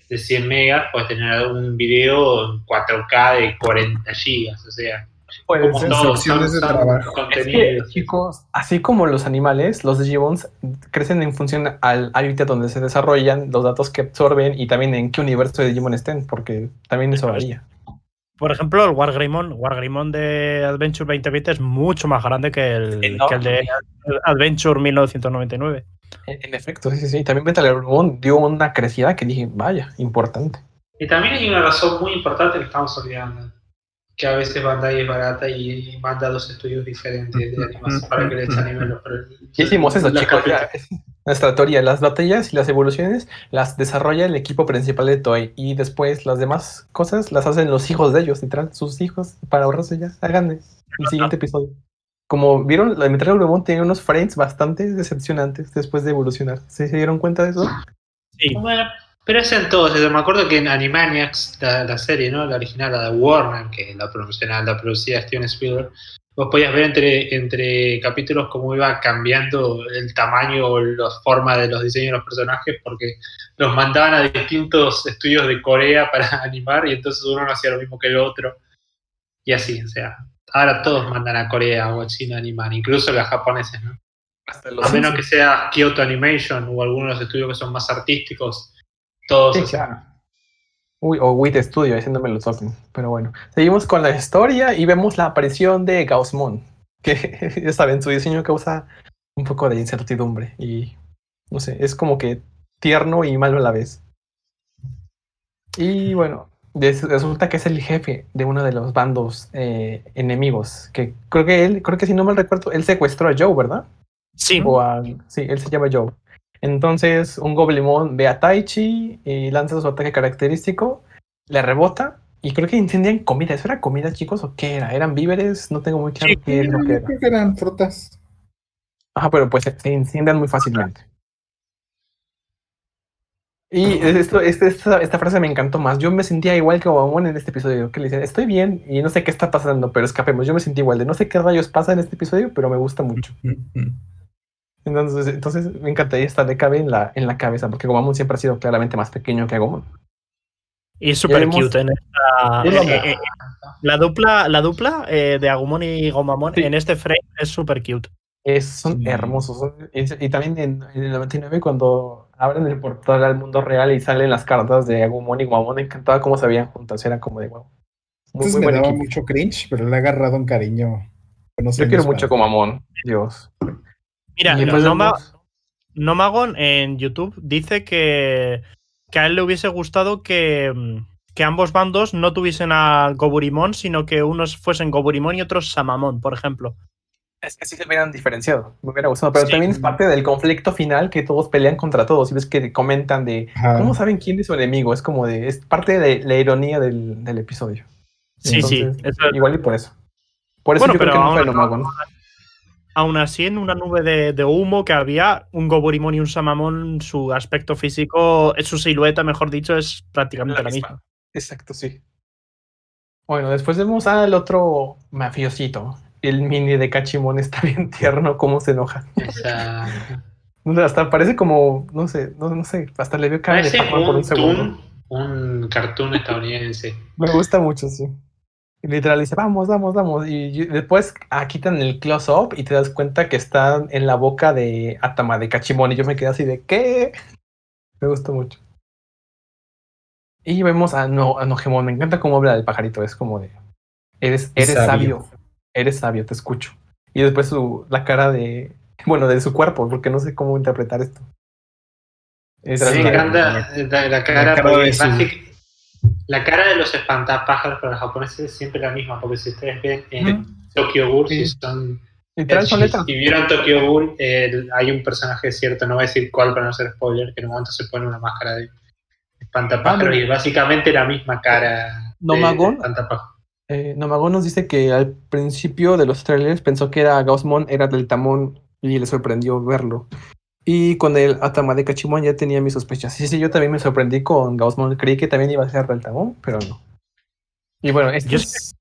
[SPEAKER 3] de 100 megas, puedes tener un video en 4K de 40 gigas, o sea,
[SPEAKER 1] Puede
[SPEAKER 3] como
[SPEAKER 1] ser.
[SPEAKER 4] Instrucciones de trabajo.
[SPEAKER 1] Es que,
[SPEAKER 3] contenidos.
[SPEAKER 1] chicos, así como los animales, los Digimons crecen en función al hábitat donde se desarrollan, los datos que absorben y también en qué universo de Digimon estén, porque también eso varía.
[SPEAKER 5] Por ejemplo, el Wargreymon, Wargreymon de Adventure 2020 es mucho más grande que el,
[SPEAKER 1] Enorme.
[SPEAKER 5] que el de Adventure 1999.
[SPEAKER 1] En, en efecto, sí, sí, sí. También Metal Gear dio una crecida que dije, vaya, importante.
[SPEAKER 3] Y también hay una razón muy importante que estamos olvidando. Que a veces Bandai es barata y manda a dos estudios diferentes de animación para que les animen los
[SPEAKER 1] ¿Qué hicimos eso,
[SPEAKER 3] los
[SPEAKER 1] chicos? nuestra teoría. Las batallas y las evoluciones las desarrolla el equipo principal de Toei. Y después las demás cosas las hacen los hijos de ellos, literal, sus hijos, para ahorrarse ya. Háganle el siguiente episodio. Como vieron, la de Metal Rumon tenía unos frames bastante decepcionantes después de evolucionar. ¿Se se dieron cuenta de eso?
[SPEAKER 5] Sí,
[SPEAKER 3] Bueno, pero en todos. Me acuerdo que en Animaniacs, la, la serie, ¿no? La original, la de Warner, que la promocional, la producía Steven Spielberg, vos podías ver entre, entre capítulos cómo iba cambiando el tamaño o la forma de los diseños de los personajes, porque los mandaban a distintos estudios de Corea para [laughs] animar y entonces uno no hacía lo mismo que el otro. Y así, o sea, ahora todos mandan a Corea o a China a animar, incluso los japoneses, ¿no?
[SPEAKER 1] Hasta los
[SPEAKER 3] A menos que sea Kyoto Animation o algunos de los estudios que son más artísticos, todos
[SPEAKER 1] Sí,
[SPEAKER 3] hacen-
[SPEAKER 1] claro. Uy, o Wit Studio, haciéndome los token. Pero bueno, seguimos con la historia y vemos la aparición de Gaussmon, [laughs] que ya saben, su diseño causa un poco de incertidumbre y no sé, es como que tierno y malo a la vez. Y bueno, resulta que es el jefe de uno de los bandos eh, enemigos, que creo que él, creo que si no mal recuerdo, él secuestró a Joe, ¿verdad?
[SPEAKER 5] sí.
[SPEAKER 1] O a- sí, él se llama Joe. Entonces, un Goblimon ve a Taichi y lanza su ataque característico, le rebota y creo que incendian comida. ¿Eso era comida, chicos, o qué era? ¿Eran víveres? No tengo muy claro
[SPEAKER 5] Sí,
[SPEAKER 1] qué es lo que
[SPEAKER 4] Yo
[SPEAKER 1] era.
[SPEAKER 4] creo que eran frutas.
[SPEAKER 1] Ajá, pero pues se incendian muy fácilmente. Y esto, este- esta, esta frase me encantó más. Yo me sentía igual que Obamón en este episodio, que le decían, estoy bien y no sé qué está pasando, pero escapemos. Yo me sentí igual de no sé qué rayos pasa en este episodio, pero me gusta mucho. [laughs] Entonces, entonces me encantaría estar de cabe en la, en la cabeza, porque Gomamon siempre ha sido claramente más pequeño que Agumon.
[SPEAKER 5] Y es súper cute en esta.
[SPEAKER 1] Es
[SPEAKER 5] eh, eh, eh, la dupla, la dupla eh, de Agumon y Gomamon
[SPEAKER 1] Sí.
[SPEAKER 5] en este frame es súper cute.
[SPEAKER 1] Es, son
[SPEAKER 4] Sí.
[SPEAKER 1] hermosos. son- y, y también en, en el 99, cuando abren el portal al mundo real y salen las cartas de Agumon y Gomamon, me encantaba cómo se veían juntas. Era como de wow. Muy,
[SPEAKER 4] Entonces
[SPEAKER 1] muy
[SPEAKER 4] me daba
[SPEAKER 1] equipo.
[SPEAKER 4] mucho cringe, pero le he agarrado un cariño.
[SPEAKER 1] Yo quiero mucho
[SPEAKER 4] acá.
[SPEAKER 1] Gomamon. Dios.
[SPEAKER 5] Mira, Noma- Nomagon en YouTube dice que, que a él le hubiese gustado que, que ambos bandos no tuviesen a Goburimon, sino que unos fuesen Goburimon y otros Samamon, por ejemplo.
[SPEAKER 1] Es que sí se hubieran diferenciado. Me hubiera gustado. Pero
[SPEAKER 5] Sí.
[SPEAKER 1] también es parte del conflicto final que todos pelean contra todos. Y ves que comentan de
[SPEAKER 4] Ajá.
[SPEAKER 1] ¿Cómo saben quién es su enemigo? Es como de. Es parte de la ironía del, del episodio.
[SPEAKER 5] Sí, sí. Eso-
[SPEAKER 1] Igual y por eso. Por eso
[SPEAKER 5] Bueno,
[SPEAKER 1] yo creo que no fue Nomagon.
[SPEAKER 5] Aún así, en una nube de, de humo que había, un Goburimon y un Samamon, su aspecto físico, eh, su silueta, mejor dicho, es prácticamente la, misma.
[SPEAKER 1] Exacto, sí. Bueno, después vemos al otro mafiosito. El mini de Cachimón está [laughs] bien tierno, cómo se enoja.
[SPEAKER 3] Esa-
[SPEAKER 1] Hasta parece como, no sé, no, no sé, hasta le veo cara de por un
[SPEAKER 3] un,
[SPEAKER 1] segundo.
[SPEAKER 3] toon, un cartoon estadounidense.
[SPEAKER 1] Me gusta mucho, sí. Literal dice, vamos, vamos, vamos. Y y después ah, quitan el close-up y te das cuenta que está en la boca de Atama, de Cachimón. Y yo me quedé así de, ¿qué? Me gusta mucho. Y vemos a, no, a Nogemon. Me encanta cómo habla el pajarito. Es como de, eres, eres sabio.
[SPEAKER 4] Sabio.
[SPEAKER 1] Eres sabio, te escucho. Y después su, la cara de, bueno, de su cuerpo, porque no sé cómo interpretar esto.
[SPEAKER 4] Sí,
[SPEAKER 1] la-
[SPEAKER 3] encanta la, la cara,
[SPEAKER 4] La cara de su-
[SPEAKER 3] la cara de los espantapájaros para los japoneses es siempre la misma, porque si ustedes ven en Tokyo Ghoul, si
[SPEAKER 1] Sí.
[SPEAKER 3] son
[SPEAKER 1] Literal son
[SPEAKER 3] si, si vieron Tokyo Ghoul, hay un personaje cierto, no voy a decir cuál para no hacer spoiler, que en un momento se pone una máscara de espantapájaros
[SPEAKER 1] Ah,
[SPEAKER 3] y es básicamente la misma cara
[SPEAKER 1] ¿No,
[SPEAKER 3] de- espantapájaros.
[SPEAKER 1] Eh, Nomagon nos dice que al principio de los trailers pensó que era Gaussmon, era del Tamón y le sorprendió verlo. Y con el Atama de Cachimón ya tenía mis sospechas. Sí, sí, yo también me sorprendí con Gaussmon. Creí que también iba a ser del Tamón, pero no. Y bueno, esto
[SPEAKER 5] Yo
[SPEAKER 1] es-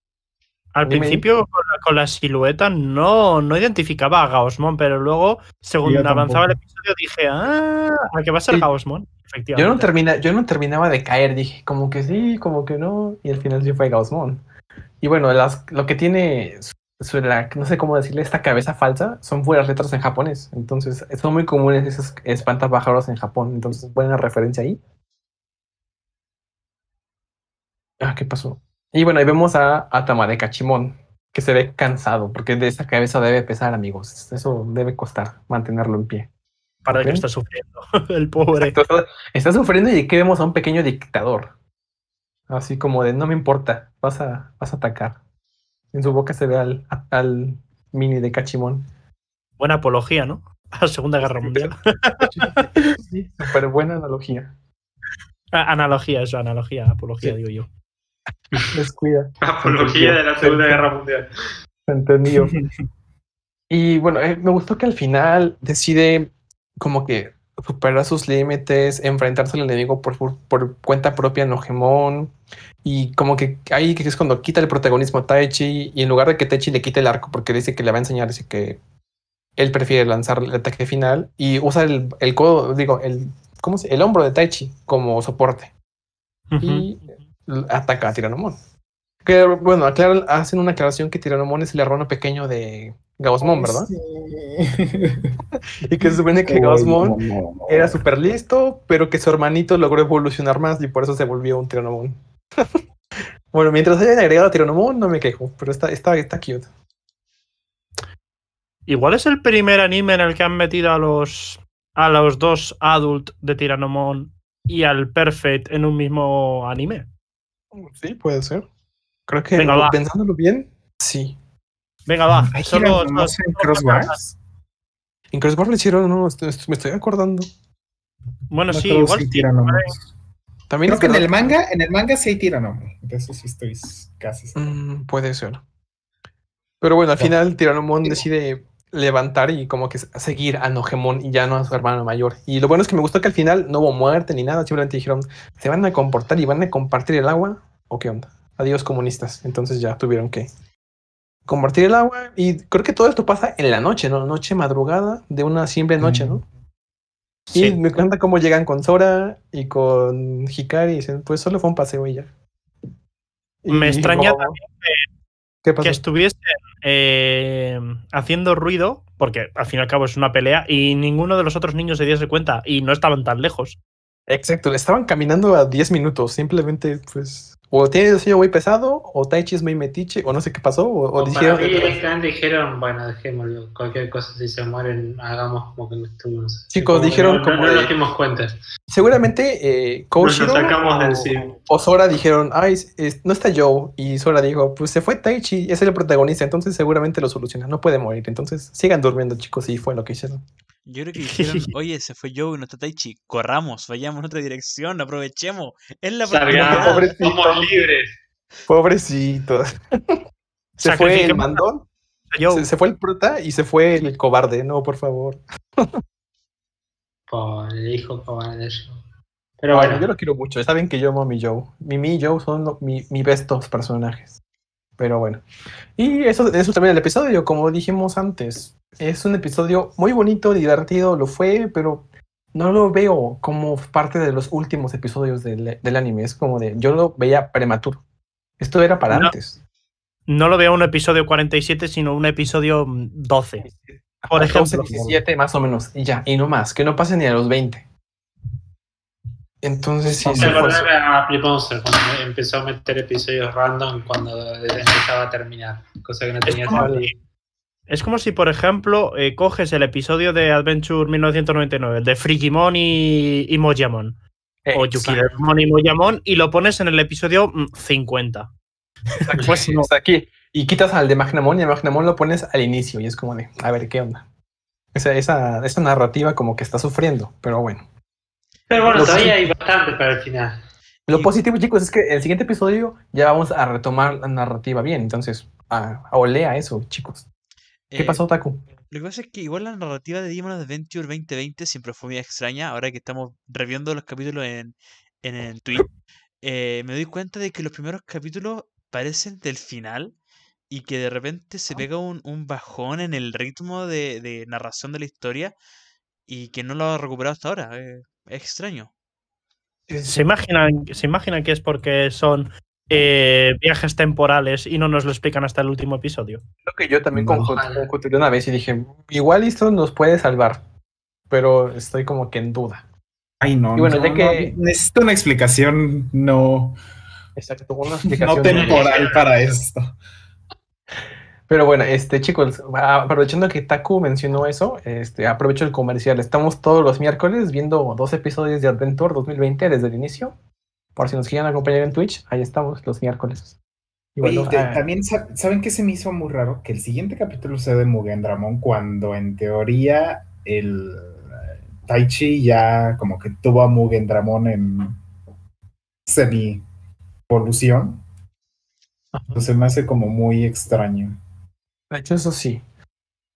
[SPEAKER 5] Al
[SPEAKER 1] Dime.
[SPEAKER 5] principio, con la, con la silueta, no, no identificaba a Gaussmon, pero luego, según
[SPEAKER 4] Yo
[SPEAKER 5] avanzaba el
[SPEAKER 4] tampoco.
[SPEAKER 5] episodio, dije, ah, ¿a qué va a ser
[SPEAKER 1] Sí.
[SPEAKER 5] Gaussmon?
[SPEAKER 1] yo,
[SPEAKER 5] Efectivamente.
[SPEAKER 1] no termina, yo no terminaba de caer. Dije, como que sí, como que no. Y al final sí fue Gaussmon. Y bueno, las, lo que tiene, su- la- no sé cómo decirle, esta cabeza falsa, son puras letras en japonés. Entonces, son muy comunes esos espantapájaros en Japón. Entonces, buena referencia ahí. Ah, ¿qué pasó? Y bueno, ahí vemos a Atama de Cachimón, que se ve cansado, porque de esa cabeza debe pesar, amigos. Eso debe costar mantenerlo en pie.
[SPEAKER 5] Para que
[SPEAKER 1] Ok.
[SPEAKER 5] está sufriendo, [laughs] el pobre.
[SPEAKER 1] Exacto, Está, está sufriendo y aquí vemos a un pequeño dictador. Así como de no me importa, vas a, vas a atacar. En su boca se ve al, al mini de Cachimón.
[SPEAKER 5] Buena apología, ¿no? [laughs] A la Segunda Guerra Mundial.
[SPEAKER 1] Sí, súper [laughs] buena analogía.
[SPEAKER 5] Ah, Analogía, eso, analogía, apología,
[SPEAKER 1] Sí.
[SPEAKER 5] digo yo.
[SPEAKER 1] Descuida.
[SPEAKER 3] Apología de la Segunda Guerra Mundial.
[SPEAKER 1] Entendido. [laughs] Y bueno, eh, me gustó que al final decide como que superar sus límites, enfrentarse al enemigo por, por, por cuenta propia en Ojemon. Y como que ahí que es cuando quita el protagonismo a Taichi. Y en lugar de que Taichi le quite el arco porque dice que le va a enseñar, dice que él prefiere lanzar el ataque final y usa el, el codo, digo, el, ¿cómo se? el hombro de Taichi como soporte y ataca a Tiranomon. Que bueno, aclaran- hacen una aclaración que Tiranomon es el hermano pequeño de Gaussmon, ¿verdad?
[SPEAKER 4] Sí. [laughs]
[SPEAKER 1] Y que se supone que Gaussmon
[SPEAKER 4] no, no, no.
[SPEAKER 1] era súper listo, pero que su hermanito logró evolucionar más y por eso se volvió un Tiranomon. [laughs] bueno, mientras hayan agregado a Tiranomon, no me quejo, pero está, está, está cute.
[SPEAKER 5] Igual es el primer anime en el que han metido a los a los dos adult de Tiranomon y al Perfect en un mismo anime.
[SPEAKER 1] Sí, puede ser. Creo que
[SPEAKER 5] Venga, va.
[SPEAKER 1] pensándolo bien, sí.
[SPEAKER 5] Venga, va.
[SPEAKER 4] ¿Hay
[SPEAKER 5] Solo, solo-
[SPEAKER 4] en Crossbars?
[SPEAKER 1] En Crossbar le hicieron, no, me estoy acordando.
[SPEAKER 5] Bueno,
[SPEAKER 4] No
[SPEAKER 5] sí, igual sí.
[SPEAKER 1] También
[SPEAKER 4] Creo
[SPEAKER 1] es
[SPEAKER 4] que en el manga, en el manga sí hay Tiranomon. De eso sí estoy casi.
[SPEAKER 1] Mm, puede ser. Pero bueno, al final Tiranomon decide levantar y como que seguir a Nogemon y ya no a su hermano mayor. Y lo bueno es que me gustó que al final no hubo muerte ni nada, simplemente dijeron, ¿se van a comportar y van a compartir el agua? ¿O qué onda? Adiós comunistas. Entonces ya tuvieron que compartir el agua y creo que todo esto pasa en la noche, ¿no? Noche madrugada de una simple noche, ¿no? Y me encanta cómo llegan con Sora y con Hikari y dicen, pues solo fue un paseo y ya.
[SPEAKER 5] Me extraña
[SPEAKER 1] como-
[SPEAKER 5] también
[SPEAKER 1] ¿Qué pasó?
[SPEAKER 5] que estuviesen eh, haciendo ruido, porque al fin y al cabo es una pelea, y ninguno de los otros niños se diese cuenta y no estaban tan lejos.
[SPEAKER 1] Exacto, estaban caminando a 10 minutos, simplemente pues o tiene el sello muy pesado o Taichi es muy metiche o no sé qué pasó o, o
[SPEAKER 3] O
[SPEAKER 1] dijeron
[SPEAKER 3] para dijeron, bueno, dejémoslo, cualquier cosa si se mueren, hagamos como que no estuvimos.
[SPEAKER 1] Chicos,
[SPEAKER 3] Como que
[SPEAKER 1] dijeron
[SPEAKER 3] no,
[SPEAKER 1] como
[SPEAKER 3] no, no
[SPEAKER 1] de-
[SPEAKER 3] nos dimos cuenta.
[SPEAKER 1] seguramente eh,
[SPEAKER 3] Nos
[SPEAKER 1] Koshiro
[SPEAKER 3] lo sacamos de
[SPEAKER 1] o,
[SPEAKER 3] encima.
[SPEAKER 1] O Sora dijeron, ay, es- es- no está Joe y Sora dijo, pues se fue Taichi, es el protagonista, entonces seguramente lo soluciona, no puede morir, entonces sigan durmiendo chicos y fue lo que hicieron.
[SPEAKER 2] Yo creo que dijeron, [laughs] oye, se fue Joe y no está Taichi, corramos, vayamos en otra dirección, aprovechemos. Es la oportunidad.
[SPEAKER 1] pobrecito.
[SPEAKER 3] somos libres.
[SPEAKER 1] Pobrecitos. [laughs] se fue el mandón,
[SPEAKER 5] Yo,
[SPEAKER 1] se, se fue el prota y se fue el cobarde, no, por favor.
[SPEAKER 3] Por el hijo cobarde de Joe. Pero
[SPEAKER 1] Bueno,
[SPEAKER 3] bueno,
[SPEAKER 1] yo lo quiero mucho. Saben que yo amo a mi Joe. Mimi y Joe son lo- mi, mi bestos personajes. Pero bueno. Y eso, eso también el episodio, como dijimos antes. Es un episodio muy bonito, divertido, lo fue, pero no lo veo como parte de los últimos episodios del, del anime. Es como de, yo lo veía prematuro. Esto era para
[SPEAKER 5] No.
[SPEAKER 1] antes.
[SPEAKER 5] no lo veo un episodio 47, sino un episodio mm, 12. Por
[SPEAKER 1] Ajá, 12,
[SPEAKER 5] ejemplo.
[SPEAKER 1] 17 más o menos. Y ya, y no más. Que no pase ni a los 20. Entonces sí,
[SPEAKER 3] se
[SPEAKER 1] fue-
[SPEAKER 3] acordaba a Flip Monster cuando empezó a meter episodios random cuando empezaba a terminar. Cosa que no
[SPEAKER 5] Es
[SPEAKER 3] tenía
[SPEAKER 5] como,
[SPEAKER 3] sentido.
[SPEAKER 5] si, es como si, por ejemplo, eh, coges el episodio de Adventure 1999, el de Frigimon y, y Mojamon, o
[SPEAKER 1] Exacto.
[SPEAKER 5] Yukidemon y Mojamon, y lo pones en el episodio mm, 50.
[SPEAKER 1] Exacto.
[SPEAKER 5] Pues no.
[SPEAKER 1] O sea, aquí, y quitas al de Magnamon y el Magnamon lo pones al inicio y es como de, a ver, ¿qué onda? Esa, esa, esa narrativa como que está sufriendo, pero bueno.
[SPEAKER 3] Pero bueno, todavía hay bastante para el final.
[SPEAKER 1] Lo positivo, chicos, es que el siguiente episodio ya vamos a retomar la narrativa bien, entonces, a, a olea eso, chicos. ¿Qué
[SPEAKER 2] Eh,
[SPEAKER 1] pasó, Taku?
[SPEAKER 2] Lo que pasa es que igual la narrativa de Demon Adventure 2020 siempre fue muy extraña. Ahora que estamos reviendo los capítulos en, en, en Twitch, eh, me doy cuenta de que los primeros capítulos parecen del final y que de repente se pega un, un bajón en el ritmo de, de narración de la historia y que no lo ha recuperado hasta ahora. eh, es extraño.
[SPEAKER 5] ¿Se imaginan, ¿Se imaginan que es porque son eh, viajes temporales y no nos lo explican hasta el último episodio?
[SPEAKER 1] Lo que yo también
[SPEAKER 4] No.
[SPEAKER 1] conjunté una vez y dije, igual esto nos puede salvar, pero estoy como que en duda.
[SPEAKER 4] Ay, no.
[SPEAKER 1] Y bueno,
[SPEAKER 4] no,
[SPEAKER 1] ya que-
[SPEAKER 4] no, necesito una explicación no,
[SPEAKER 1] Exacto, una
[SPEAKER 4] No
[SPEAKER 1] explicación.
[SPEAKER 4] temporal para esto.
[SPEAKER 1] Pero bueno, este chicos, aprovechando que Taku mencionó eso, este, aprovecho el comercial. Estamos todos los miércoles viendo dos episodios de Adventure 2020 desde el inicio. Por si nos quieren acompañar en Twitch, ahí estamos los miércoles. Y
[SPEAKER 4] Oye,
[SPEAKER 1] bueno,
[SPEAKER 4] te-
[SPEAKER 1] ah,
[SPEAKER 4] también sa- saben que se me hizo muy raro que el siguiente capítulo sea de Mugen Dramon cuando en teoría el eh, Taichi ya como que tuvo a Mugen Dramon en semi evolución. Entonces me hace como muy extraño.
[SPEAKER 1] De hecho, eso sí.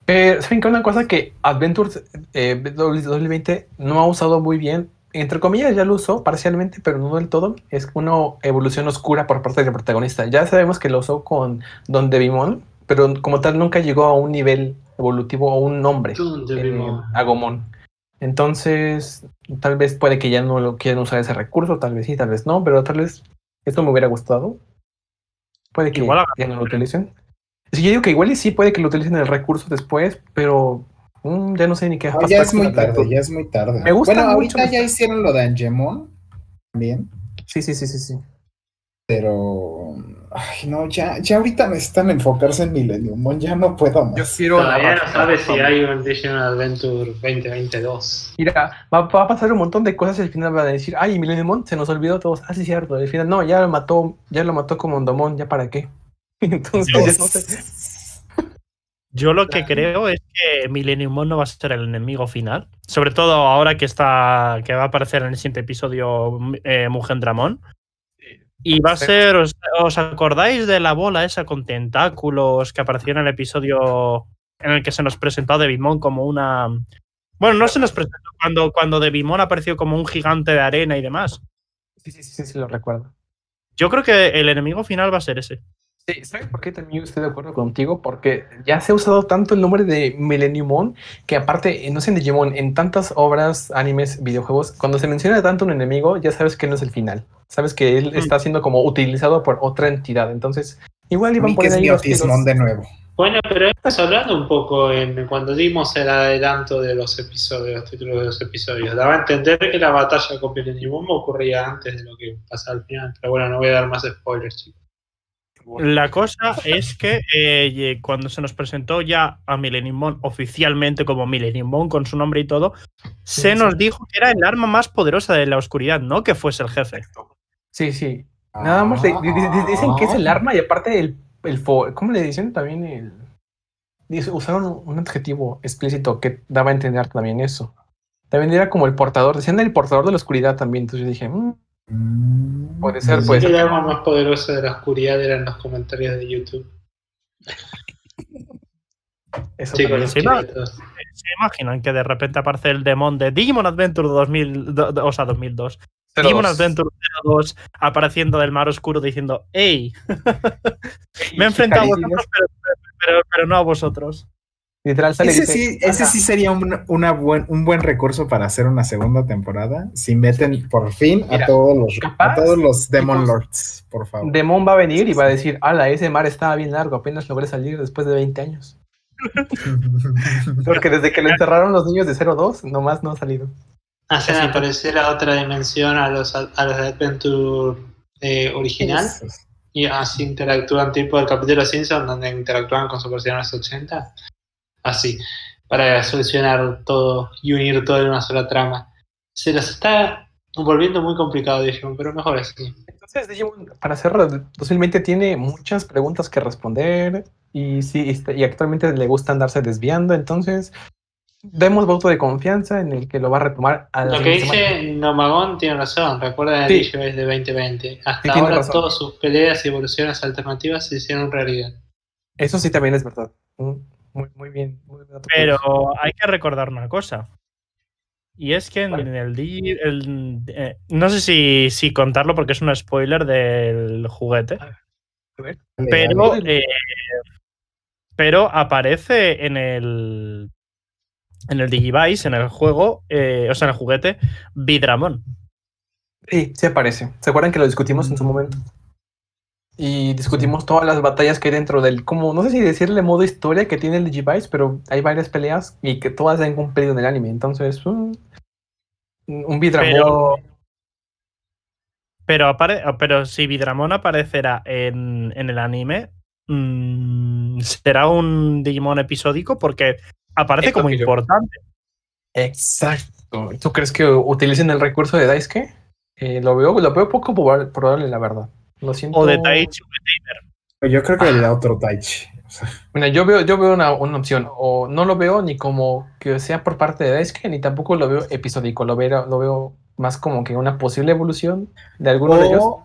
[SPEAKER 1] Pero, ¿saben que Una cosa que Adventures eh, 2020 no ha usado muy bien, entre comillas ya lo usó parcialmente, pero no del todo, es una evolución oscura por parte del protagonista. Ya sabemos que lo usó con Don Devimon, pero como tal nunca llegó a un nivel evolutivo o un nombre
[SPEAKER 3] ¿Dónde
[SPEAKER 1] en
[SPEAKER 3] vimos?
[SPEAKER 1] Agumon. Entonces, tal vez puede que ya no lo quieran usar ese recurso, tal vez sí, tal vez no, pero tal vez esto me hubiera gustado. Puede que
[SPEAKER 5] Igual
[SPEAKER 1] ya no lo utilicen. Sí, yo digo que igual y sí puede que lo utilicen el recurso después, pero mm, ya no sé ni qué
[SPEAKER 4] No, ya es muy tarde, ya es muy tarde.
[SPEAKER 1] Me gusta
[SPEAKER 4] bueno,
[SPEAKER 1] mucho,
[SPEAKER 4] ahorita ya hicieron lo de Angemon también,
[SPEAKER 1] Sí, sí, sí, sí, sí.
[SPEAKER 4] pero ay, no, ya, ya ahorita necesitan enfocarse en Millennium Mon, ya no puedo más.
[SPEAKER 1] Yo quiero.
[SPEAKER 3] Todavía no
[SPEAKER 1] la-
[SPEAKER 3] sabe si hay un Digimon Adventure 2022.
[SPEAKER 1] Mira, va, va a pasar un montón de cosas y al final van a decir, ay, Millennium Mon, se nos olvidó a todos. Ah, sí, cierto. Al final, no, ya lo mató, ya lo mató como Mondomon, ya para qué. Entonces, ya no sé. [laughs]
[SPEAKER 5] Yo lo que creo es que Millennium Mon no va a ser el enemigo final. Sobre todo ahora que está. que va a aparecer en el siguiente episodio eh, Mugen Dramon. Y va a ser. ¿os, os acordáis de la bola esa con tentáculos que apareció en el episodio en el que se nos presentó a Devimon como una. Bueno, no se nos presentó cuando, cuando Devimon apareció como un gigante de arena y demás.
[SPEAKER 1] Sí, sí, sí, sí, sí, lo recuerdo.
[SPEAKER 5] Yo creo que el enemigo final va a ser ese.
[SPEAKER 1] Sí, ¿sabes por qué también estoy de acuerdo contigo? Porque ya se ha usado tanto el nombre de Millenniumon que aparte, eh, no sé en Digimon, en tantas obras, animes, videojuegos, cuando se menciona tanto un enemigo, ya sabes que no es el final. Sabes que él
[SPEAKER 5] Mm.
[SPEAKER 1] está siendo como utilizado por otra entidad. Entonces, igual iban por ahí los
[SPEAKER 4] de nuevo.
[SPEAKER 3] Bueno, pero estás hablando un poco en cuando dimos el adelanto de los episodios, los títulos de los episodios. Daba a entender que la batalla con Millennium ocurría antes de lo que pasa al final. Pero bueno, no voy a dar más spoilers, chicos.
[SPEAKER 5] La cosa es que eh, cuando se nos presentó ya a Millennium Mon oficialmente como Millennium Mon con su nombre y todo, se
[SPEAKER 1] Sí,
[SPEAKER 5] nos
[SPEAKER 1] sí.
[SPEAKER 5] dijo que era el arma más poderosa de la oscuridad, no que fuese el jefe.
[SPEAKER 1] Sí, sí. Nada más le- dicen que es el
[SPEAKER 4] Ah.
[SPEAKER 1] arma y aparte el, el fo- ¿cómo le dicen también el usaron un adjetivo explícito que daba a entender también eso. También era como el portador, decían el portador de la oscuridad también, entonces yo dije, "Mm,
[SPEAKER 4] Mm,
[SPEAKER 1] Puede ser,
[SPEAKER 4] sí.
[SPEAKER 1] puede
[SPEAKER 3] Así
[SPEAKER 1] ser.
[SPEAKER 3] que el arma más poderosa de la oscuridad eran los comentarios de YouTube.
[SPEAKER 1] eso
[SPEAKER 3] Chicos,
[SPEAKER 1] también".
[SPEAKER 3] los chiquitos.
[SPEAKER 5] ¿Se imaginan que de repente aparece el demon de Digimon Adventure 2000, do- do- o sea, 2002?
[SPEAKER 1] Pero
[SPEAKER 5] Digimon
[SPEAKER 1] dos.
[SPEAKER 5] Adventure 02 apareciendo del mar oscuro diciendo, ¡Ey! [laughs] Me he enfrentado a vosotros, pero, pero- pero no a vosotros.
[SPEAKER 1] Literal sale y
[SPEAKER 4] Ese
[SPEAKER 1] dice,
[SPEAKER 4] sí, ese
[SPEAKER 1] "Ajá".
[SPEAKER 4] sí sería un, una buen, un buen recurso para hacer una segunda temporada. Si meten por fin
[SPEAKER 1] Mira,
[SPEAKER 4] a todos los
[SPEAKER 1] capaz,
[SPEAKER 4] a todos los Demon Lords, por favor.
[SPEAKER 1] Demon va a venir y va a decir, ala, ese mar estaba bien largo, apenas logré salir después de 20 años. [laughs] Porque desde que lo enterraron los niños de 02, nomás no ha salido.
[SPEAKER 3] Hacen aparecer a otra dimensión a los, a los Adventure eh, original y así interactúan tipo el capítulo de Simpson donde interactúan con Super Sentai 80. Así, para solucionar todo y unir todo en una sola trama. Se las está volviendo muy complicado Digimon, pero mejor así.
[SPEAKER 1] Entonces, Digimon, para cerrar, 2020 tiene muchas preguntas que responder y sí, este, y actualmente le gusta andarse desviando, entonces demos voto de confianza en el que lo va a retomar a la
[SPEAKER 3] Lo que
[SPEAKER 1] siguiente semana.
[SPEAKER 3] dice Nomagón tiene razón, recuerda el
[SPEAKER 1] Sí.
[SPEAKER 3] Digibase de 2020. Hasta
[SPEAKER 1] Sí,
[SPEAKER 3] ahora
[SPEAKER 1] razón.
[SPEAKER 3] todas sus peleas y evoluciones alternativas se hicieron realidad.
[SPEAKER 1] Eso sí también es verdad. Mm, Muy, muy bien. muy bien
[SPEAKER 5] Pero hay que recordar una cosa. Y es que en
[SPEAKER 1] ¿Cuál?
[SPEAKER 5] el, Digi- el- eh, no sé si, si contarlo porque es un spoiler del juguete.
[SPEAKER 1] A ver,
[SPEAKER 5] Pero, eh, pero aparece en el en el Digivice, en el juego, eh, o sea, en el juguete, Vidramon.
[SPEAKER 1] Sí, sí aparece. ¿Se acuerdan que lo discutimos en su momento? Y discutimos todas las batallas que hay dentro del, como, no sé si decirle modo historia que tiene el Digivice, pero hay varias peleas y que todas se han cumplido en el anime. Entonces, mm, un Vidramon.
[SPEAKER 5] Pero- Pero, apare- pero si Vidramon aparecerá en, en el anime, mm, será un Digimon episódico porque aparece como
[SPEAKER 1] yo-
[SPEAKER 5] importante.
[SPEAKER 1] Exacto. ¿Tú crees que utilicen el recurso de Daisuke? Eh, lo veo, lo veo poco proba- probable, la verdad. Lo siento.
[SPEAKER 5] O de Taichi.
[SPEAKER 4] Yo creo que el otro Taichi. o sea,
[SPEAKER 1] Mira, yo veo, yo veo una, una opción. O no lo veo ni como que sea por parte de Daisuke, ni tampoco lo veo episódico. Lo veo, lo veo más como que una posible evolución de alguno de ellos.
[SPEAKER 4] o,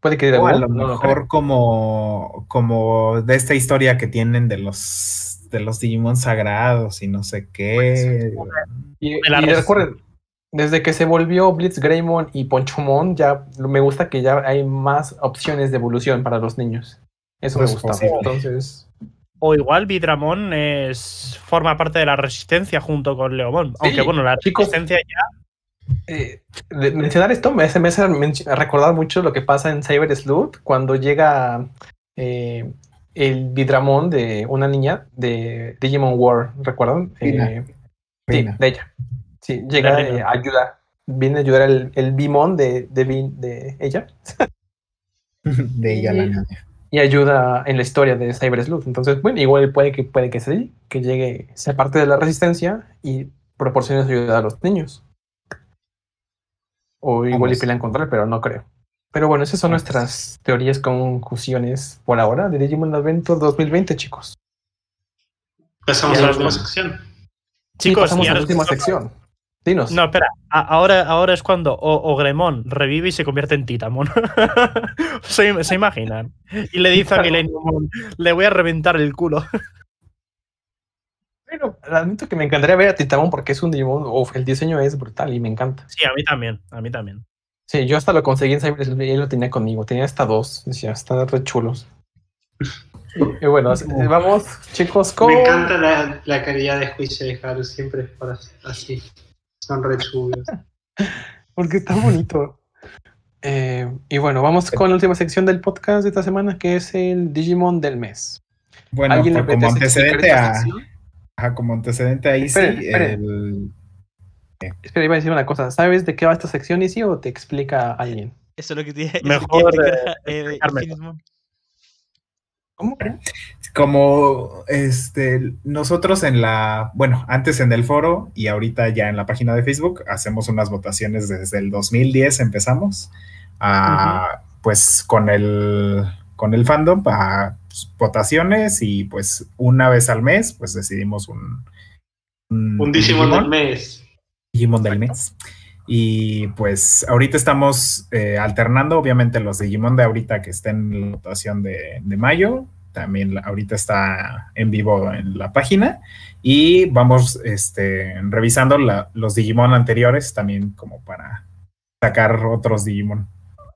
[SPEAKER 1] Puede que de
[SPEAKER 4] o a
[SPEAKER 1] alguno,
[SPEAKER 4] lo
[SPEAKER 1] no
[SPEAKER 4] mejor como, como de esta historia que tienen de los de los Digimon sagrados y no sé qué.
[SPEAKER 1] Y,
[SPEAKER 5] de la
[SPEAKER 1] y
[SPEAKER 5] res-
[SPEAKER 1] recuerden, desde que se volvió Blitz Greymon y Ponchomon, ya me gusta que ya hay más opciones de evolución para los niños. Eso
[SPEAKER 4] Pues
[SPEAKER 1] me gusta.
[SPEAKER 4] posible.
[SPEAKER 1] Entonces,
[SPEAKER 5] O igual Vidramon es, forma parte de la resistencia junto con Leomon. Aunque bueno, la
[SPEAKER 1] chicos.
[SPEAKER 5] resistencia ya.
[SPEAKER 1] eh, de- mencionar esto me hace, me hace menci- recordar mucho lo que pasa en Cyber Sleuth cuando llega eh, el Vidramon de una niña de Digimon War, ¿recuerdan? Eh, sí, de ella. Sí, llega
[SPEAKER 5] De
[SPEAKER 1] eh, a ayudar. Viene a ayudar el, el Bimon de, de, de ella [laughs]
[SPEAKER 4] de ella la
[SPEAKER 1] Y-
[SPEAKER 4] niña.
[SPEAKER 1] y ayuda en la historia de Cyber Sleuth. Entonces, bueno, igual puede que puede que sí, que llegue, sea parte de la resistencia y proporcione su ayuda a los niños. O igual y
[SPEAKER 4] Vamos.
[SPEAKER 1] pelean contra él, pero no creo. Pero bueno, esas son
[SPEAKER 4] Vamos.
[SPEAKER 1] nuestras teorías conclusiones por ahora de Digimon Adventure 2020, chicos.
[SPEAKER 3] Pasamos
[SPEAKER 5] Y
[SPEAKER 3] a la última sección.
[SPEAKER 1] Sí,
[SPEAKER 5] Chicos,
[SPEAKER 1] pasamos
[SPEAKER 5] y
[SPEAKER 1] a la última sección. Dinos.
[SPEAKER 5] No, espera. a- ahora, ahora es cuando O- Ogremon revive y se convierte en Titamon. [laughs] se, se imaginan. Y le dice a Millennium le voy a reventar el culo.
[SPEAKER 1] Pero admito que me encantaría ver a Titamon porque es un Digimon, uf, el diseño es brutal y me encanta.
[SPEAKER 5] Sí, a mí también. A mí también.
[SPEAKER 1] Sí, yo hasta lo conseguí en Cyber y él lo tenía conmigo. Tenía hasta dos. Decía, están re chulos. Y bueno, vamos, chicos, con.
[SPEAKER 3] Me encanta la, la calidad de juicio de Haru, siempre es por así. Son re chulos. [laughs]
[SPEAKER 1] Porque está bonito. Eh, y bueno, vamos con la última sección del podcast de esta semana, que es el Digimon del mes.
[SPEAKER 4] Bueno,
[SPEAKER 1] ¿Alguien le
[SPEAKER 4] pues, como antecedente a, ajá, como antecedente ahí sí, el-
[SPEAKER 1] Espera, iba a decir una cosa. ¿Sabes de qué va esta sección, Isi, o te explica alguien?
[SPEAKER 2] Eso es lo que te eso
[SPEAKER 5] Mejor, [laughs] eh,
[SPEAKER 2] explicar, eh,
[SPEAKER 5] explicarme.
[SPEAKER 1] ¿Cómo?
[SPEAKER 4] como este nosotros en la, bueno, antes en el foro y ahorita ya en la página de Facebook hacemos unas votaciones desde el 2010 empezamos a, pues con el con el fandom a pues, votaciones y pues una vez al mes pues decidimos un
[SPEAKER 3] Un Digimon del mes.
[SPEAKER 4] Digimon del mes. Y pues ahorita estamos eh, alternando, obviamente, los Digimon de ahorita que estén en la votación de, de mayo. También ahorita está en vivo en la página. Y vamos este, revisando la- los Digimon anteriores también como para sacar otros Digimon.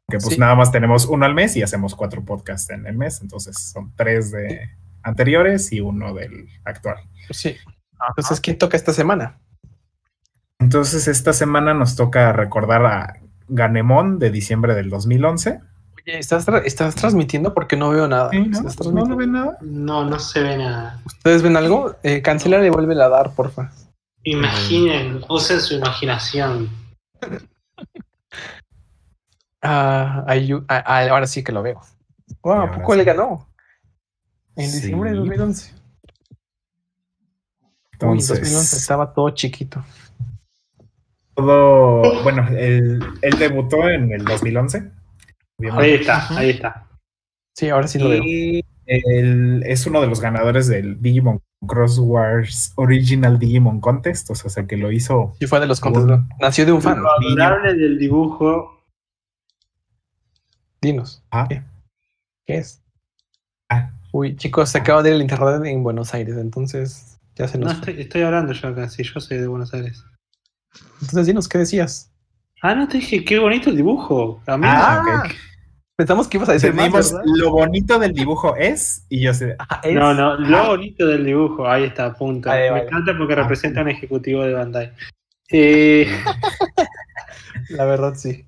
[SPEAKER 4] Que pues
[SPEAKER 1] Sí.
[SPEAKER 4] nada más tenemos uno al mes y hacemos cuatro podcasts en el mes. Entonces son tres de anteriores y uno del actual.
[SPEAKER 1] Sí. Entonces, ¿quién toca esta semana?
[SPEAKER 4] Entonces, esta semana nos toca recordar a Ganemon de diciembre del 2011.
[SPEAKER 1] Oye, ¿estás, tra- estás transmitiendo? Porque no veo nada.
[SPEAKER 4] Sí, ¿no?
[SPEAKER 1] ¿Estás
[SPEAKER 4] ¿No
[SPEAKER 1] transmitiendo?
[SPEAKER 4] ven nada?
[SPEAKER 3] No, no se ve nada.
[SPEAKER 1] ¿Ustedes ven algo? Eh, cancela y vuelve a dar, porfa.
[SPEAKER 3] Imaginen, usen su imaginación. [laughs]
[SPEAKER 1] Ah, ah, ah, ahora sí que lo veo. Wow, ¿a
[SPEAKER 4] ahora
[SPEAKER 1] poco
[SPEAKER 4] sí.
[SPEAKER 1] le ganó? En
[SPEAKER 4] Sí.
[SPEAKER 1] diciembre de 2011. Uy, en 2011
[SPEAKER 4] Entonces,
[SPEAKER 1] estaba todo chiquito.
[SPEAKER 4] Todo, bueno, él, él debutó en el 2011. obviamente.
[SPEAKER 3] Ahí está, ahí está.
[SPEAKER 1] Sí, ahora sí lo veo.
[SPEAKER 4] Y él es uno de los ganadores del Digimon Cross Wars Original Digimon Contest, o sea, que lo hizo.
[SPEAKER 1] Sí, fue de los contes.
[SPEAKER 4] Un-
[SPEAKER 1] Nació de un fan.
[SPEAKER 3] Lo adorable del dibujo.
[SPEAKER 1] Dinos.
[SPEAKER 4] Ah.
[SPEAKER 1] ¿Qué? ¿Qué es?
[SPEAKER 4] Ah.
[SPEAKER 1] Uy, chicos, se acaba de ir el internet en Buenos Aires, entonces ya se
[SPEAKER 3] No,
[SPEAKER 1] nos fue.
[SPEAKER 3] estoy, estoy hablando yo acá, sí, yo soy de Buenos Aires.
[SPEAKER 1] Entonces, dinos, ¿qué decías?
[SPEAKER 3] Ah, no te dije, qué bonito el dibujo. A mí
[SPEAKER 4] Ah,
[SPEAKER 1] Ah,
[SPEAKER 4] ok.
[SPEAKER 1] Pensamos que ibas a decir más,
[SPEAKER 4] lo bonito del dibujo es, y yo sé,
[SPEAKER 1] Ah, es-
[SPEAKER 3] No, no, lo bonito del dibujo, ahí está, punto.
[SPEAKER 1] Ahí,
[SPEAKER 3] Me
[SPEAKER 1] vale.
[SPEAKER 3] encanta porque
[SPEAKER 4] Ah,
[SPEAKER 3] representa a un ejecutivo de Bandai. Eh, [laughs]
[SPEAKER 1] La verdad, sí.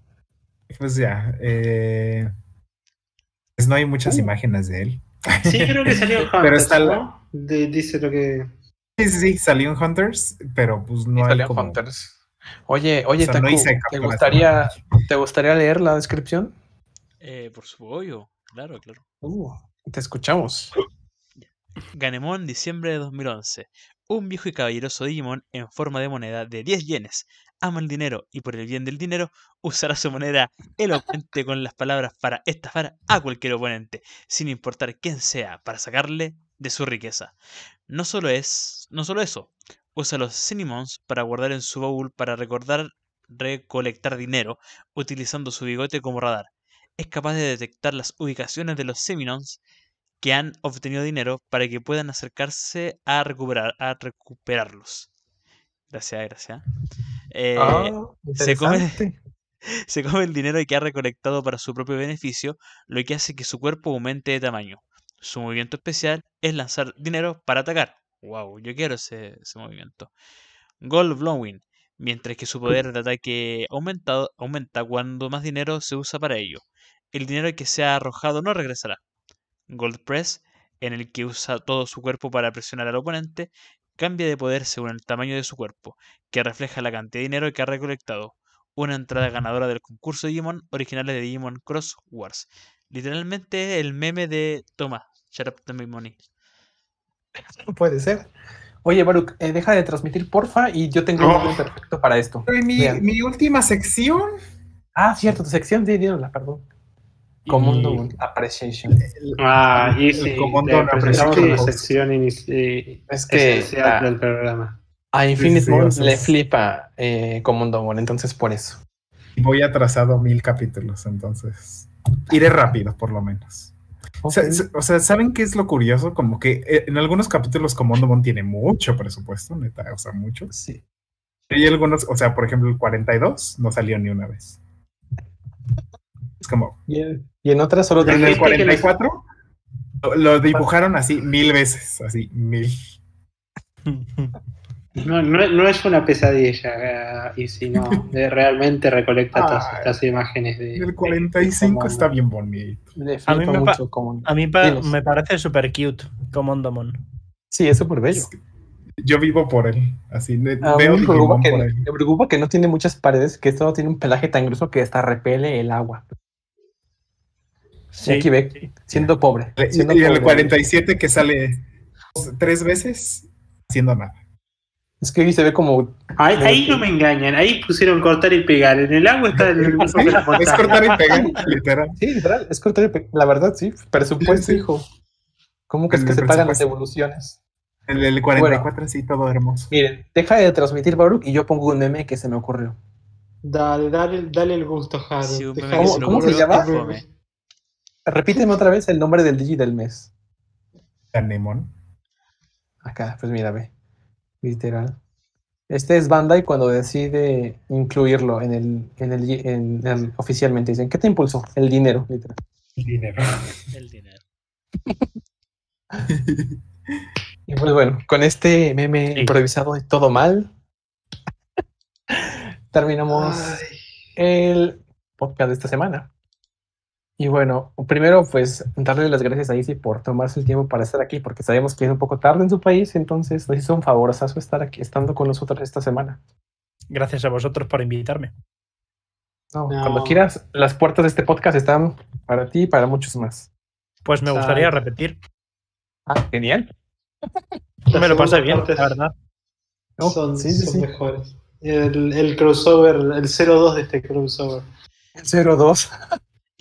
[SPEAKER 4] pues ya. eh, pues no hay muchas
[SPEAKER 1] Uh.
[SPEAKER 4] imágenes de él.
[SPEAKER 3] sí, creo que salió [laughs] Hunters,
[SPEAKER 4] Pero está la-
[SPEAKER 3] ¿no? De- dice lo que.
[SPEAKER 4] Sí, sí, sí, salió en Hunters, pero pues no hay
[SPEAKER 1] salió
[SPEAKER 4] como...
[SPEAKER 1] Hunters. Oye, oye, Taku,
[SPEAKER 4] hice
[SPEAKER 1] ¿te gustaría, ¿te gustaría leer la descripción?
[SPEAKER 2] Eh, por supuesto, claro, claro.
[SPEAKER 1] Uh, te escuchamos.
[SPEAKER 2] Ganemon, diciembre de 2011. Un viejo y caballeroso Digimon en forma de moneda de 10 yenes. Ama el dinero y por el bien del dinero usará su moneda elocuente con las palabras para estafar a cualquier oponente, sin importar quién sea, para sacarle de su riqueza. No solo es, no solo eso, usa los Cinnamons para guardar en su baúl para recordar recolectar dinero utilizando su bigote como radar. Es capaz de detectar las ubicaciones de los Seminons que han obtenido dinero para que puedan acercarse a recuperar a recuperarlos. Gracias, gracias. Eh,
[SPEAKER 1] Ah,
[SPEAKER 2] se come- [laughs] se come el dinero que ha recolectado para su propio beneficio, lo que hace que su cuerpo aumente de tamaño. Su movimiento especial es lanzar dinero para atacar. Wow, yo quiero ese, ese movimiento. Gold Blowing, mientras que su poder de ataque aumentado, aumenta cuando más dinero se usa para ello. El dinero que se ha arrojado no regresará. Gold Press, en el que usa todo su cuerpo para presionar al oponente, cambia de poder según el tamaño de su cuerpo, que refleja la cantidad de dinero que ha recolectado. Una entrada ganadora del concurso Digimon originales de Digimon Cross Wars. Literalmente el meme de Toma, shut up my money. [laughs]
[SPEAKER 1] Puede ser. Oye, Baruch, eh, deja de transmitir, porfa, y yo tengo un
[SPEAKER 3] Oh.
[SPEAKER 1] nombre perfecto para esto.
[SPEAKER 4] Mi, última sección.
[SPEAKER 1] Ah, cierto, tu sección, sí, dínosla, perdón. Commando
[SPEAKER 4] Y-
[SPEAKER 1] Appreciation.
[SPEAKER 3] Ah, y
[SPEAKER 4] El
[SPEAKER 3] sí, presentamos
[SPEAKER 4] Appreciation.
[SPEAKER 3] la sección eh,
[SPEAKER 1] Es que
[SPEAKER 3] esencial del programa.
[SPEAKER 1] a Infinite
[SPEAKER 4] sea,
[SPEAKER 1] le flipa eh, Commando entonces por eso.
[SPEAKER 4] Voy atrasado mil capítulos, entonces iré rápido, por lo menos. O sea,
[SPEAKER 1] Ok.
[SPEAKER 4] s- o sea, ¿saben qué es lo curioso? Como que eh, en algunos capítulos Comando tiene mucho presupuesto, neta, o sea, mucho.
[SPEAKER 1] Sí.
[SPEAKER 4] Hay algunos, o sea, por ejemplo, el 42 no salió ni una vez. Es como,
[SPEAKER 1] Y en, y en otras solo
[SPEAKER 4] en el
[SPEAKER 3] gente que les-
[SPEAKER 4] 44 lo, lo dibujaron así mil veces, así, mil. [laughs]
[SPEAKER 3] No, no, no es una pesadilla, eh, y si no, [laughs] de- realmente recolecta todas
[SPEAKER 4] Ay.
[SPEAKER 3] estas imágenes de.
[SPEAKER 4] El
[SPEAKER 3] de-
[SPEAKER 4] 45
[SPEAKER 3] de
[SPEAKER 4] está bien bonito.
[SPEAKER 5] A mí me pa-
[SPEAKER 1] mucho Commando.
[SPEAKER 5] A mí pa- me parece súper cute Comondomon.
[SPEAKER 1] Sí, es súper bello.
[SPEAKER 4] Es que Yo vivo por él, así, ne-
[SPEAKER 1] A mí
[SPEAKER 4] veo
[SPEAKER 1] me preocupa, que,
[SPEAKER 4] por él.
[SPEAKER 1] me preocupa que no tiene muchas paredes, que esto tiene un pelaje tan grueso que hasta repele el agua.
[SPEAKER 5] Sí.
[SPEAKER 1] Aquí ve, siendo pobre.
[SPEAKER 4] Y,
[SPEAKER 1] siendo
[SPEAKER 4] y en el
[SPEAKER 1] pobre.
[SPEAKER 4] 47 que sale tres veces haciendo nada.
[SPEAKER 1] Es que hoy se ve como
[SPEAKER 3] Ahí, ahí no me engañan, ahí pusieron cortar y pegar. En el agua está el. [laughs]
[SPEAKER 4] Sí, es cortar y pegar, [laughs] literal.
[SPEAKER 1] Sí, literal, es cortar y pe- La verdad, sí, presupuesto,
[SPEAKER 4] Sí, sí.
[SPEAKER 1] hijo. ¿Cómo crees
[SPEAKER 4] El
[SPEAKER 1] que se pagan las evoluciones?
[SPEAKER 4] El 44 sí, todo hermoso.
[SPEAKER 1] Miren, deja de transmitir Baruch y yo pongo un meme que se me ocurrió.
[SPEAKER 3] Dale, dale, dale el gusto, Haru.
[SPEAKER 2] Sí, que
[SPEAKER 1] ¿Cómo- cómo se llama?
[SPEAKER 2] es.
[SPEAKER 1] Repíteme otra vez el nombre del Digi del mes.
[SPEAKER 4] Anemon.
[SPEAKER 1] Acá, pues mira, ve. Literal. Este es Bandai cuando decide incluirlo en el, en el, en el- oficialmente. Dicen, ¿qué te impulsó? El dinero, literal.
[SPEAKER 4] Dinero.
[SPEAKER 2] El dinero. [laughs]
[SPEAKER 1] Y pues bueno, con este meme
[SPEAKER 5] Sí.
[SPEAKER 1] improvisado de todo mal, terminamos
[SPEAKER 3] Ay.
[SPEAKER 1] el podcast de esta semana. Y bueno, primero pues darle las gracias a Izzy por tomarse el tiempo para estar aquí, porque sabemos que es un poco tarde en su país, entonces nos hizo un favorosazo estar aquí, estando con nosotros esta semana.
[SPEAKER 5] Gracias a vosotros por invitarme.
[SPEAKER 1] No,
[SPEAKER 3] No.
[SPEAKER 1] Cuando quieras, las puertas de este podcast están para ti y para muchos más.
[SPEAKER 5] Pues me gustaría repetir.
[SPEAKER 1] Ah, genial.
[SPEAKER 5] Me lo pasé bien, la verdad.
[SPEAKER 1] No,
[SPEAKER 3] son,
[SPEAKER 1] sí, sí,
[SPEAKER 3] son
[SPEAKER 1] sí.
[SPEAKER 3] mejores. El, el crossover, el 02 de este crossover.
[SPEAKER 1] 02.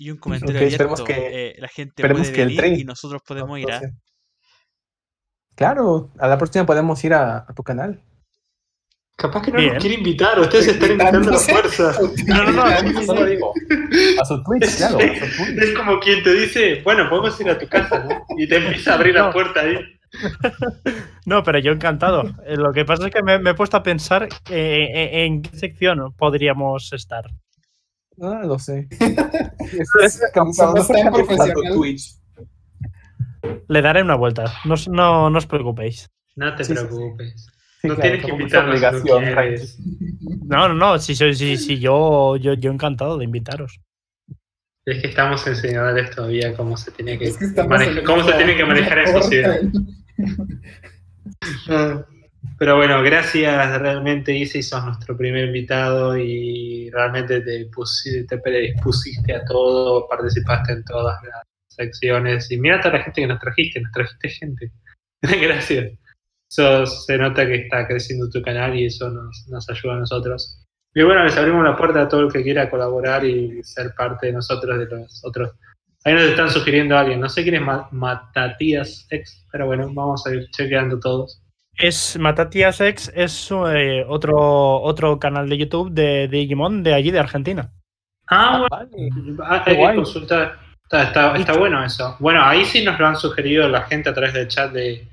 [SPEAKER 2] Y un comentario
[SPEAKER 1] Ok, esperemos
[SPEAKER 2] abierto.
[SPEAKER 1] que-
[SPEAKER 2] eh, la gente
[SPEAKER 1] esperemos
[SPEAKER 2] puede
[SPEAKER 1] que el tren-
[SPEAKER 2] y nosotros podemos ir a.
[SPEAKER 1] Claro, a la próxima podemos ir a, a tu canal.
[SPEAKER 3] Capaz que no
[SPEAKER 5] Bien.
[SPEAKER 3] nos quiere invitar, ustedes están invitando a la fuerza. [laughs]
[SPEAKER 1] No, no, no, solo digo. A su Twitch, [laughs] claro, a su Twitch.
[SPEAKER 3] Es como quien te dice, bueno, podemos ir a tu casa, ¿no? Y te empieza a abrir la puerta ahí. [laughs]
[SPEAKER 5] No, pero yo encantado. Eh, Lo que pasa es que me, me he puesto a pensar eh, en, en qué sección podríamos estar.
[SPEAKER 1] No lo sé. [laughs] Es, es
[SPEAKER 4] Somos
[SPEAKER 1] cansado,
[SPEAKER 4] tan
[SPEAKER 1] fíjate para tu
[SPEAKER 4] profesional.
[SPEAKER 1] Twitch.
[SPEAKER 5] Le daré una vuelta. No, os- no, no os preocupéis.
[SPEAKER 3] No te
[SPEAKER 1] Sí,
[SPEAKER 3] preocupes.
[SPEAKER 1] Sí,
[SPEAKER 3] no
[SPEAKER 1] claro,
[SPEAKER 3] tienes que invitarnos si no
[SPEAKER 1] obligación,
[SPEAKER 3] quieres.
[SPEAKER 5] No, no, no. Si, soy, si, si yo, yo, yo encantado de invitaros.
[SPEAKER 3] Es que estamos enseñándoles todavía cómo se tiene que,
[SPEAKER 4] Es que estamos
[SPEAKER 3] manejar, cómo se tiene que manejar en sociedad. [laughs] Pero bueno, gracias realmente, Easy, sos nuestro primer invitado y realmente te, pusi- te predispusiste a todo, participaste en todas las secciones y mira toda la gente que nos trajiste, nos trajiste gente. [laughs] gracias. Eso se nota que está creciendo tu canal y eso nos, nos ayuda a nosotros. Y bueno, les abrimos la puerta a todo el que quiera colaborar y ser parte de nosotros, de los otros. Ahí nos están sugiriendo a alguien, no sé quién es Ma- Matatías X, pero bueno, vamos a ir chequeando todos.
[SPEAKER 5] Es Matatias X, es eh, otro, otro canal de YouTube de, de Digimon de allí, de Argentina.
[SPEAKER 3] Ah,
[SPEAKER 1] Vale.
[SPEAKER 3] bueno, ah,
[SPEAKER 1] Qué
[SPEAKER 3] hay que consultar. Está, está- está bueno eso. Bueno, ahí sí nos lo han sugerido la gente a través del chat de,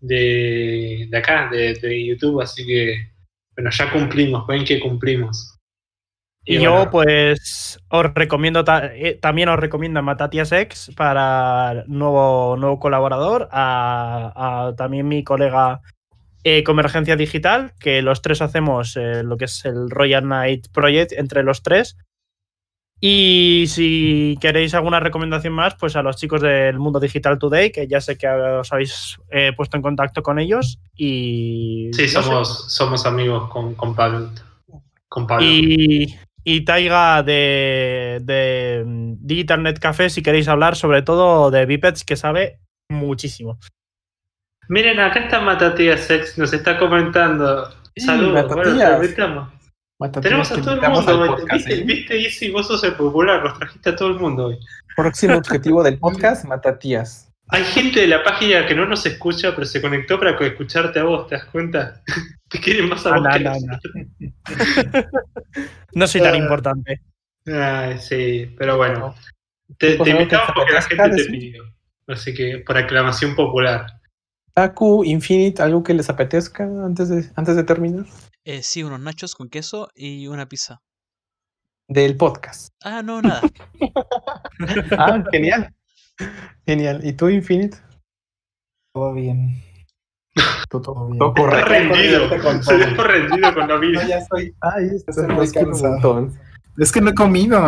[SPEAKER 3] de, de acá, de, de YouTube, así que, bueno, ya cumplimos, ven que cumplimos.
[SPEAKER 5] Y,
[SPEAKER 3] bueno,
[SPEAKER 5] yo, pues, os recomiendo, ta- eh, también os recomiendo a Matatias X para nuevo, nuevo colaborador, a, a también mi colega eh, Convergencia Digital, que los tres hacemos eh, lo que es el Royal Knight Project entre los tres. Y si queréis alguna recomendación más, pues a los chicos del Mundo Digital Today, que ya sé que os habéis eh, puesto en contacto con ellos. Y
[SPEAKER 3] Sí,
[SPEAKER 5] no sé,
[SPEAKER 3] somos, amigos con, con Pablo. Con Pablo.
[SPEAKER 5] y, y Taiga de, de Digital Net Café, si queréis hablar sobre todo de Bipeds, que sabe muchísimo.
[SPEAKER 3] Miren, acá está Matatías Sex, nos está comentando.
[SPEAKER 1] Sí,
[SPEAKER 3] Saludos, bueno,
[SPEAKER 1] Matatías.
[SPEAKER 3] te invitamos.
[SPEAKER 1] Matatías,
[SPEAKER 3] Tenemos a todo el mundo,
[SPEAKER 1] podcast,
[SPEAKER 3] ¿viste,
[SPEAKER 1] ¿eh?
[SPEAKER 3] viste, Easy, vos sos el popular, los trajiste a todo el mundo hoy.
[SPEAKER 1] Próximo objetivo del podcast, Matatías.
[SPEAKER 3] Hay gente de la página que no nos escucha, pero se conectó para escucharte a vos, ¿te das cuenta? [laughs] Te quieren más a
[SPEAKER 5] Ah,
[SPEAKER 3] vos
[SPEAKER 5] no,
[SPEAKER 3] que
[SPEAKER 5] no,
[SPEAKER 3] nosotros.
[SPEAKER 5] No soy tan
[SPEAKER 3] Ah.
[SPEAKER 5] importante.
[SPEAKER 3] Ay, sí, pero bueno. Te, te invitamos porque la gente te pidió. Así que, por aclamación popular.
[SPEAKER 1] Taku, Infinite, algo que les apetezca antes de, antes de terminar.
[SPEAKER 2] Eh, sí, unos nachos con queso y una pizza.
[SPEAKER 1] Del podcast.
[SPEAKER 2] Ah, no, nada. [laughs] [laughs]
[SPEAKER 1] Ah, genial. Genial. ¿Y tú, Infinite?
[SPEAKER 4] Todo bien.
[SPEAKER 1] Tú, [laughs]
[SPEAKER 4] Todo bien.
[SPEAKER 1] todo
[SPEAKER 3] rendido. Se rendido con la
[SPEAKER 4] No,
[SPEAKER 3] vida.
[SPEAKER 4] ya estoy.
[SPEAKER 1] Ay, esto
[SPEAKER 4] Estoy muy cansado. Es que no he comido.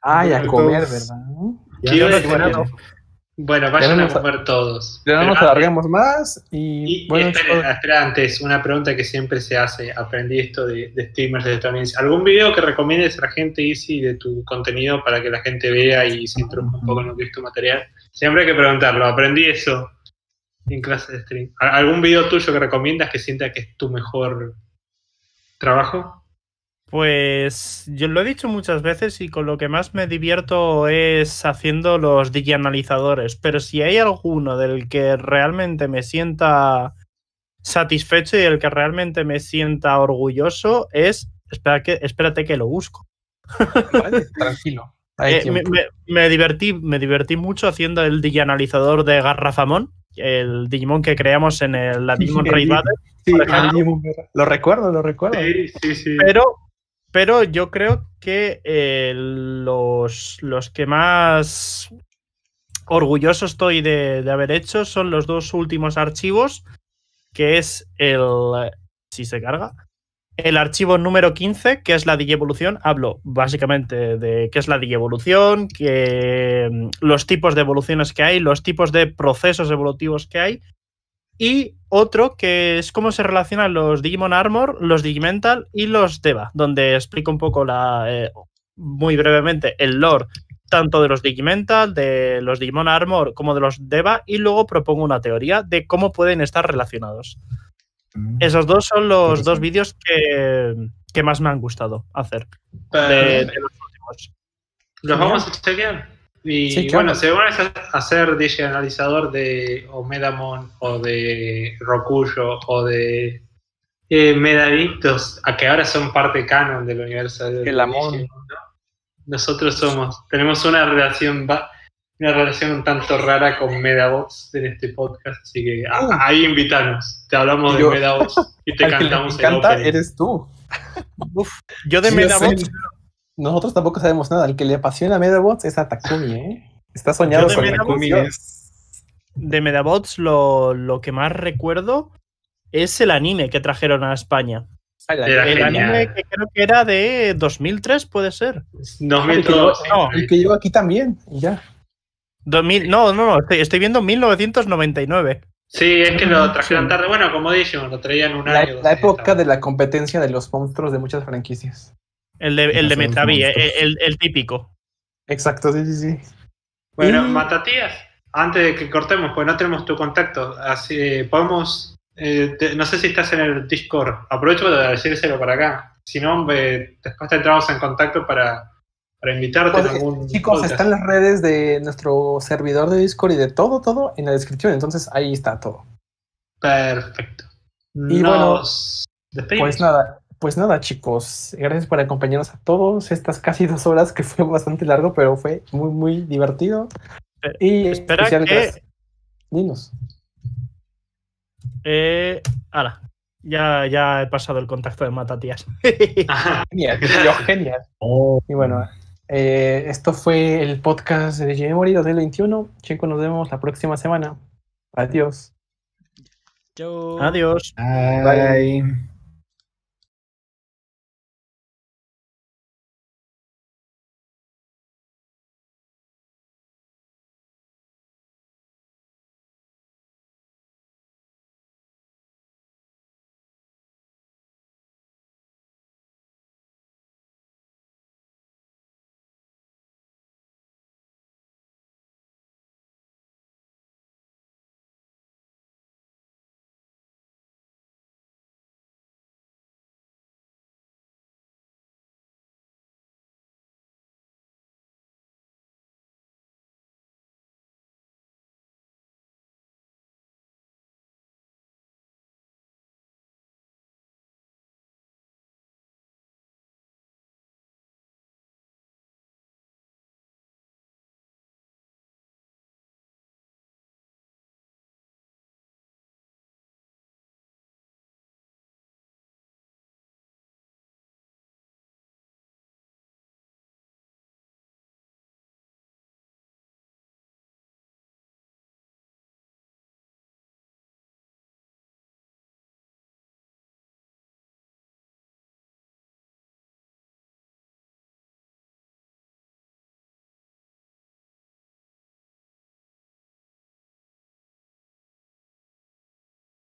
[SPEAKER 1] Ay, a comer, ¿verdad?
[SPEAKER 3] ¿Qué iba a
[SPEAKER 1] no? Bueno,
[SPEAKER 3] vayan a comer todos.
[SPEAKER 1] Ya no nos alargamos más y,
[SPEAKER 3] Y,
[SPEAKER 1] bueno,
[SPEAKER 3] espera,
[SPEAKER 1] chicos,
[SPEAKER 3] espera, antes, una pregunta que siempre se hace. Aprendí esto de, de streamers de también. ¿Algún video que recomiendes a la gente, Easy, de tu contenido para que la gente vea y se introduzca un poco en lo que es tu material? Siempre hay que preguntarlo. Aprendí eso en clase de stream. ¿Al- ¿Algún video tuyo que recomiendas que sienta que es tu mejor trabajo?
[SPEAKER 5] Pues yo lo he dicho muchas veces y con lo que más me divierto es haciendo los digianalizadores. Pero si hay alguno del que realmente me sienta satisfecho y del que realmente me sienta orgulloso es. Espera que, espérate que lo busco.
[SPEAKER 1] vale, [laughs] tranquilo.
[SPEAKER 5] Eh, me,
[SPEAKER 1] tiempo.
[SPEAKER 5] me- me divertí, me divertí mucho haciendo el digianalizador de Garrafamón, el Digimon que creamos en el, la [laughs] Digimon Raid Battle.
[SPEAKER 1] Sí, lo recuerdo, lo recuerdo.
[SPEAKER 3] Sí, sí, sí.
[SPEAKER 5] Pero, pero yo creo que eh, los, los que más orgulloso estoy de, haber hecho son los dos últimos archivos, que es el, si se carga, el archivo número 15, que es la digievolución. Hablo básicamente de qué es la digievolución, que mm, los tipos de evoluciones que hay, los tipos de procesos evolutivos que hay. Y otro que es cómo se relacionan los Digimon Armor, los Digimental y los Deva, donde explico un poco la, eh, muy brevemente el lore tanto de los Digimental, de los Digimon Armor como de los Deva y luego propongo una teoría de cómo pueden estar relacionados.
[SPEAKER 4] Mm.
[SPEAKER 5] Esos dos son los dos vídeos que, que más me han gustado hacer de, de los últimos.
[SPEAKER 3] Los vamos a chequear. Y
[SPEAKER 1] Sí, claro.
[SPEAKER 3] bueno, si van a hacer DJ analizador de o Medamon o de Rokuyo o de eh, a que ahora son parte canon del universo de
[SPEAKER 1] El Amon.
[SPEAKER 3] Digimon, ¿no? Nosotros somos, tenemos una relación una relación un tanto rara con Medabots en este podcast, así que a-
[SPEAKER 1] Uh.
[SPEAKER 3] ahí invitanos, te hablamos
[SPEAKER 1] Yo-
[SPEAKER 3] de Medabots y te [laughs]
[SPEAKER 1] Al que
[SPEAKER 3] cantamos el
[SPEAKER 1] encanta
[SPEAKER 3] opening.
[SPEAKER 1] eres tú.
[SPEAKER 5] Yo de Medabots.
[SPEAKER 1] Nosotros tampoco sabemos nada. El que le apasiona a Medabots es a Takumi, ¿eh? Está soñado con Takumi.
[SPEAKER 4] Es-
[SPEAKER 5] de Medabots lo, lo que más recuerdo es el anime que trajeron a España.
[SPEAKER 3] Era
[SPEAKER 5] El
[SPEAKER 3] genial.
[SPEAKER 5] anime que creo que era de 2003, puede ser.
[SPEAKER 3] 2002,
[SPEAKER 5] No,
[SPEAKER 1] El que llegó aquí también. y ya.
[SPEAKER 5] 2000, no, no, no, estoy, estoy viendo 1999.
[SPEAKER 3] Sí, es que lo trajeron tarde. Bueno, como Digimon, lo traían un
[SPEAKER 1] La,
[SPEAKER 3] año.
[SPEAKER 1] la época de la competencia de los monstruos de muchas franquicias.
[SPEAKER 5] El de, el de Metaví, el, el típico.
[SPEAKER 1] Exacto, sí, sí, sí.
[SPEAKER 3] Bueno,
[SPEAKER 1] Y-
[SPEAKER 3] Matatías, antes de que cortemos, pues no tenemos tu contacto, así eh, podemos, eh, te- no sé si estás en el Discord, aprovecho para decírselo para acá, si no, eh, después te entramos en contacto para, para invitarte
[SPEAKER 1] Pues,
[SPEAKER 3] en algún
[SPEAKER 1] chicos,
[SPEAKER 3] podcast.
[SPEAKER 1] están las redes de nuestro servidor de Discord y de todo, todo en la descripción. Entonces ahí está todo.
[SPEAKER 3] Perfecto.
[SPEAKER 1] Y
[SPEAKER 3] Nos despedimos.
[SPEAKER 1] Pues nada, pues nada, chicos. Gracias por acompañarnos a todos estas casi dos horas que fue bastante largo, pero fue muy, muy divertido.
[SPEAKER 5] Eh,
[SPEAKER 1] Y
[SPEAKER 5] espera
[SPEAKER 1] especial
[SPEAKER 5] que-
[SPEAKER 1] gracias- Dinos.
[SPEAKER 5] Eh, ahora, ya, ya he pasado el contacto de Matatías.
[SPEAKER 3] Ajá. [laughs]
[SPEAKER 1] Genial, yo, genial.
[SPEAKER 4] Oh,
[SPEAKER 1] Y bueno, eh, esto fue el podcast de Memory 2021. Chicos, nos vemos la próxima semana. Adiós.
[SPEAKER 2] Chao.
[SPEAKER 5] Adiós.
[SPEAKER 4] Bye.